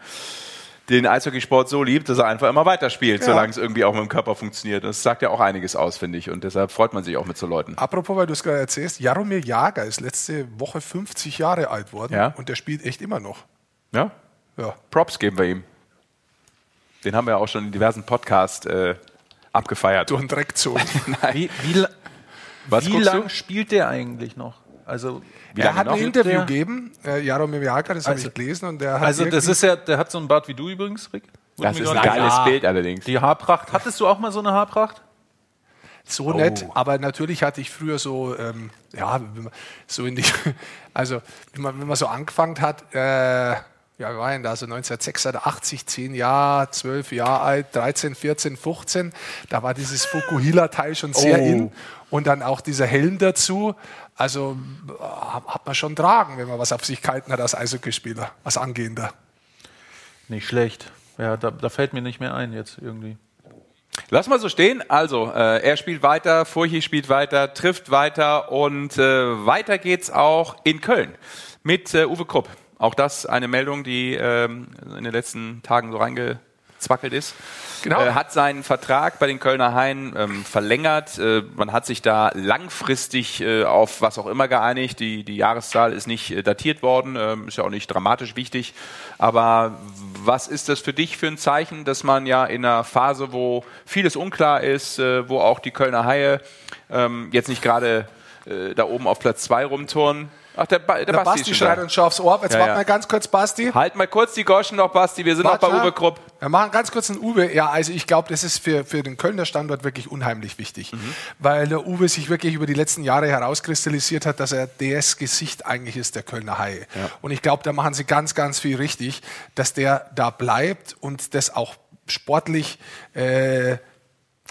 den Eishockeysport so liebt, dass er einfach immer weiterspielt, Ja. solange es irgendwie auch mit dem Körper funktioniert. Das sagt ja auch einiges aus, finde ich. Und deshalb freut man sich auch mit so Leuten. Apropos, weil du es gerade erzählst, Jaromir Jager ist letzte Woche 50 Jahre alt worden Ja. und der spielt echt immer noch. Ja? Ja. Props geben wir ihm. Den haben wir auch schon in diversen Podcasts äh, abgefeiert. Durch den Dreck gezogen. [laughs] Wie, wie, wie guckst lang du? spielt der eigentlich noch? Also, er hat ein Interview gegeben, äh, Jaromir Jager, das habe Also- ich gelesen und der hat also das ist ja, der hat so einen Bart wie du übrigens, Rick. Das ist ein geiles gesagt. Bild allerdings. Die Haarpracht. Hattest du auch mal so eine Haarpracht? So nett, aber natürlich hatte ich früher so, ähm, ja, wenn man so in die, [laughs] also wenn man, wenn man so angefangen hat, äh, ja, wir waren da so 1986, 10 Jahre, 12 Jahre alt, 13, 14, 15, da war dieses Fukuhila-Teil schon sehr Oh. in und dann auch dieser Helm dazu. Also äh, hat man schon tragen, wenn man was auf sich gehalten hat als Eishockeyspieler, als Angehender. Nicht schlecht. Ja, da, da fällt mir nicht mehr ein jetzt irgendwie. Lass mal so stehen. Also, äh, er spielt weiter, Furchi spielt weiter, trifft weiter und äh, weiter geht's auch in Köln mit äh, Uwe Krupp. Auch das eine Meldung, die ähm, in den letzten Tagen so reingezwackelt ist. Genau. Äh, hat seinen Vertrag bei den Kölner Haien ähm, verlängert. Äh, man hat sich da langfristig äh, auf was auch immer geeinigt. Die, die Jahreszahl ist nicht äh, datiert worden, ähm, ist ja auch nicht dramatisch wichtig. Aber was ist das für dich für ein Zeichen, dass man ja in einer Phase, wo vieles unklar ist, äh, wo auch die Kölner Haie ähm, jetzt nicht gerade äh, da oben auf Platz zwei rumturnen. Ach, der, ba der, Der Basti, Basti da. uns schon aufs Ohr. Jetzt Ja, ja. wir ganz kurz, Basti. Halt mal kurz die Goschen noch, Basti. Wir sind noch Warte, bei Uwe Krupp. Wir machen ganz kurz einen Uwe. Ja, also ich glaube, das ist für, für den Kölner Standort wirklich unheimlich wichtig, Mhm. weil der Uwe sich wirklich über die letzten Jahre herauskristallisiert hat, dass er das Gesicht eigentlich ist der Kölner Haie. Und ich glaube, da machen sie ganz, ganz viel richtig, dass der da bleibt und das auch sportlich, äh,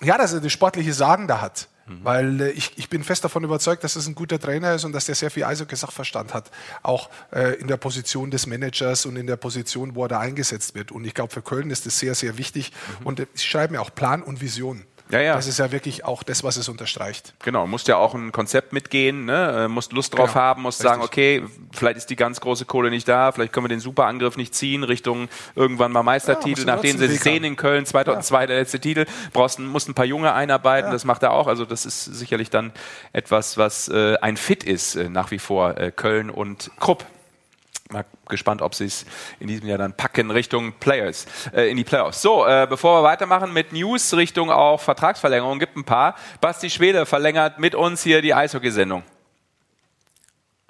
ja, dass er das sportliche Sagen da hat. Weil äh, ich, ich bin fest davon überzeugt, dass es ein guter Trainer ist und dass der sehr viel Eishockey-Sachverstand hat. Auch äh, in der Position des Managers und in der Position, wo er da eingesetzt wird. Und ich glaube, für Köln ist das sehr, sehr wichtig. Und äh, sie schreiben ja auch Plan und Vision. Ja, ja. Das ist ja wirklich auch das, was es unterstreicht. Genau, musst ja auch ein Konzept mitgehen, ne? äh, musst Lust drauf Genau, haben, musst sagen, okay, vielleicht ist die ganz große Kohle nicht da, vielleicht können wir den Superangriff nicht ziehen Richtung irgendwann mal Meistertitel, du nachdem sie es sehen in Köln, 2002 der letzte Titel, brauchst, musst ein paar Junge einarbeiten, Ja. das macht er auch, also das ist sicherlich dann etwas, was äh, ein Fit ist, äh, nach wie vor äh, Köln und Krupp. Mal gespannt, ob sie es in diesem Jahr dann packen Richtung Players, äh, in die Playoffs. So, äh, bevor wir weitermachen mit News Richtung auch Vertragsverlängerung, gibt ein paar. Basti Schwede verlängert mit uns hier die Eishockey-Sendung.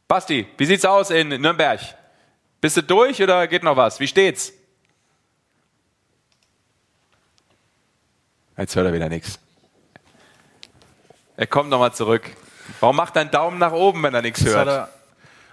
Basti, wie sieht's aus in Nürnberg? Bist du durch oder geht noch was? Wie steht's? Jetzt hört er wieder nichts. Er kommt nochmal zurück. Warum macht er einen Daumen nach oben, wenn er nichts hört?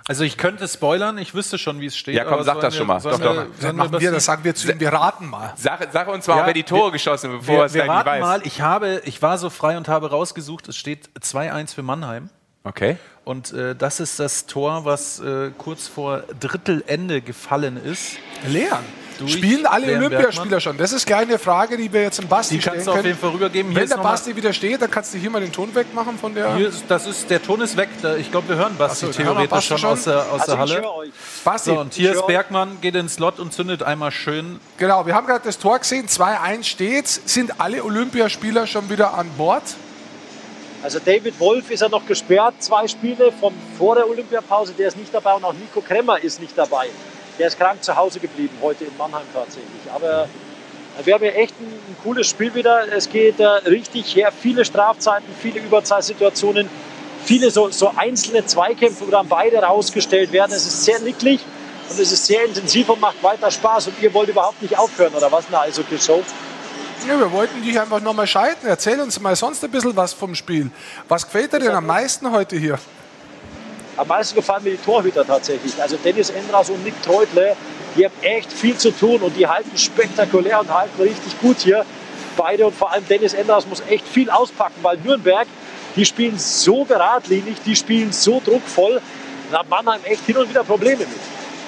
Also ich könnte spoilern, ich wüsste schon, wie es steht. Ja, komm, aber sag das wir- schon mal. Doch, wir- doch. Dann machen wir, das sagen wir zu ihm, wir raten mal. Sag, sag uns mal, Ja, wer die Tore wir- geschossen hat, bevor Wir, es wir raten weiß. mal, ich, habe, ich war so frei und habe rausgesucht, es steht 2-1 für Mannheim. Okay. Und äh, das ist das Tor, was äh, kurz vor Drittelende gefallen ist. Leon. Durch Spielen alle Leon Olympiaspieler Bergmann. schon? Das ist gleich eine Frage, die wir jetzt im Basti Die stellen kannst du auf können. jeden Fall rübergeben. Wenn der Basti wieder steht, dann kannst du hier mal den Ton wegmachen von der... Hier ist, das ist, der Ton ist weg. Da- Ich glaube, wir hören Basti so, theoretisch Basti schon, schon? aus der, aus Also der ich Halle. höre euch. Basti, So, und hier ist Bergmann, geht ins Slot und zündet einmal schön. genau, wir haben gerade das Tor gesehen, 2-1 steht. Sind alle Olympiaspieler schon wieder an Bord? Also David Wolf ist ja noch gesperrt, zwei Spiele von vor der Olympiapause, der ist nicht dabei und auch Nico Kremmer ist nicht dabei. Der ist krank zu Hause geblieben, heute in Mannheim tatsächlich. Aber wir haben ja echt ein, ein cooles Spiel wieder. Es geht äh, richtig her, viele Strafzeiten, viele Überzahlsituationen, viele so, so einzelne Zweikämpfe, wo dann beide rausgestellt werden. Es ist sehr nicklig und es ist sehr intensiv und macht weiter Spaß. Und ihr wollt überhaupt nicht aufhören, oder was? Eine Eishockey-Show? Ja, wir wollten dich einfach nochmal schalten. Erzähl uns mal sonst ein bisschen was vom Spiel. Was gefällt dir denn am meisten heute hier? Am meisten gefallen mir die Torhüter tatsächlich. Also Dennis Endras und Nick Treutle, die haben echt viel zu tun und die halten spektakulär und halten richtig gut hier. Beide und vor allem Dennis Endras muss echt viel auspacken, weil Nürnberg, die spielen so geradlinig, die spielen so druckvoll. Da hat Mannheim echt hin und wieder Probleme mit.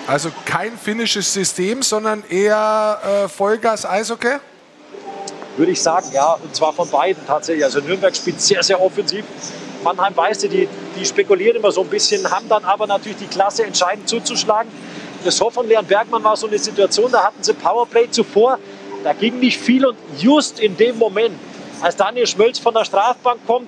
Also kein finnisches System, sondern eher äh, Vollgas-Eishockey? würde ich sagen, ja, und zwar von beiden tatsächlich. Also Nürnberg spielt sehr, sehr offensiv. Mannheim weißt du, die, die spekulieren immer so ein bisschen, haben dann aber natürlich die Klasse, entscheidend zuzuschlagen. Das Tor von Leon Bergmann war so eine Situation, da hatten sie Powerplay zuvor, da ging nicht viel und just in dem Moment, als Daniel Schmölz von der Strafbank kommt,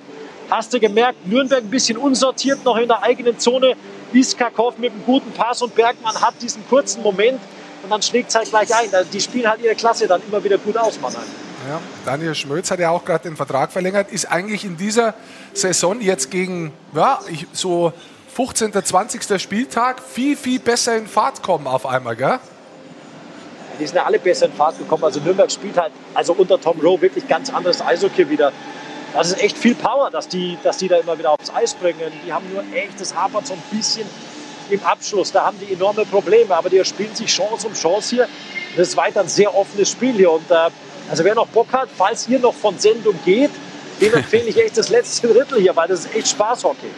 hast du gemerkt, Nürnberg ein bisschen unsortiert noch in der eigenen Zone, Iskakov mit einem guten Pass und Bergmann hat diesen kurzen Moment und dann schlägt es halt gleich ein. Also Die spielen halt ihre Klasse dann immer wieder gut aus, Mannheim. Ja, Daniel Schmölz hat ja auch gerade den Vertrag verlängert, ist eigentlich in dieser Saison jetzt gegen ja, ich, so 15., 20. Spieltag viel, viel besser in Fahrt kommen auf einmal, gell? Die sind ja alle besser in Fahrt gekommen. Also Nürnberg spielt halt, also unter Tom Rowe wirklich ganz anderes Eishockey wieder. Das ist echt viel Power, dass die, dass die da immer wieder aufs Eis bringen. Die haben nur echt, das hapert so ein bisschen im Abschluss. Da haben die enorme Probleme, aber die spielen sich Chance um Chance hier. Das ist weiter ein sehr offenes Spiel hier. Und äh, also wer noch Bock hat, falls ihr noch von Sendung geht, dem empfehle ich echt das letzte Drittel hier, weil das ist echt Spaßhockey.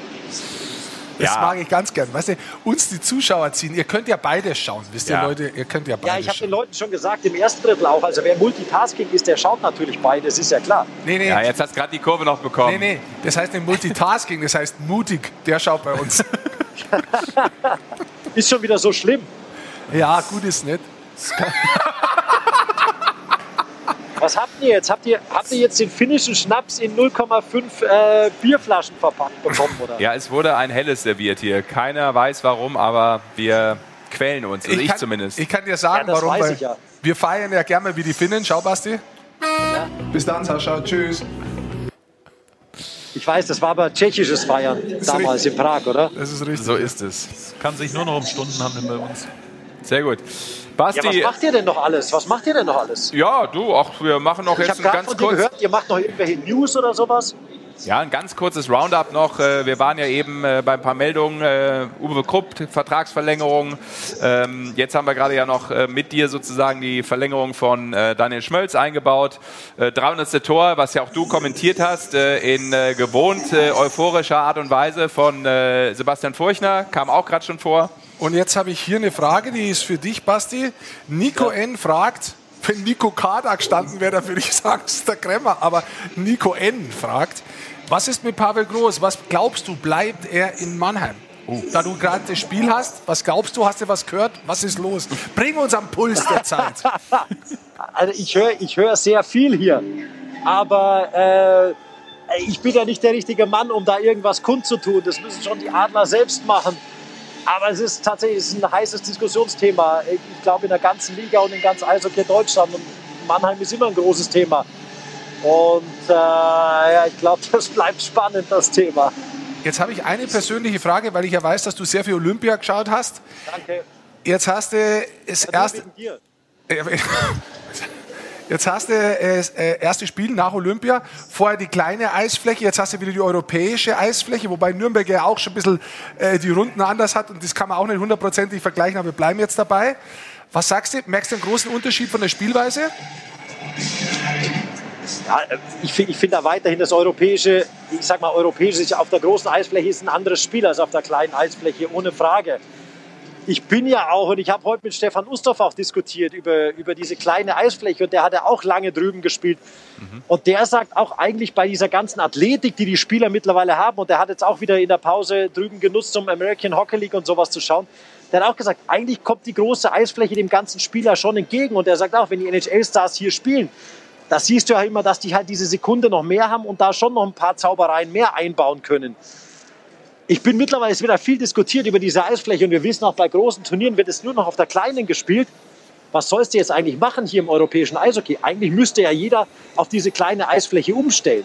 Das Ja. mag ich ganz gern. Weißt du, uns die Zuschauer ziehen. Ihr könnt ja beides schauen, wisst ihr Ja. Leute? Ihr könnt ja Ja, beides ich habe den. Leuten schon gesagt, im ersten Drittel auch. Also wer Multitasking ist, der schaut natürlich beides, ist ja klar. Nee, nee, Ja, jetzt hast du gerade die Kurve noch bekommen. nee, nee. Das heißt nicht Multitasking, das heißt mutig. Der schaut bei uns. [laughs] Ist schon wieder so schlimm. ja, gut ist nicht. [laughs] Was habt ihr jetzt? Habt ihr, habt ihr jetzt den finnischen Schnaps in 0,5 äh, Bierflaschen verpackt bekommen? Oder? Ja, es wurde ein helles serviert hier. Keiner weiß warum, aber wir quälen uns. Also ich, kann, zumindest. Ich kann dir sagen, Ja, das warum. weiß weil ich ja. Wir feiern ja gerne wie die Finnen. Schau, Basti. Bis dann, Sascha. Tschüss. Ich weiß, das war aber tschechisches Feiern damals in Prag, oder? Das ist richtig. so ist es. Kann sich nur noch um Stunden handeln bei uns. Sehr gut. Ja, Basti, was macht ihr denn noch alles? Was macht ihr denn noch alles? ja, du, auch wir machen noch Ich jetzt habe ein ganz von dir kurz, gehört, ihr macht noch irgendwelche News oder sowas. ja, ein ganz kurzes Roundup noch. Äh, Wir waren ja eben äh, bei ein paar Meldungen. äh, Uwe Krupp, Vertragsverlängerung. Ähm, Jetzt haben wir gerade ja noch mit dir sozusagen die Verlängerung von Daniel Schmölz eingebaut. Äh, 300. Tor, was ja auch du kommentiert hast, in gewohnt euphorischer Art und Weise von Sebastian Furchner, kam auch gerade schon vor. Und jetzt habe ich hier eine Frage, die ist für dich, Basti. Nico N. fragt, wenn Nico K. da gestanden wäre, dann würde ich sagen, es ist der Kremmer. Aber Nico N. fragt, was ist mit Pavel Groß? Was glaubst du, bleibt er in Mannheim? Da du gerade das Spiel hast, was glaubst du? Hast du was gehört? Was ist los? Bring uns am Puls der Zeit. [laughs] Also ich höre ich hör sehr viel hier. Aber äh, ich bin ja nicht der richtige Mann, um da irgendwas kundzutun. Das müssen schon die Adler selbst machen. Aber es ist tatsächlich es ist ein heißes Diskussionsthema. Ich glaube, in der ganzen Liga und in ganz Eishockey Deutschland. Und Mannheim ist immer ein großes Thema. Und äh, ja, ich glaube, [laughs] das bleibt spannend, das Thema. Jetzt habe ich eine persönliche Frage, weil ich ja weiß, dass du sehr viel Olympia geschaut hast. Danke. Jetzt hast du das erste. Wegen dir. [laughs] Jetzt hast du äh, das äh, erste Spiel nach Olympia, vorher die kleine Eisfläche, jetzt hast du wieder die europäische Eisfläche, wobei Nürnberg ja auch schon ein bisschen äh, die Runden anders hat und das kann man auch nicht hundertprozentig vergleichen, aber wir bleiben jetzt dabei. Was sagst du? Merkst du einen großen Unterschied von der Spielweise? Ja, ich finde find da weiterhin das europäische, ich sag mal, europäische auf der großen Eisfläche ist ein anderes Spiel als auf der kleinen Eisfläche, ohne Frage. Ich bin ja auch, und ich habe heute mit Stefan Ustorf auch diskutiert über, über diese kleine Eisfläche und der hat ja auch lange drüben gespielt. Und der sagt auch eigentlich bei dieser ganzen Athletik, die die Spieler mittlerweile haben, und der hat jetzt auch wieder in der Pause drüben genutzt, um American Hockey League und sowas zu schauen, der hat auch gesagt, eigentlich kommt die große Eisfläche dem ganzen Spieler schon entgegen. Und er sagt auch, wenn die NHL-Stars hier spielen, da siehst du ja immer, dass die halt diese Sekunde noch mehr haben und da schon noch ein paar Zaubereien mehr einbauen können. Ich bin mittlerweile, es wird ja viel diskutiert über diese Eisfläche und wir wissen auch, bei großen Turnieren wird es nur noch auf der kleinen gespielt. Was sollst du jetzt eigentlich machen hier im europäischen Eishockey? Eigentlich müsste ja jeder auf diese kleine Eisfläche umstellen.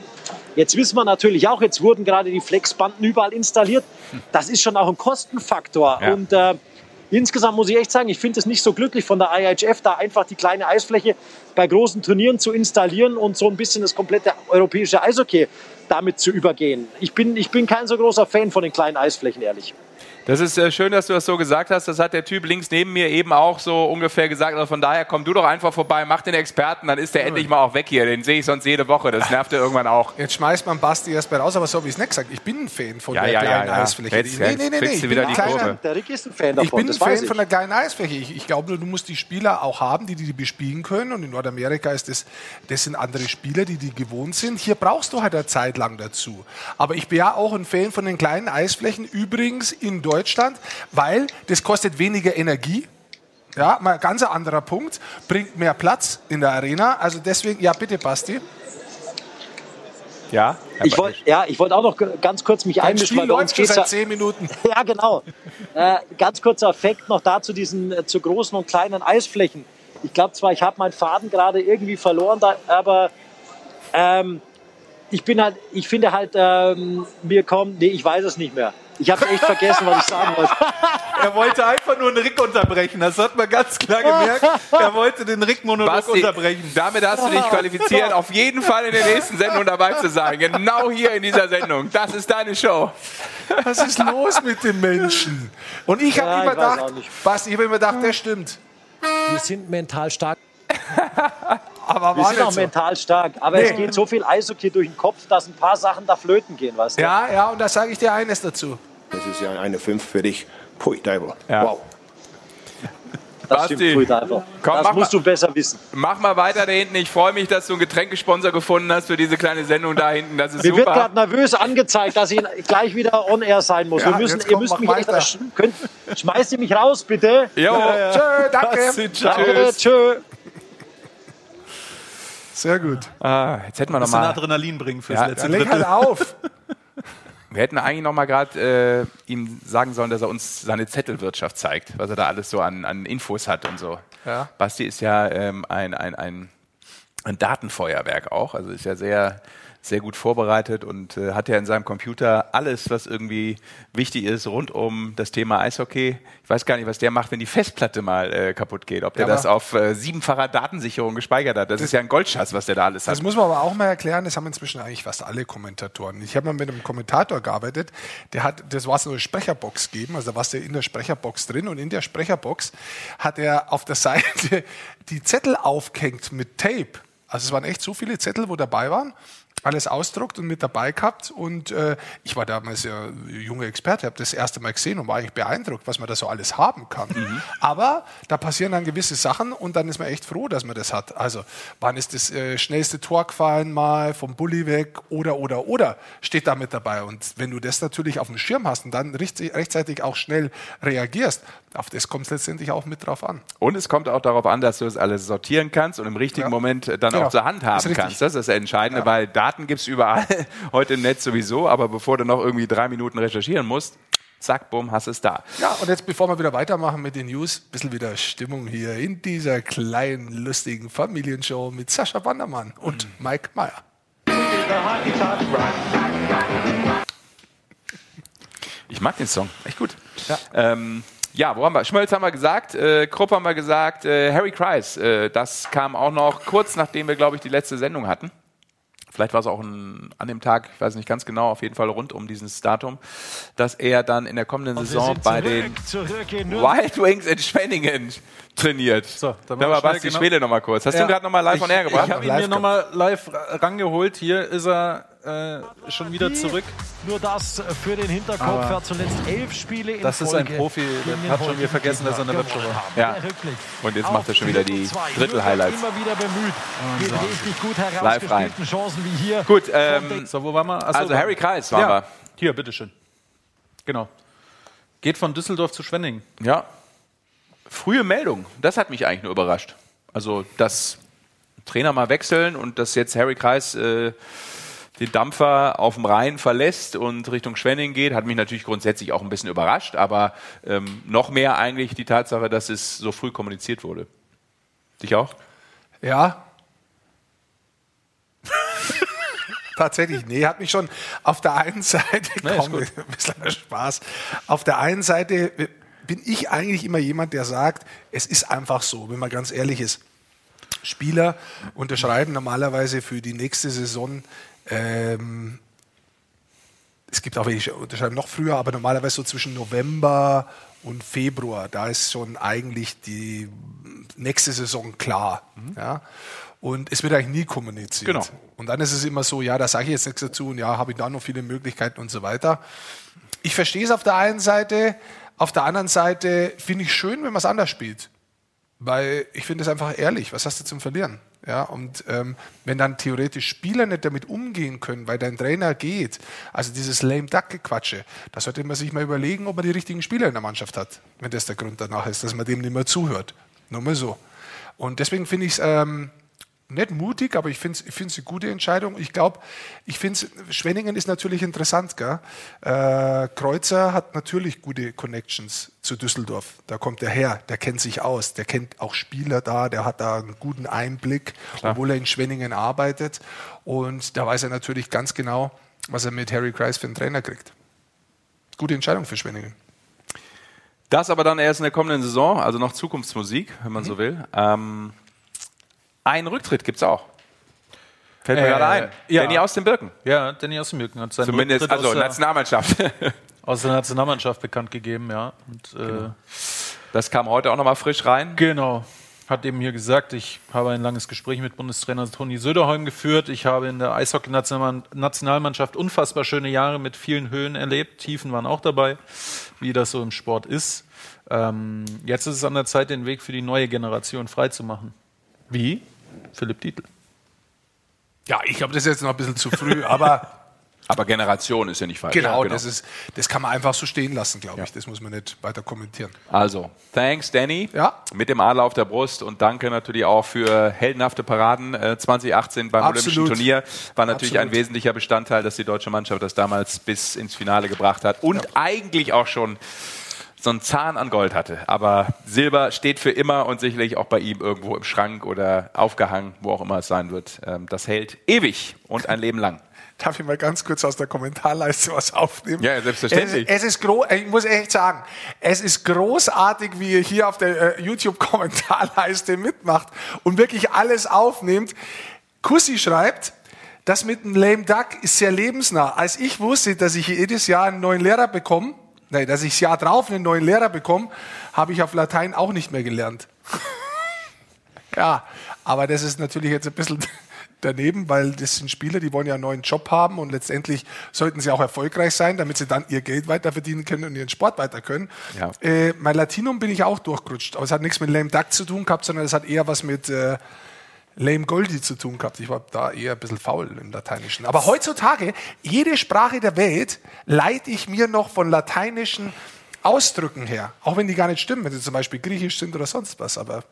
Jetzt wissen wir natürlich auch, jetzt wurden gerade die Flexbanden überall installiert. Das ist schon auch ein Kostenfaktor. Ja. Und äh, insgesamt muss ich echt sagen, ich finde es nicht so glücklich von der IHF, da einfach die kleine Eisfläche bei großen Turnieren zu installieren und so ein bisschen das komplette europäische Eishockey damit zu übergehen. Ich bin, ich bin kein so großer Fan von den kleinen Eisflächen, ehrlich. Das ist äh, schön, dass du das so gesagt hast. Das hat der Typ links neben mir eben auch so ungefähr gesagt. Also von daher komm du doch einfach vorbei, mach den Experten, dann ist der endlich mal auch weg hier. Den sehe ich sonst jede Woche. Das nervt ja irgendwann auch. Jetzt schmeißt man Basti erst mal raus, aber so habe ich es nicht gesagt. Ich bin ein Fan von Ja, der ja, kleinen ja, ja. Eisfläche. Jetzt- jetzt kriegst ich du bin wieder ein die kleiner-. Der Rick ist ein Fan davon, Ich bin ein Fan ich. von der kleinen Eisfläche. Ich, ich glaube nur, du musst die Spieler auch haben, die die bespielen können. Und in Nordamerika ist das, das sind andere Spieler, die die gewohnt sind. Hier brauchst du halt eine Zeit lang dazu. Aber ich bin ja auch ein Fan von den kleinen Eisflächen, übrigens in Deutschland, weil das kostet weniger Energie. Ja, mal ein ganz anderer Punkt. Bringt mehr Platz in der Arena. Also deswegen, ja, bitte, Basti. Ja? Ich wollte ja, ich wollte auch noch ganz kurz mich Ein einmischen, Spiel weil bei uns läuft schon geht's seit ja, zehn Minuten. [laughs] ja genau. Äh, ganz kurzer Effekt noch dazu diesen äh, zu großen und kleinen Eisflächen. Ich glaube zwar, ich habe meinen Faden gerade irgendwie verloren, da, aber ähm, ich bin halt, ich finde halt, ähm, mir kommt, nee, ich weiß es nicht mehr. Ich habe echt vergessen, was ich sagen wollte. [laughs] Er wollte einfach nur einen Rick unterbrechen. Das hat man ganz klar gemerkt. Er wollte den Rick-Monolog Basti, unterbrechen. damit hast du dich qualifiziert, auf jeden Fall in der nächsten Sendung dabei zu sein. Genau hier in dieser Sendung. Das ist deine Show. Was ist los mit den Menschen? Und ich habe Ja, immer gedacht. Basti, ich habe immer gedacht, das stimmt. Wir sind mental stark. Aber Wir war sind auch so. mental stark, aber Nee. es geht so viel Eishockey durch den Kopf, dass ein paar Sachen da flöten gehen, weißt du? Ja, ja, und da sage ich dir eines dazu. Das ist ja eine 5 für dich. Pui, Teufel. Ja. Wow. Das Basti, stimmt, komm, das mach musst mal- du besser wissen. Mach mal weiter da hinten. Ich freue mich, dass du einen Getränkesponsor gefunden hast für diese kleine Sendung da hinten. Das ist Mir wird super. gerade nervös angezeigt, dass ich gleich wieder on air sein muss. Ja, Wir müssen, ihr müsst mich echt weiter. ersch- könnt, schmeißt ihr mich raus, bitte. Jo. Tschö, danke. Danke, tschö. Sehr gut. Ah, jetzt hätten wir noch Bisschen mal. Adrenalin bringen fürs Ja, letzte leg halt auf. [laughs] Wir hätten eigentlich noch mal gerade äh, ihm sagen sollen, dass er uns seine Zettelwirtschaft zeigt, was er da alles so an, an Infos hat und so. Ja. Basti ist ja ähm, ein, ein, ein, ein Datenfeuerwerk auch, also ist ja sehr sehr gut vorbereitet und äh, hat ja in seinem Computer alles, was irgendwie wichtig ist rund um das Thema Eishockey. Ich weiß gar nicht, was der macht, wenn die Festplatte mal äh, kaputt geht. Ob der Ja, das aber- auf äh, siebenfacher Datensicherung gespeichert hat. Das, ist ja ein Goldschatz, was der da alles hat. Das muss man aber auch mal erklären, das haben inzwischen eigentlich fast alle Kommentatoren. Ich habe mal mit einem Kommentator gearbeitet, der hat, das war so eine Sprecherbox gegeben, also da warst du in der Sprecherbox drin und in der Sprecherbox hat er auf der [laughs] Seite die Zettel aufgehängt mit Tape. Also es waren echt so viele Zettel, wo dabei waren. Alles ausdruckt und mit dabei gehabt. Und äh, ich war damals ja junger Experte, habe das erste Mal gesehen und war eigentlich beeindruckt, was man da so alles haben kann. Aber da passieren dann gewisse Sachen und dann ist man echt froh, dass man das hat. Also, wann ist das äh, schnellste Tor gefallen, mal vom Bulli weg oder, oder, oder, steht da mit dabei. Und wenn du das natürlich auf dem Schirm hast und dann recht- rechtzeitig auch schnell reagierst, auf das kommt es letztendlich auch mit drauf an. Und es kommt auch darauf an, dass du es alles sortieren kannst und im richtigen Ja. Moment dann Genau. auch zur Hand haben richtig. kannst. Das ist das Entscheidende, weil Daten gibt es überall, [laughs] heute im Netz sowieso, aber bevor du noch irgendwie drei Minuten recherchieren musst, zack, bumm, hast es da. Ja, und jetzt, bevor wir wieder weitermachen mit den News, ein bisschen wieder Stimmung hier in dieser kleinen, lustigen Familienshow mit Sascha Wandermann und Mike Meyer. Ich mag den Song, echt gut. Ja, ähm, ja wo haben wir? Schmölz haben wir gesagt, äh, Krupp haben wir gesagt, äh, Harry Kreis, äh, das kam auch noch kurz nachdem wir, glaube ich, die letzte Sendung hatten. Vielleicht war es auch ein, an dem Tag, ich weiß nicht ganz genau, auf jeden Fall rund um dieses Datum, dass er dann in der kommenden Saison bei zurück, den zurück. Wild Wings in Schwenningen trainiert. So, da machen wir war Basti genau. Schwede nochmal kurz. Hast Ja. du gerade nochmal live Ich- on air gebracht? Ich habe ihn mir nochmal live ra- rangeholt. Hier ist er äh, schon wieder zurück. Nur das für den Hinterkopf. Aber Er hat zuletzt elf Spiele in das ist Folge ein Profi, der hat schon wieder vergessen, dass er eine Gegner Webshow gewonnen war. Ja. Der Und jetzt macht er schon wieder die. Drittel-Highlights. Immer wieder bemüht. Richtig gut rein. herausgespielten Chancen wie hier. Gut, ähm, So, wo waren wir? Ach so, also Harry Kreis waren ja. wir. Hier, bitteschön. Genau. Geht von Düsseldorf zu Schwenningen. Ja. Frühe Meldung. Das hat mich eigentlich nur überrascht. Also, dass Trainer mal wechseln und dass jetzt Harry Kreis äh, den Dampfer auf dem Rhein verlässt und Richtung Schwenning geht, hat mich natürlich grundsätzlich auch ein bisschen überrascht, aber ähm, noch mehr eigentlich die Tatsache, dass es so früh kommuniziert wurde. Dich auch? Ja. [laughs] Tatsächlich, nee, hat mich schon auf der einen Seite, Nee, komm, [laughs] ein bisschen Spaß. Auf der einen Seite bin ich eigentlich immer jemand, der sagt, es ist einfach so, wenn man ganz ehrlich ist. Spieler unterschreiben normalerweise für die nächste Saison. Ähm, es gibt auch welche, unterschreiben noch früher, aber normalerweise so zwischen November und Februar. Da ist schon eigentlich die nächste Saison klar. Ja? Und es wird eigentlich nie kommuniziert. Genau. Und dann ist es immer so, ja, da sage ich jetzt nichts dazu und ja, habe ich da noch viele Möglichkeiten und so weiter. Ich verstehe es auf der einen Seite, auf der anderen Seite finde ich schön, wenn man es anders spielt. Weil ich finde es einfach ehrlich, was hast du zum Verlieren? Ja, und ähm, wenn dann theoretisch Spieler nicht damit umgehen können, weil dein Trainer geht, also dieses lame duck gequatsche da sollte man sich mal überlegen, ob man die richtigen Spieler in der Mannschaft hat, wenn das der Grund danach ist, dass man dem nicht mehr zuhört. Nur mal so. Und deswegen finde ich es ähm, nicht mutig, aber ich finde es ich find's eine gute Entscheidung. Ich glaube, ich finde Schwenningen ist natürlich interessant. Gell? Äh, Kreuzer hat natürlich gute Connections zu Düsseldorf. Da kommt er her, der kennt sich aus, der kennt auch Spieler da, der hat da einen guten Einblick, obwohl er in Schwenningen arbeitet. Und da weiß er natürlich ganz genau, was er mit Harry Kreis für einen Trainer kriegt. Gute Entscheidung für Schwenningen. Das aber dann erst in der kommenden Saison, also noch Zukunftsmusik, wenn man so will. Ähm, einen Rücktritt gibt's auch. Fällt mir Äh, gerade ein. ja. Danny aus dem Birken. Ja, Danny aus dem Birken hat seinen Zumindest, Rücktritt also aus der, Nationalmannschaft. [laughs] aus der Nationalmannschaft bekannt gegeben, ja. Und, äh, Das kam heute auch nochmal frisch rein. Genau. Hat eben hier gesagt, ich habe ein langes Gespräch mit Bundestrainer Toni Söderholm geführt. Ich habe in der Eishockey-Nationalmannschaft unfassbar schöne Jahre mit vielen Höhen erlebt. Tiefen waren auch dabei, wie das so im Sport ist. Ähm, jetzt ist es an der Zeit, den Weg für die neue Generation freizumachen. Wie? Philipp Dietl. Ja, ich glaube, das ist jetzt noch ein bisschen zu früh, aber [laughs] Aber Generation ist ja nicht falsch. genau, Ja, Das, ist, das kann man einfach so stehen lassen, glaube ich. Das muss man nicht weiter kommentieren. Also, thanks Danny. Ja. Mit dem Adler auf der Brust und danke natürlich auch für heldenhafte Paraden äh, 2018 beim Absolut. Olympischen Turnier. War natürlich Absolut. ein wesentlicher Bestandteil, dass die deutsche Mannschaft das damals bis ins Finale gebracht hat und eigentlich auch schon so einen Zahn an Gold hatte. Aber Silber steht für immer und sicherlich auch bei ihm irgendwo im Schrank oder aufgehangen, wo auch immer es sein wird. Ähm, das hält ewig und ein Leben lang. [laughs] Darf ich mal ganz kurz aus der Kommentarleiste was aufnehmen? Ja, selbstverständlich. Es, es ist gro ich muss echt sagen, es ist großartig, wie ihr hier auf der äh, YouTube-Kommentarleiste mitmacht und wirklich alles aufnehmt. Kussi schreibt, das mit dem Lame Duck ist sehr lebensnah. Als ich wusste, dass ich jedes Jahr einen neuen Lehrer bekomme, nein, dass ich das Jahr drauf einen neuen Lehrer bekomme, habe ich auf Latein auch nicht mehr gelernt. [laughs] ja, aber das ist natürlich jetzt ein bisschen [laughs] daneben, weil das sind Spieler, die wollen ja einen neuen Job haben und letztendlich sollten sie auch erfolgreich sein, damit sie dann ihr Geld weiter verdienen können und ihren Sport weiter können. Ja. Äh, mein Latinum bin ich auch durchgerutscht, aber es hat nichts mit Lame Duck zu tun gehabt, sondern es hat eher was mit äh, Lame Goldie zu tun gehabt. Ich war da eher ein bisschen faul im Lateinischen. Aber heutzutage, jede Sprache der Welt leite ich mir noch von lateinischen Ausdrücken her. Auch wenn die gar nicht stimmen, wenn sie zum Beispiel griechisch sind oder sonst was. Aber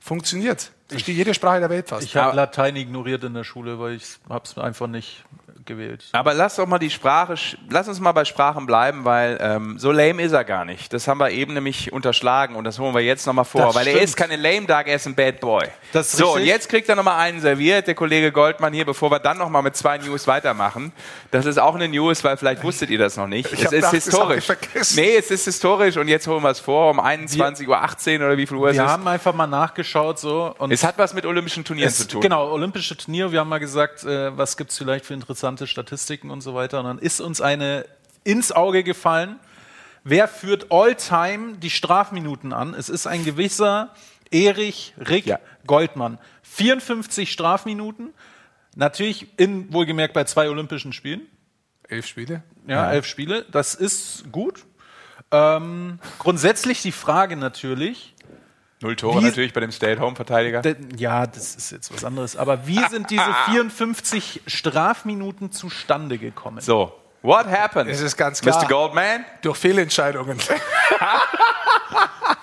funktioniert. Ich verstehe jede Sprache der Welt fast. Ich habe Latein ignoriert in der Schule, weil ich habe es einfach nicht gewählt. Aber lass doch mal die Sprache, lass uns mal bei Sprachen bleiben, weil ähm, so lame ist er gar nicht. Das haben wir eben nämlich unterschlagen und das holen wir jetzt nochmal vor, Das weil er stimmt. ist keine lame Dog, er ist ein Bad Boy. Das ist so, richtig. und jetzt kriegt er nochmal einen serviert, der Kollege Goldmann hier, bevor wir dann nochmal mit zwei News weitermachen. Das ist auch eine News, weil vielleicht wusstet ihr das noch nicht. Ich es ist historisch. vergessen. Nee, es ist historisch und jetzt holen wir es vor um 21.18 Uhr oder wie viel Uhr es Wir ist. haben einfach mal nachgeschaut so und Es hat was mit Olympischen Turnieren Es- zu tun. Genau, olympische Turnier. Wir haben mal gesagt, äh, was gibt es vielleicht für interessante Statistiken und so weiter. Und dann ist uns eine ins Auge gefallen. Wer führt all-time die Strafminuten an? Es ist ein gewisser Erich Rick Ja. Goldmann. 54 Strafminuten. Natürlich in, wohlgemerkt, bei zwei Olympischen Spielen. Elf Spiele. Ja, elf Spiele. Das ist gut. Ähm, grundsätzlich die Frage natürlich, Null Tore Wie- natürlich bei dem Stay-at-Home-Verteidiger. Ja, das ist jetzt was anderes. Aber wie [laughs] sind diese 54 Strafminuten zustande gekommen? So, what happened? Es ist ganz klar. Mr. Goldman? Durch Fehlentscheidungen. [laughs]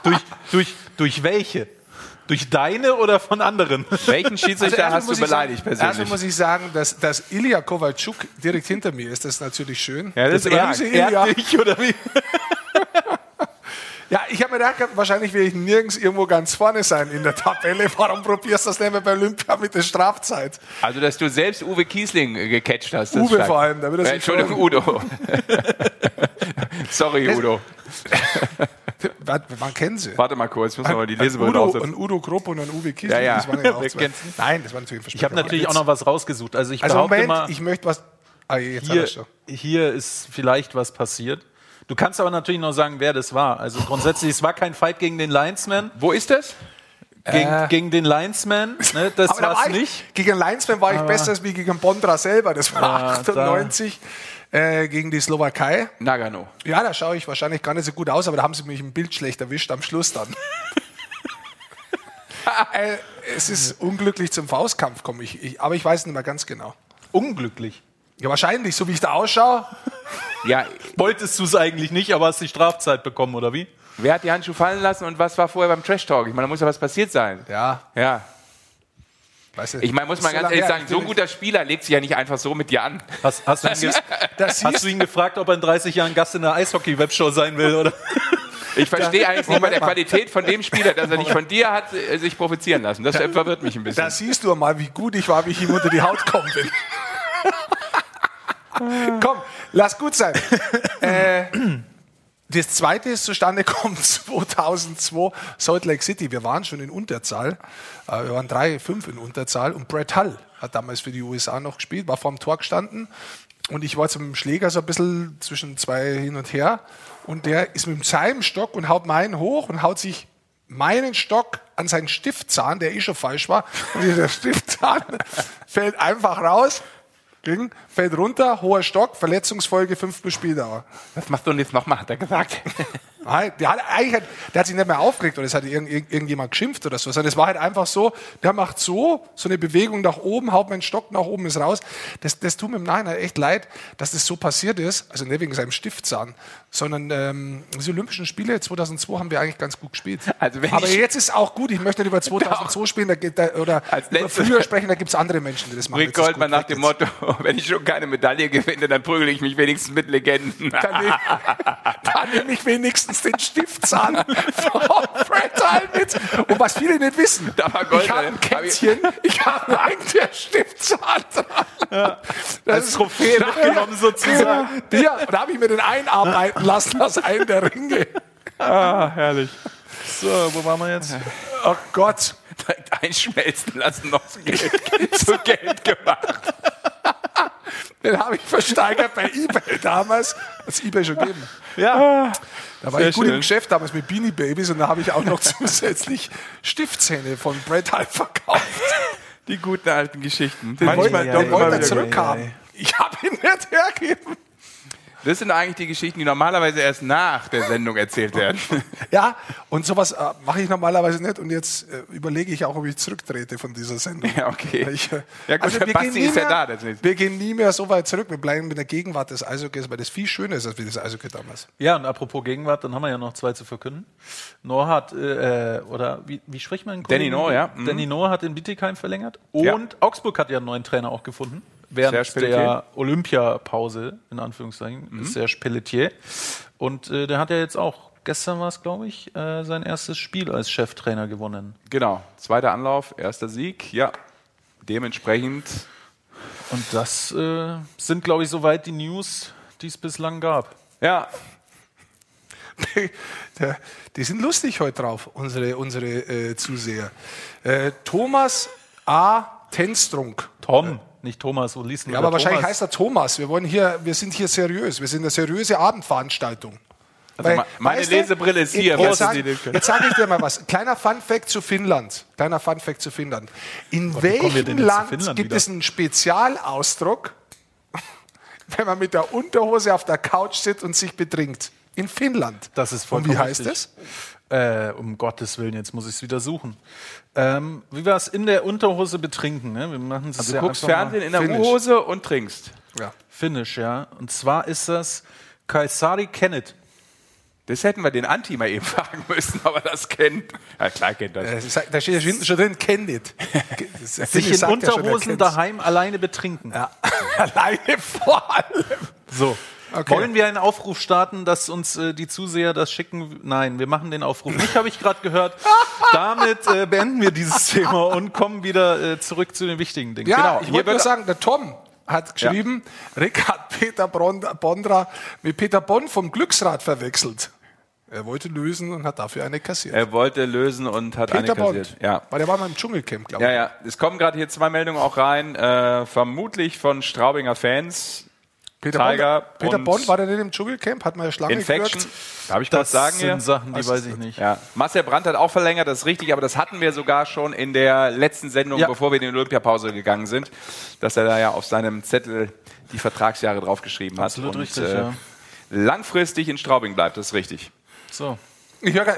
Durch, durch, durch welche? Durch deine oder von anderen? Welchen Schiedsrichter erstmal hast du beleidigt sagen, Erstmal persönlich? muss ich sagen, dass, dass Ilya Kovalchuk direkt hinter mir ist. Das ist natürlich schön. Ja, das ist arg. böse Er Ilya. Ich oder wie? [laughs] Ja, ich habe mir gedacht, wahrscheinlich will ich nirgends irgendwo ganz vorne sein in der Tabelle. [laughs] Warum probierst du das nicht mehr bei Olympia mit der Strafzeit? Also, dass du selbst Uwe Kiesling äh, gecatcht hast. das Uwe stark. vor allem, da wird er Äh, Entschuldigung. Udo. [laughs] Sorry, Udo. [laughs] Warte, Man kennt sie. Warte mal kurz, ich muss mal die Lesebrille Udo, aufsetzen. ein Udo Krupp und ein Uwe Kiesling. Ja, ja. Das waren ja auch zwei. Nein, das war natürlich ein Ich habe natürlich auch noch was rausgesucht. Also ich Also behaupte Moment, mal, ich möchte was... Ah, jetzt hier, hier ist vielleicht was passiert. Du kannst aber natürlich noch sagen, wer das war. Also grundsätzlich, es war kein Fight gegen den Linesman. Wo ist das? Gegen, Äh. gegen den Linesman, ne, das Aber da war es ich, nicht. Gegen Linesman war ich besser als wie gegen Bondra selber. Das war [laughs] Ja, 98 äh, gegen die Slowakei. Nagano. Ja, da schaue ich wahrscheinlich gar nicht so gut aus, aber da haben sie mich im Bild schlecht erwischt am Schluss dann. [laughs] äh, es ist unglücklich zum Faustkampf komme ich, ich, aber ich weiß nicht mehr ganz genau. Unglücklich. Ja, wahrscheinlich, so wie ich da ausschaue. Ja, Wolltest du es eigentlich nicht, aber hast die Strafzeit bekommen, oder wie? wer hat die Handschuhe fallen lassen und was war vorher beim Trash Talk? Ich meine, da muss ja was passiert sein. Ja, Ja. weißt du. Ich meine, muss man ganz ehrlich sagen, so ein guter Spieler legt sich ja nicht einfach so mit dir an. Hast, hast, du, ihn [laughs] hast du ihn gefragt, ob er in 30 Jahren Gast in der Eishockey-Webshow sein will, oder? Ich verstehe eigentlich nicht bei der. Qualität von dem Spieler, dass er nicht von dir hat äh, sich provozieren lassen. Das verwirrt mich ein bisschen. Da siehst du mal, wie gut ich war, wie ich ihm unter die Haut gekommen bin. Komm, lass gut sein. [laughs] äh, das zweite ist zustande gekommen [laughs] 2002, Salt Lake City. Wir waren schon in Unterzahl. Äh, wir waren drei, fünf in Unterzahl. Und Brett Hull hat damals für die USA noch gespielt, war vorm Tor gestanden. Und ich war jetzt mit dem Schläger so ein bisschen zwischen zwei hin und her. Und der ist mit seinem Stock und haut meinen hoch und haut sich meinen Stock an seinen Stiftzahn, der eh schon falsch war. Und dieser Stiftzahn [laughs] fällt einfach raus, ging, fällt runter, hoher Stock, Verletzungsfolge, fünf bis Spieldauer. Was machst du denn jetzt nochmal, hat er gesagt. [laughs] Nein, Der hat, eigentlich hat, der hat sich nicht mehr aufgeregt oder es hat irgend, irgend, irgendjemand geschimpft oder so, sondern es war halt einfach so, der macht so, so eine Bewegung nach oben, haut meinen Stock nach oben, ist raus. Das, das tut mir im Nachhinein echt leid, dass das so passiert ist, also nicht wegen seinem Stiftzahn, sondern ähm, die Olympischen Spiele 2002 haben wir eigentlich ganz gut gespielt. Also Aber ich- jetzt ist auch gut, ich möchte nicht über 2002 spielen da, da, oder Als über früher sprechen, da gibt es andere Menschen, die das machen. Rick Jetzt ist Goldman gut, nach dem. Motto, [laughs] wenn ich schon keine Medaille gewinne, dann prügel ich mich wenigstens mit Legenden. [laughs] Dann nehme dann nehm ich wenigstens den Stiftzahn von [laughs] Fred Hull mit. Und was viele nicht wissen, Da war Gold ich habe ein Kettchen, ich habe einen der Stiftzahn dran. Das Als Trophäe mitgenommen sozusagen. Ja, da habe ich mir den einarbeiten lassen aus einem der Ringe. [laughs] Ah, herrlich. So, wo waren wir jetzt? Oh Gott. Direkt einschmelzen lassen, noch zu Geld, [laughs] zu Geld gemacht. Den habe ich versteigert bei Ebay damals. Hat es Ebay schon gegeben. Ja. Da war Sehr ich gut schön. im Geschäft damals mit Beanie Babies und da habe ich auch noch [laughs] zusätzlich Stiftzähne von Brett Hull verkauft. Die guten alten Geschichten. Den wollte, er wieder zurückhaben. Ich habe ihn nicht hergeben. Das sind eigentlich die Geschichten, die normalerweise erst nach der Sendung erzählt werden. [laughs] Ja, und sowas äh, mache ich normalerweise nicht. Und jetzt äh, überlege ich auch, ob ich zurücktrete von dieser Sendung. Ja, okay. Ich, äh, Ja, gut, der wir Basti gehen nie ist ja mehr, da, das. Wir gehen nie mehr so weit zurück. Wir bleiben in der Gegenwart des Eishockeys, weil das viel schöner ist als wie das Eishockey damals. Ja, und apropos Gegenwart, dann haben wir ja noch zwei zu verkünden. Noah hat, äh, oder wie, wie spricht man? Danny? Noah, ja. Mhm. Danny Noah hat in Bietigheim verlängert. Ja. Und Augsburg hat ja einen neuen Trainer auch gefunden. Während der Olympiapause, in Anführungszeichen, Mhm. ist Serge Pelletier. Und äh, der hat ja jetzt auch, gestern war es, glaube ich, äh, sein erstes Spiel als Cheftrainer gewonnen. Genau, zweiter Anlauf, erster Sieg. Ja, dementsprechend. Und das äh, sind, glaube ich, soweit die News, die es bislang gab. Ja, [laughs] die sind lustig heute drauf, unsere, unsere äh, Zuseher. Äh, Thomas A. Tenstrunk. Tom, nicht Thomas Ulissen. Ja, aber wahrscheinlich heißt er Thomas. Wir, wollen hier, wir sind hier seriös. Wir sind eine seriöse Abendveranstaltung. Also me- meine Lesebrille ist hier, Jetzt, was sag, sage ich dir mal was. Kleiner Fun-Fact zu Finnland. Kleiner Fun-Fact zu Finnland. In Gott, welchem Land Finnland gibt wieder? es einen Spezialausdruck, [laughs] wenn man mit der Unterhose auf der Couch sitzt und sich betrinkt? In Finnland. Das ist Und vollkommen wie heißt richtig. es? Äh, um Gottes Willen, jetzt muss ich es wieder suchen. Ähm, wie war es in der Unterhose betrinken? Ne? Wir machen es also ja du guckst Fernsehen in der. U-Hose und trinkst. Ja. Finnisch, ja. Und zwar ist das Kaisari Kennet. Das hätten wir den Anti mal eben [laughs] fragen müssen, aber das kennt. Ja, klar kennt das. Äh, Da steht ja hinten schon drin, kenn it. [laughs] Sich in sagt ja schon, Unterhosen daheim alleine betrinken. Ja. [laughs] Alleine vor allem. So. Okay. Wollen wir einen Aufruf starten, dass uns äh, die Zuseher das schicken? Nein, wir machen den Aufruf nicht, habe ich gerade gehört. [laughs] Damit äh, beenden wir dieses Thema und kommen wieder äh, zurück zu den wichtigen Dingen. Ja, Genau, ich hier wollte nur sagen, der Tom hat geschrieben, Rick hat Peter Bondra mit Peter Bonn vom Glücksrad verwechselt. Er wollte lösen und hat dafür eine kassiert. Er wollte lösen und hat Peter eine kassiert. Bond. Ja. Weil der war mal im Dschungelcamp, glaube Ja, ich. ja. Es kommen gerade hier zwei Meldungen auch rein, äh, vermutlich von Straubinger Fans. Peter, Tiger Bond, Peter Bond war der nicht im Dschungelcamp, hat mal eine Schlange Infection. gewürgt. Darf ich das Das sagen sind hier? Sachen, die Was weiß ich das? nicht. Ja, Marcel Brandt hat auch verlängert, das ist richtig, aber das hatten wir sogar schon in der letzten Sendung, Ja. bevor wir in die Olympiapause gegangen sind, dass er da ja auf seinem Zettel die Vertragsjahre draufgeschrieben hat. Absolut und, richtig, äh, ja. Langfristig in Straubing bleibt, das ist richtig. So. Ich höre,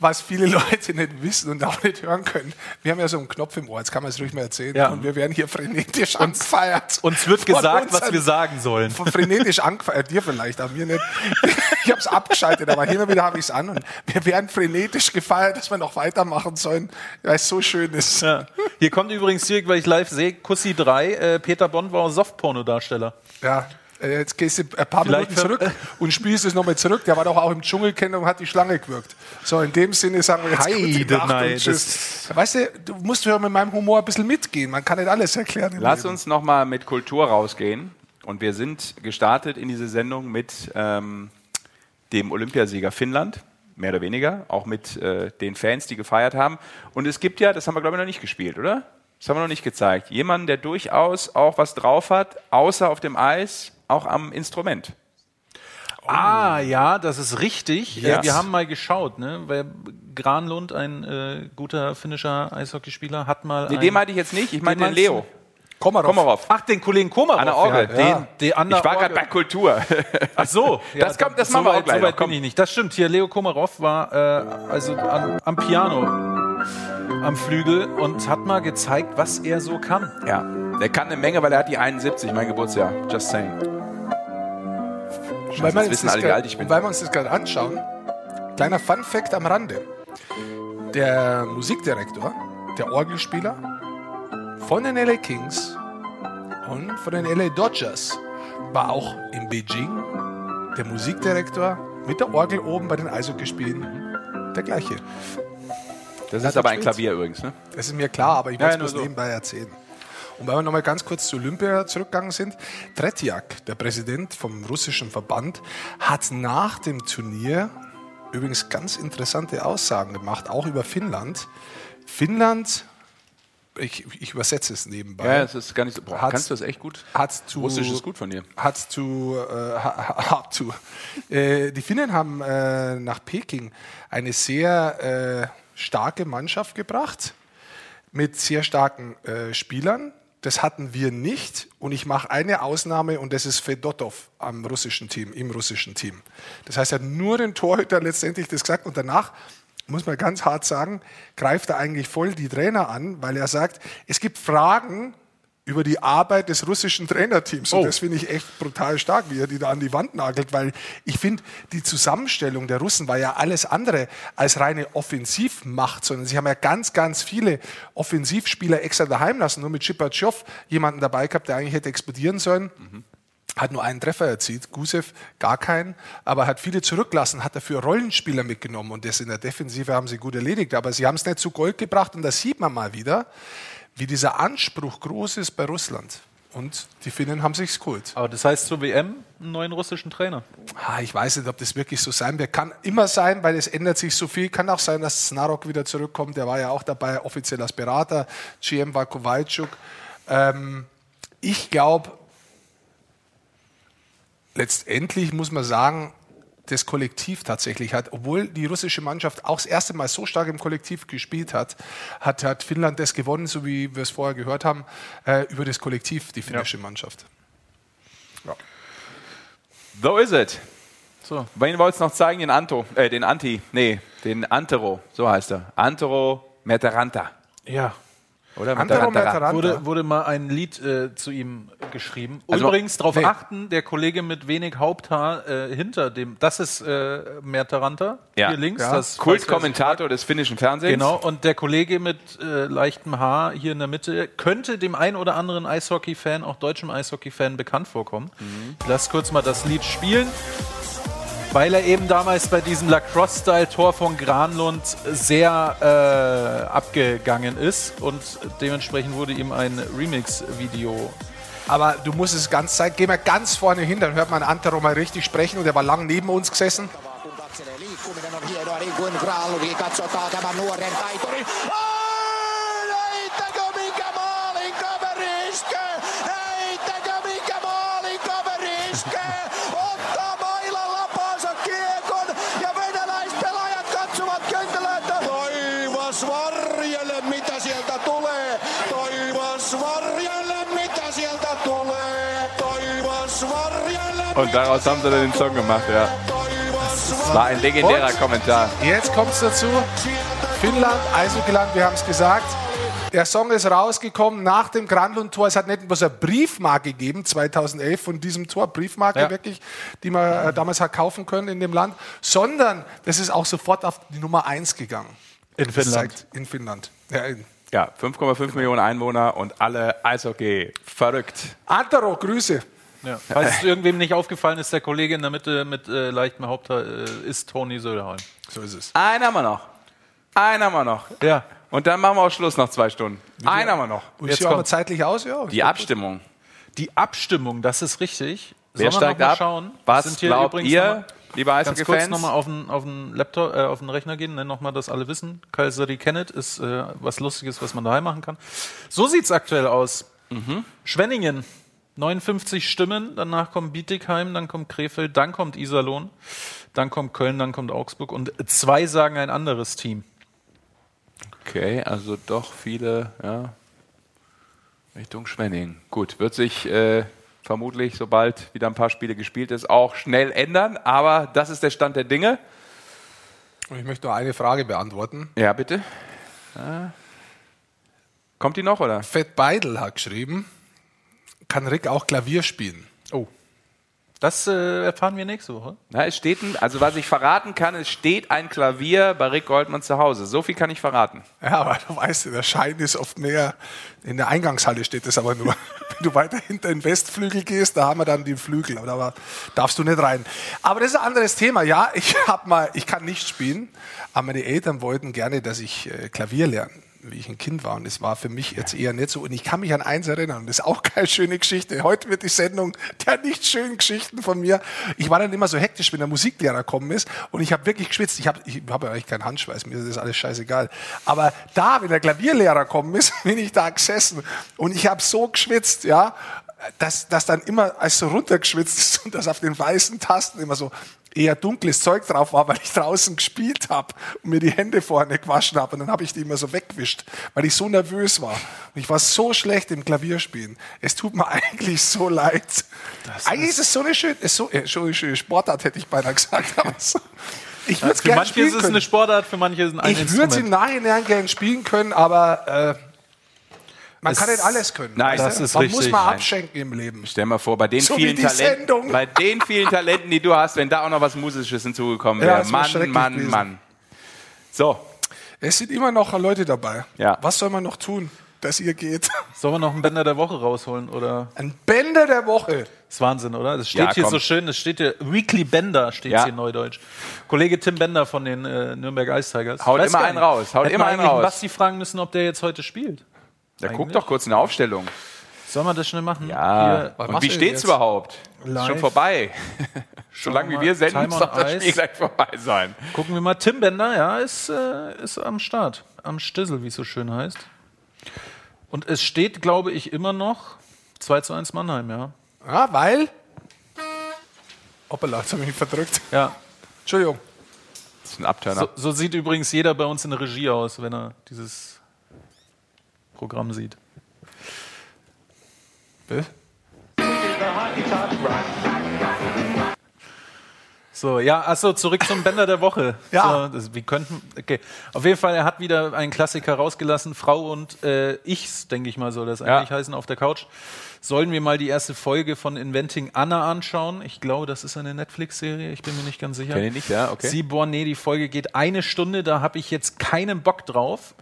was viele [laughs] Leute nicht wissen und auch nicht hören können. Wir haben ja so einen Knopf im Ohr, jetzt kann man es ruhig mal erzählen. Ja. Und wir werden hier frenetisch angefeiert. Uns wird gesagt, was unseren- wir sagen sollen. frenetisch angefeiert, dir vielleicht, aber mir nicht. [laughs] Ich habe es abgeschaltet, aber hin und wieder habe ich es an und wir werden frenetisch gefeiert, dass wir noch weitermachen sollen, weil es so schön ist. Ja. Hier kommt übrigens direkt, weil ich live sehe, Kussi 3, äh, Peter Bond war Softporno-Darsteller. Ja, jetzt gehst du ein paar Vielleicht Minuten zurück und spielst es nochmal zurück. Der war doch auch im Dschungelcamp und hat die Schlange gewürgt. So, in dem Sinne sagen wir jetzt gute Heide, Nacht nein, und tschüss. Weißt du, du musst ja mit meinem Humor ein bisschen mitgehen. Man kann nicht alles erklären. Lass Leben. uns nochmal mit Kultur rausgehen. Und wir sind gestartet in diese Sendung mit ähm, dem Olympiasieger Finnland, mehr oder weniger, auch mit äh, den Fans, die gefeiert haben. Und es gibt ja, das haben wir glaube ich noch nicht gespielt, oder? Das haben wir noch nicht gezeigt. Jemanden, der durchaus auch was drauf hat, außer auf dem Eis, auch am Instrument. Ah, ja, das ist richtig. Ja. Ja. Wir haben mal geschaut, ne? Weil Granlund, ein äh, guter finnischer Eishockeyspieler, hat mal. Nee, den meinte ich jetzt nicht, ich meine den? Leo. Komarov. Komarov. Ach, den Kollegen Komarov. An der Orgel. Ja, den, den an der Ich war gerade bei Kultur. Ach so, [laughs] Das kommt- das machen wir so auch gleich So weit noch, komm. bin ich nicht. Das stimmt. Hier Leo Komarov war äh, also an, am Piano am Flügel und hat mal gezeigt, was er so kann. Ja, der kann eine Menge, weil er hat die 71, mein Geburtsjahr. Just saying. Weil, wir Jetzt uns wissen das alle, wie alt ich bin. weil wir uns das gerade anschauen, kleiner Fun-Fact am Rande. Der Musikdirektor, der Orgelspieler von den LA Kings und von den LA Dodgers war auch in Beijing der Musikdirektor mit der Orgel oben bei den Eishockeyspielen der gleiche. Das ist aber das ein. Klavier übrigens, ne? Das ist mir klar, aber ich Ja, wollte es nur bloß so. nebenbei erzählen. Und weil wir nochmal ganz kurz zu Olympia zurückgegangen sind, Tretjak, der Präsident vom russischen Verband, hat nach dem Turnier übrigens ganz interessante Aussagen gemacht, auch über Finnland. Finnland, ich, ich übersetze es nebenbei. Ja, es ist gar nicht so. Boah, Hat's- kannst du das echt gut? hat zu, Russisch ist gut von dir. Hat zu, äh, [laughs] ha- ha- zu. Äh, die Finnen haben äh, nach Peking eine sehr äh, starke Mannschaft gebracht mit sehr starken äh, Spielern. Das hatten wir nicht und ich mache eine Ausnahme und das ist Fedotov am russischen Team, im russischen Team. Das heißt, er hat nur den Torhüter letztendlich das gesagt und danach muss man ganz hart sagen, greift er eigentlich voll die Trainer an, weil er sagt, es gibt Fragen, über die Arbeit des russischen Trainerteams. Und Oh. das finde ich echt brutal stark, wie er die da an die Wand nagelt, weil ich finde, die Zusammenstellung der Russen war ja alles andere als reine Offensivmacht, sondern sie haben ja ganz, ganz viele Offensivspieler extra daheim lassen, nur mit Schipatschow jemanden dabei gehabt, der eigentlich hätte explodieren sollen. Hat nur einen Treffer erzielt, Gusev gar keinen, aber hat viele zurücklassen, hat dafür Rollenspieler mitgenommen und das in der Defensive haben sie gut erledigt. Aber sie haben es nicht zu Gold gebracht und da sieht man mal wieder, wie dieser Anspruch groß ist bei Russland. Und die Finnen haben sich's geholt. Aber das heißt zur WM einen neuen russischen Trainer. Ah, ich weiß nicht, ob das wirklich so sein wird. Kann immer sein, weil es ändert sich so viel. Kann auch sein, dass Snarok wieder zurückkommt. Der war ja auch dabei, offiziell als Berater. GM war Kowalczuk. Ähm, ich glaube, letztendlich muss man sagen, das Kollektiv tatsächlich hat, obwohl die russische Mannschaft auch das erste Mal so stark im Kollektiv gespielt hat, hat, hat Finnland das gewonnen, so wie wir es vorher gehört haben, äh, über das Kollektiv, die finnische Mannschaft. So ist es. So. Wen wollt's noch zeigen? Den Anto, äh, den Anti, nee, den Antero, so heißt er. Antero Merteranta. Ja. Oder Antero. Merteranta. Wurde, wurde mal ein Lied äh, zu ihm geschrieben. Also- Übrigens darauf Nee. achten, der Kollege mit wenig Haupthaar äh, hinter dem, das ist äh, Mertaranta, Ja. hier links. Ja. Das, Kultkommentator des finnischen Fernsehens. Genau, und der Kollege mit äh, leichtem Haar hier in der Mitte könnte dem ein oder anderen Eishockey-Fan, auch deutschem Eishockey-Fan, bekannt vorkommen. Ich lass kurz mal das Lied spielen. Weil er eben damals bei diesem Lacrosse-Style-Tor von Granlund sehr äh, abgegangen ist und dementsprechend wurde ihm ein Remix-Video. Aber du musst es ganz zeigen. Geh mal ganz vorne hin, dann hört man Antero mal richtig sprechen und er war lang neben uns gesessen. kun Und daraus haben sie dann den Song gemacht, ja. Das war ein legendärer Kommentar. Jetzt kommt es dazu. Finnland, Eishockeyland, wir haben es gesagt. Der Song ist rausgekommen nach dem Granlund-Tor. Es hat nicht bloß eine Briefmarke gegeben, 2011 von diesem Tor, Briefmarke Ja. wirklich, die man äh, damals hat kaufen können in dem Land, sondern das ist auch sofort auf die Nummer 1 gegangen. In Finnland. zeigt- In Finnland. Ja, in. Ja, 5,5 Millionen Einwohner und alle Eishockey verrückt. Antero, Grüße. Ja. Falls es irgendwem nicht aufgefallen ist, der Kollege in der Mitte mit äh, leichtem Haupthaar äh, ist Toni Söderholm. So ist es. Einen haben wir noch. Einen haben wir noch. Ja. Und dann machen wir auch Schluss nach zwei Stunden. Einen haben wir noch. Und Jetzt kommt- zeitlich aus? Ja, Die Abstimmung. Die Abstimmung, das ist richtig. Wer Sollen wir noch steigt mal ab? Schauen? Was Sind hier glaubt übrigens ihr, noch mal- liebe Ganz kurz Eishockey-Fans? nochmal auf den, auf den Laptop, äh, auf den Rechner gehen, ne, nochmal, dass alle wissen. Kaiseri Kennet ist äh, was Lustiges, was man daheim machen kann. So sieht's aktuell aus. Mhm. Schwenningen, 59 Stimmen, danach kommt Bietigheim, dann kommt Krefeld, dann kommt Iserlohn, dann kommt Köln, dann kommt Augsburg und zwei sagen ein anderes Team. Okay, also doch viele, ja, Richtung Schwenning. Gut, wird sich äh, vermutlich, sobald wieder ein paar Spiele gespielt ist, auch schnell ändern. Aber das ist der Stand der Dinge. Und ich möchte nur eine Frage beantworten. Ja, bitte. Ja. Kommt die noch, oder? Fett Beidel hat geschrieben, kann Rick auch Klavier spielen? Das äh, erfahren wir nächste Woche. Na, es steht ein, also was ich verraten kann, es steht ein Klavier bei Rick Goldmann zu Hause. So viel kann ich verraten. Ja, aber du weißt, der Schein ist oft mehr. In der Eingangshalle steht es aber nur. [laughs] Wenn du weiter hinter den Westflügel gehst, da haben wir dann den Flügel. Aber da darfst du nicht rein. Aber das ist ein anderes Thema. Ja, ich hab mal, ich kann nicht spielen, aber meine Eltern wollten gerne, dass ich äh, Klavier lerne, wie ich ein Kind war. Und es war für mich jetzt eher nicht so. Und ich kann mich an eins erinnern. Das ist auch keine schöne Geschichte. Heute wird die Sendung der nicht schönen Geschichten von mir. Ich war dann immer so hektisch, wenn der Musiklehrer gekommen ist. Und ich habe wirklich geschwitzt. Ich habe ich hab ja eigentlich keinen Handschweiß. Mir ist das alles scheißegal. Aber da, wenn der Klavierlehrer gekommen ist, [laughs] bin ich da gesessen. Und ich habe so geschwitzt, ja, dass, dass dann immer als so runtergeschwitzt ist und dass auf den weißen Tasten immer so eher dunkles Zeug drauf war, weil ich draußen gespielt habe und mir die Hände vorne gewaschen habe. Und dann habe ich die immer so weggewischt, weil ich so nervös war. Und ich war so schlecht im Klavierspielen. Es tut mir [laughs] eigentlich so leid. eigentlich ist es so eine schöne, so, äh, so eine schöne Sportart, hätte ich beinahe gesagt. Aber so, ich würde es Für manche ist es können. eine Sportart, für manche ist es ein Ich würde es im. Nachhinein gerne spielen können, aber äh, Man Es- kann nicht alles können. Nein, das du? ist Man richtig. muss mal Nein. abschenken im Leben. Stell mal vor, bei den So vielen Talenten, bei den vielen Talenten, die du hast, wenn da auch noch was Musisches hinzugekommen Ja, wäre. wär Mann, Mann, gewesen. Mann. So, Es sind immer noch Leute dabei. Ja. Was soll man noch tun, dass ihr geht? Sollen wir noch einen Bänder der Woche rausholen? Oder? Ein Bänder der Woche. Das ist Wahnsinn, oder? Das steht Ja, hier komm. so schön, das steht hier, Weekly Bender steht Ja. hier in Neudeutsch. Kollege Tim Bender von den äh, Nürnberg Ice Tigers. Haut Weiß immer einen raus, haut Hätten immer einen raus. Basti fragen müssen, ob der jetzt heute spielt. Da guck Eigentlich. doch kurz in der Aufstellung. Sollen wir das schnell machen? Ja, Hier, und wie steht's überhaupt? Ist Live. schon vorbei. [laughs] Solange wie mal. wir senden, on das. Spiel gleich vorbei sein. gucken wir mal. Tim Bender, ja, ist, äh, ist am Start. Am Stissel, wie es so schön heißt. Und es steht, glaube ich, immer noch 2 zu 1 Mannheim, ja. Ja, weil. Hoppala, jetzt habe ich mich verdrückt. Ja. Entschuldigung. Das ist ein Abturner. So, so sieht übrigens jeder bei uns in der Regie aus, wenn er dieses Programm sieht. So, ja, achso, zurück zum Bänder der Woche. [laughs] Ja. So, das, wir könnten, okay. Auf jeden Fall, er hat wieder einen Klassiker rausgelassen. Frau und äh, Ichs, denke ich mal, soll das eigentlich heißen, auf der Couch. Sollen wir mal die erste Folge von Inventing Anna anschauen? Ich glaube, das ist eine Netflix-Serie, ich bin mir nicht ganz sicher. Kenn ich nicht, ja, okay. Sie, nee, die Folge geht eine Stunde, da habe ich jetzt keinen Bock drauf.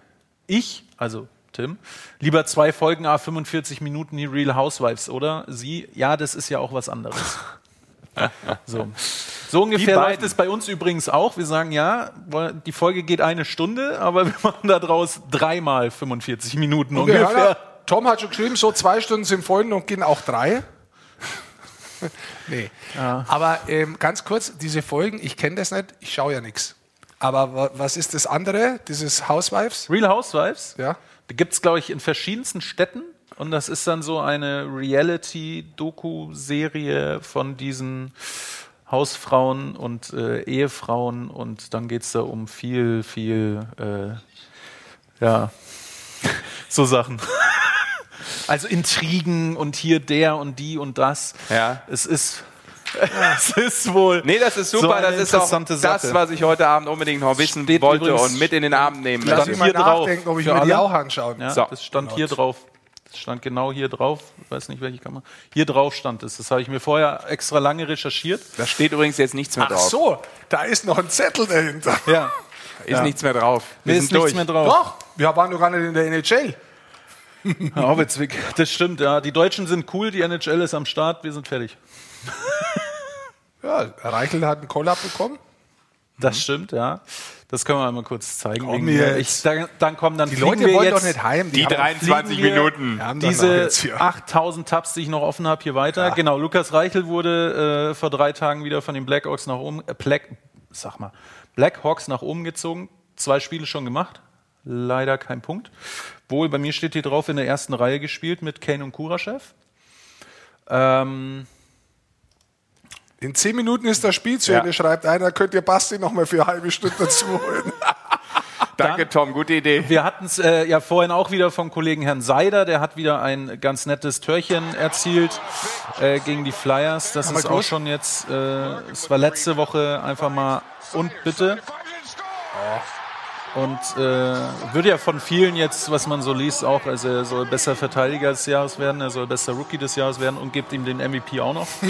Ich, also Tim, lieber zwei Folgen, a 45 Minuten die Real Housewives, oder? Sie, ja, das ist ja auch was anderes. [laughs] so. so ungefähr läuft es bei uns übrigens auch. Wir sagen, ja, die Folge geht eine Stunde, aber wir machen daraus dreimal 45 Minuten wir ungefähr. hören, Tom hat schon geschrieben, so zwei Stunden sind voll und gehen auch drei. [laughs] nee. Aber ähm, ganz kurz, diese Folgen, ich kenne das nicht, ich schaue ja nichts. Aber wa- was ist das andere, dieses Housewives? Real Housewives? Ja. Gibt es, glaube ich, in verschiedensten Städten. Und das ist dann so eine Reality-Doku-Serie von diesen Hausfrauen und äh, Ehefrauen. Und dann geht es da um viel, viel, äh, ja, [laughs] so Sachen. [laughs] Also Intrigen und hier der und die und das. Ja. Es ist, [laughs] es ist wohl. Nee, das ist so super. eine das ist auch das, Sache. was ich heute Abend unbedingt noch wissen Steht wollte und mit in den Abend nehmen Lass möchte. mich mal drauf nachdenken, ob ich für mir die auch anschauen. Ja, So. das stand hier drauf. Das stand genau hier drauf. Ich weiß nicht, welche Kamera. Hier drauf stand es. Das habe ich mir vorher extra lange recherchiert. Da steht übrigens jetzt nichts mehr Ach drauf. so, da ist noch ein Zettel dahinter. Ja. Ist nichts mehr drauf. Wir Nee, sind ist nichts durch. mehr drauf. Doch, wir waren doch gar nicht in der NHL. Herr Howitzwick, das stimmt, ja. Die Deutschen sind cool, die NHL ist am Start, wir sind fertig. [laughs] Ja, Reichel hat einen Call-Up bekommen. Das stimmt, ja. Das können wir mal kurz zeigen. Komm ich, dann, dann kommen dann Die Leute wir wollen jetzt doch nicht heim. Die haben- 23 fliegen wir- Minuten. Diese jetzt hier. 8000 Tabs, die ich noch offen habe, hier weiter. Genau, Lukas Reichel wurde äh, vor drei Tagen wieder von den Blackhawks nach oben, äh, Black, sag mal, Blackhawks nach oben gezogen. Zwei Spiele schon gemacht. Leider kein Punkt. Wohl, bei mir steht hier drauf, in der ersten Reihe gespielt mit Kane und Kuraschew. Ähm, In zehn Minuten ist das Spiel zu Ja. Ende, schreibt einer, könnt ihr Basti noch mal für eine halbe Stunde dazu holen. [laughs] Danke, Tom. Gute Idee. Wir hatten es äh, ja vorhin auch wieder vom Kollegen Herrn Seider, der hat wieder ein ganz nettes Törchen erzielt äh, gegen die Flyers. Das Aber ist auch gut. schon jetzt, äh, es war letzte Woche einfach mal und bitte. Und äh, wird ja von vielen jetzt, was man so liest, auch, also er soll besser Verteidiger des Jahres werden, er soll besser Rookie des Jahres werden und gibt ihm den MVP auch noch. [laughs]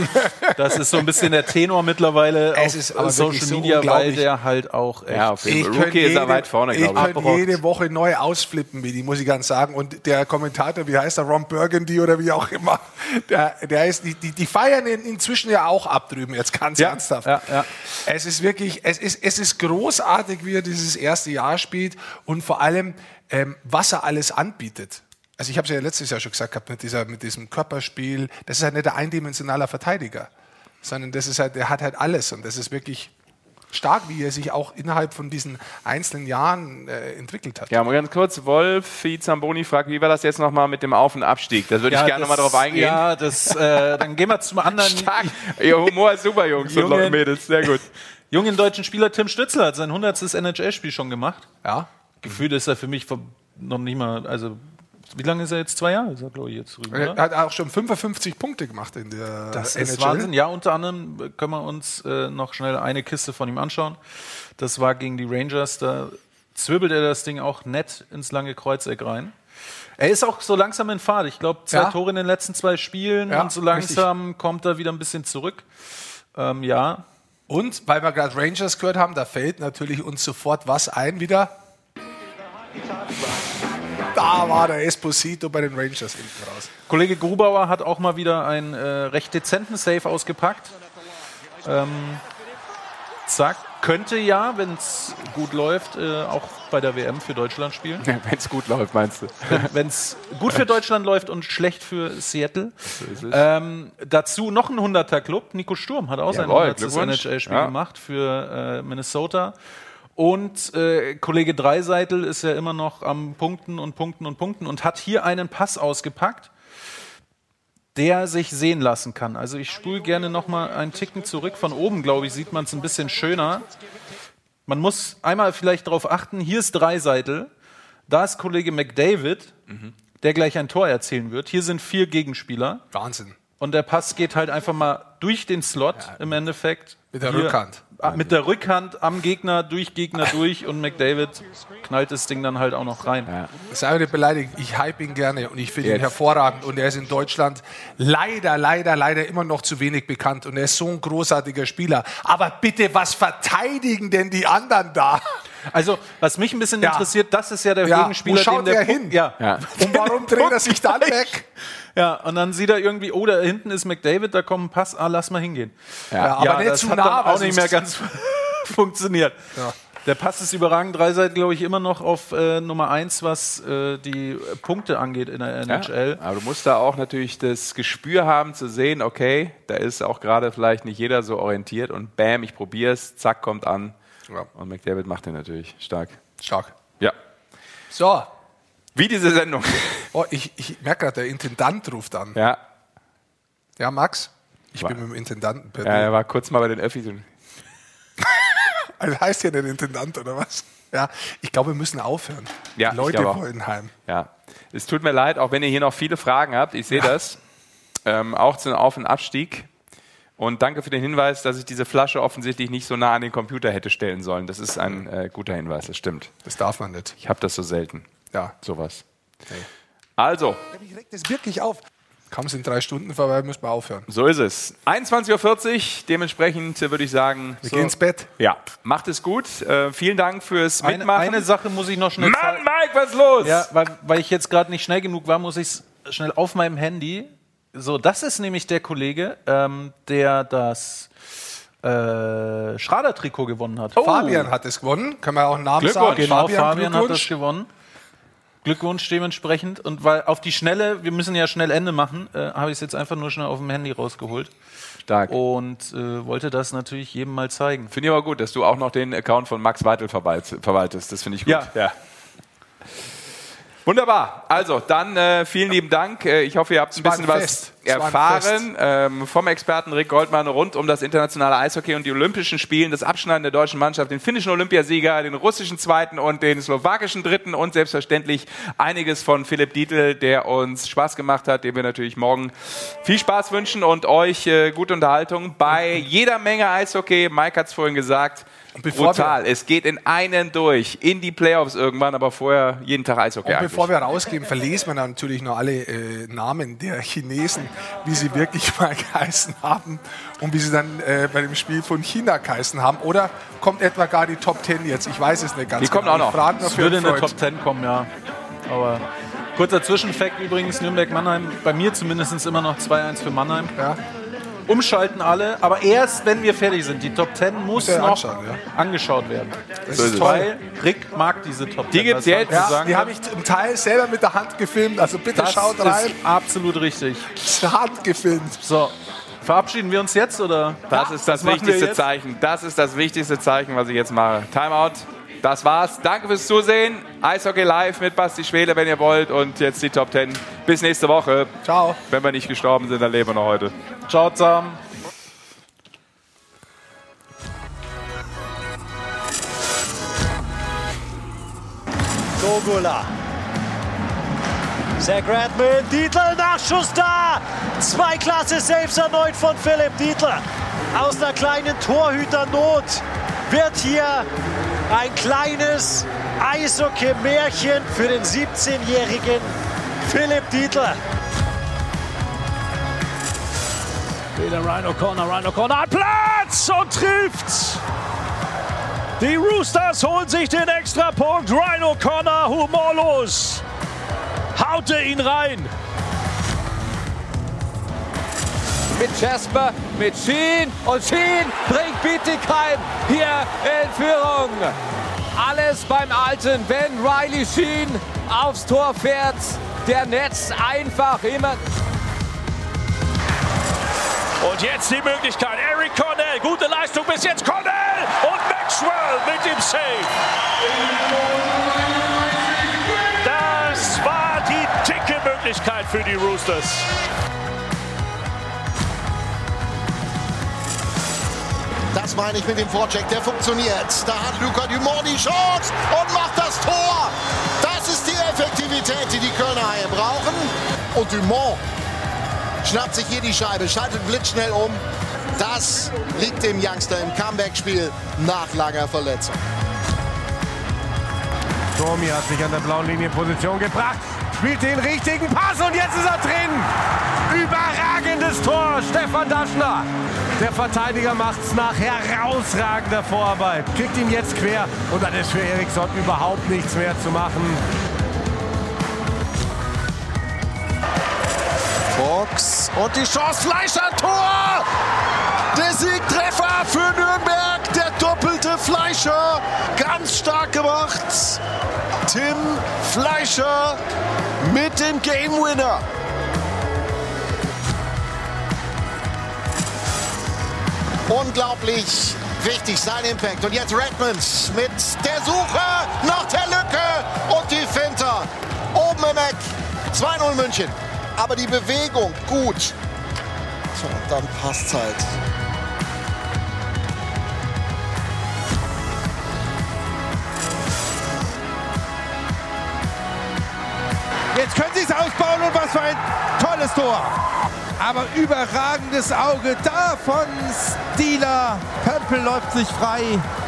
Das ist so ein bisschen der Tenor mittlerweile Es auf ist aber Social wirklich so Media, weil der halt auch echt Ja, auf jeden Fall. Rookie ist er weit vorne, ich glaube ich. könnte jede Woche neu ausflippen, wie die muss ich ganz sagen. Und der Kommentator, wie heißt er, Ron Burgundy oder wie auch immer, der, der ist, die, die, die feiern ihn inzwischen ja auch ab drüben, jetzt ganz Ja, ernsthaft. ja, ja. Es ist wirklich, es ist, es ist großartig, wie er dieses erste Jahr spielt und vor allem, ähm, was er alles anbietet. Also ich habe es ja letztes Jahr schon gesagt gehabt, mit, dieser, mit diesem Körperspiel, das ist halt nicht ein eindimensionaler Verteidiger, sondern das ist halt, der hat halt alles und das ist wirklich stark, wie er sich auch innerhalb von diesen einzelnen Jahren äh, entwickelt hat. Ja, mal ganz kurz. Wolfi Zamboni fragt, wie war das jetzt nochmal mit dem Auf- und Abstieg? Das würde ich gerne nochmal drauf eingehen. Ja, das, äh, dann gehen wir zum anderen. [laughs] Stark. Ihr Humor ist super, Jungs und Jungen- Mädels. Sehr gut. [laughs] Jungen deutschen Spieler Tim Stützler hat sein 100. NHL-Spiel schon gemacht. Ja. Gefühlt ist er für mich noch nicht mal, also wie lange ist er jetzt? Zwei Jahre ist er, glaube ich, jetzt drüben. Er hat auch schon 55 Punkte gemacht in der Das NHL. ist Wahnsinn. Ja, unter anderem können wir uns äh, noch schnell eine Kiste von ihm anschauen. Das war gegen die Rangers. Da zwirbelt er das Ding auch nett ins lange Kreuzeck rein. Er ist auch so langsam in Fahrt. Ich glaube, zwei Ja. Tore in den letzten zwei Spielen Ja, und so langsam kommt er wieder ein bisschen zurück. Ähm, ja. Und weil wir gerade Rangers gehört haben, da fällt natürlich uns sofort was ein wieder. Da war der Esposito bei den Rangers hinten raus. Kollege Grubauer hat auch mal wieder einen äh, recht dezenten Save ausgepackt. Ähm, zack. Könnte ja, wenn es gut läuft, äh, auch bei der WM für Deutschland spielen. [laughs] Wenn es gut läuft, meinst du? wenn es gut für Deutschland läuft und schlecht für Seattle. Ähm, dazu noch ein 100er Club. Nico Sturm hat auch sein Jawohl, 100. Glückwunsch. NHL-Spiel Ja. gemacht für äh, Minnesota. Und äh, Kollege Dreiseitel ist ja immer noch am Punkten und Punkten und Punkten und hat hier einen Pass ausgepackt, der sich sehen lassen kann. Also ich spule gerne noch mal einen Ticken zurück. Von oben, glaube ich, sieht man es ein bisschen schöner. Man muss einmal vielleicht darauf achten, hier ist Dreiseitel, da ist Kollege McDavid, der gleich ein Tor erzielen wird. Hier sind vier Gegenspieler. Wahnsinn. Und der Pass geht halt einfach mal durch den Slot im Endeffekt. Mit der Hier- Rückhand. Mit der Rückhand am Gegner, durch Gegner durch und McDavid knallt das Ding dann halt auch noch rein. Sei nicht beleidigt, ich hype ihn gerne und ich finde ihn hervorragend und er ist in Deutschland leider, leider, leider immer noch zu wenig bekannt und er ist so ein großartiger Spieler. Aber bitte, was verteidigen denn die anderen da? Also, was mich ein bisschen Ja. interessiert, das ist ja der Ja, Gegenspieler, wo schaut den der er hin? Ja. Und warum [laughs] dreht er sich dann weg? Ja, und dann sieht er irgendwie, oh, da hinten ist McDavid, da kommt ein Pass, ah, lass mal hingehen. Ja, aber nicht das zu hat nah, dann auch nicht mehr ganz [laughs] funktioniert. Ja. Der Pass ist überragend. Dreiseit, glaube ich, immer noch auf äh, Nummer 1, was äh, die Punkte angeht in der NHL. Ja, aber du musst da auch natürlich das Gespür haben zu sehen, okay, da ist auch gerade vielleicht nicht jeder so orientiert und bam, ich probier's, zack, kommt an. Und McDavid macht den natürlich stark. Stark. Ja. So. Wie diese Sendung. Oh, ich, ich merke gerade, der Intendant ruft an. Ja. Ja, Max? Ich War- bin mit dem Intendanten Ja, er war kurz mal bei den Öffis. [laughs] Also heißt ja der Intendant oder was? Ja, ich glaube, wir müssen aufhören. Ja, Die Leute wollen heim. Ja. Es tut mir leid, auch wenn ihr hier noch viele Fragen habt. Ich sehe das. Ähm, auch zum Auf- und Abstieg. Und danke für den Hinweis, dass ich diese Flasche offensichtlich nicht so nah an den Computer hätte stellen sollen. Das ist ein äh, guter Hinweis, das stimmt. Das darf man nicht. Ich habe das so selten. Ja. Sowas. Also, Mich regt das wirklich auf. Kaum sind drei Stunden vorbei, müssen wir aufhören. so ist es. 21.40 Uhr, dementsprechend würde ich sagen. Wir so, gehen ins Bett. Ja, macht es gut. Äh, vielen Dank fürs Eine, Mitmachen. eine Sache muss ich noch schnell Mann. Mike, was ist los? Ja, weil, weil ich jetzt gerade nicht schnell genug war, muss ich es schnell auf meinem Handy. So, das ist nämlich der Kollege, ähm, der das äh, Schrader-Trikot gewonnen hat. Fabian hat es gewonnen. Können wir auch einen Namen Glückwunsch. sagen? Genau, Fabian, hat das Glückwunsch. gewonnen. Glückwunsch dementsprechend. Und weil auf die Schnelle, wir müssen ja schnell Ende machen, äh, habe ich es jetzt einfach nur schnell auf dem Handy rausgeholt. Stark. Und äh, wollte das natürlich jedem mal zeigen. Finde ich aber gut, dass du auch noch den Account von Max Weitel verwalt- verwaltest. Das finde ich gut. Ja. Wunderbar. Also, dann äh, vielen lieben Dank. Äh, ich hoffe, ihr habt ein bisschen was erfahren ähm, vom Experten Rick Goldmann rund um das internationale Eishockey und die Olympischen Spielen, das Abschneiden der deutschen Mannschaft, den finnischen Olympiasieger, den russischen Zweiten und den slowakischen Dritten und selbstverständlich einiges von Philipp Dietl, der uns Spaß gemacht hat, dem wir natürlich morgen viel Spaß wünschen und euch äh, gute Unterhaltung bei jeder Menge Eishockey. Mike hat es vorhin gesagt. Bevor Brutal. Es geht in einen durch, in die Playoffs irgendwann, aber vorher jeden Tag Eishockey Und eigentlich. bevor wir rausgehen, verlesen wir natürlich noch alle äh, Namen der Chinesen, wie sie wirklich [laughs] mal geheißen haben und wie sie dann äh, bei dem Spiel von China geheißen haben. Oder kommt etwa gar die Top 10 jetzt? Ich weiß es nicht ganz Die kommt genau. auch noch. Ich frage nur Es würde in der. Top 10 kommen, ja. Aber kurzer Zwischenfakt übrigens, Nürnberg-Mannheim, bei mir zumindest immer noch 2-1 für Mannheim. Ja. Umschalten alle, aber erst wenn wir fertig sind. Die Top 10 muss noch ja. angeschaut werden. Das ist toll. Rick mag diese Top 10. Die gibt's jetzt. zu Ja, sagen die habe ich zum Teil selber mit der Hand gefilmt, also bitte Das schaut rein. ist absolut richtig. [laughs] Hand gefilmt. So, verabschieden wir uns jetzt oder? Das ist das wir wichtigste? Zeichen. Das ist das wichtigste Zeichen, was ich jetzt mache. Timeout. Das war's. Danke fürs Zusehen. Eishockey live mit Basti Schwele, wenn ihr wollt. Und jetzt die Top 10. Bis nächste Woche. Ciao. Wenn wir nicht gestorben sind, dann leben wir noch heute. Ciao zusammen. Gogula. Zach Redman, Dietl, Nachschuss da! Zwei klasse Saves erneut von Philipp Dietl. Aus einer kleinen Torhüternot wird hier Ein kleines Eishockey-Märchen für den 17-jährigen Philipp Dietler. Wieder Ryan O'Connor, Ryan O'Connor hat Platz und trifft. Die Roosters holen sich den Extrapunkt. Ryan O'Connor humorlos. Haute ihn rein. Mit Jasper, mit Sheen und Sheen bringt Bietigheim hier in Führung. Alles beim Alten, wenn Riley Sheen aufs Tor fährt. Der Netz einfach immer. Und jetzt die Möglichkeit. Eric Cornell, gute Leistung bis jetzt. Cornell und Maxwell mit dem Save. Das war die dicke Möglichkeit für die Roosters. Das meine ich mit dem Vorcheck, der funktioniert. Da hat Luca Dumont die Chance und macht das Tor. Das ist die Effektivität, die die Kölner hier brauchen. Und Dumont schnappt sich hier die Scheibe, schaltet blitzschnell um. Das liegt dem Youngster im Comeback-Spiel nach langer Verletzung. Tormi hat sich an der blauen Linie in Position gebracht, spielt den richtigen Pass und jetzt ist er drin. Überragendes Tor, Stefan Daschner. Der Verteidiger macht es nach herausragender Vorarbeit. Kriegt ihn jetzt quer und dann ist für Eriksson überhaupt nichts mehr zu machen. Fox und die Chance Fleischer Tor! Der Siegtreffer für Nürnberg, der doppelte Fleischer. Ganz stark gemacht. Tim Fleischer mit dem Game Winner. Unglaublich wichtig sein Impact. Und jetzt Redmond mit der Suche nach der Lücke und die Finter. Oben im Eck. 2-0 München. Aber die Bewegung gut. Tja, dann passt halt. Jetzt können sie es ausbauen und was für ein tolles Tor. Aber überragendes Auge da von Stieler. Pömpel läuft sich frei.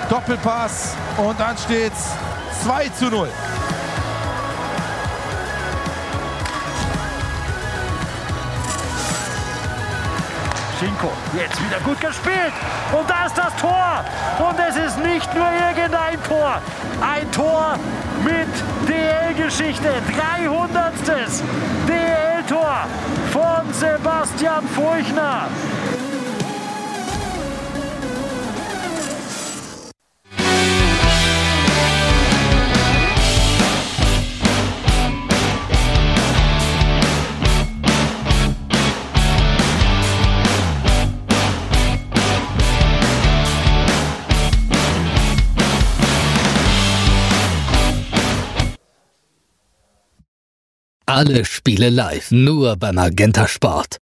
Doppelpass. Und dann steht's 2 zu 0. Schinko, jetzt wieder gut gespielt. Und da ist das Tor. Und es ist nicht nur irgendein Tor. Ein Tor mit DL-Geschichte. 300. DL-Tor von Sebastian Furchner. Alle Spiele live, nur beim Magenta Sport.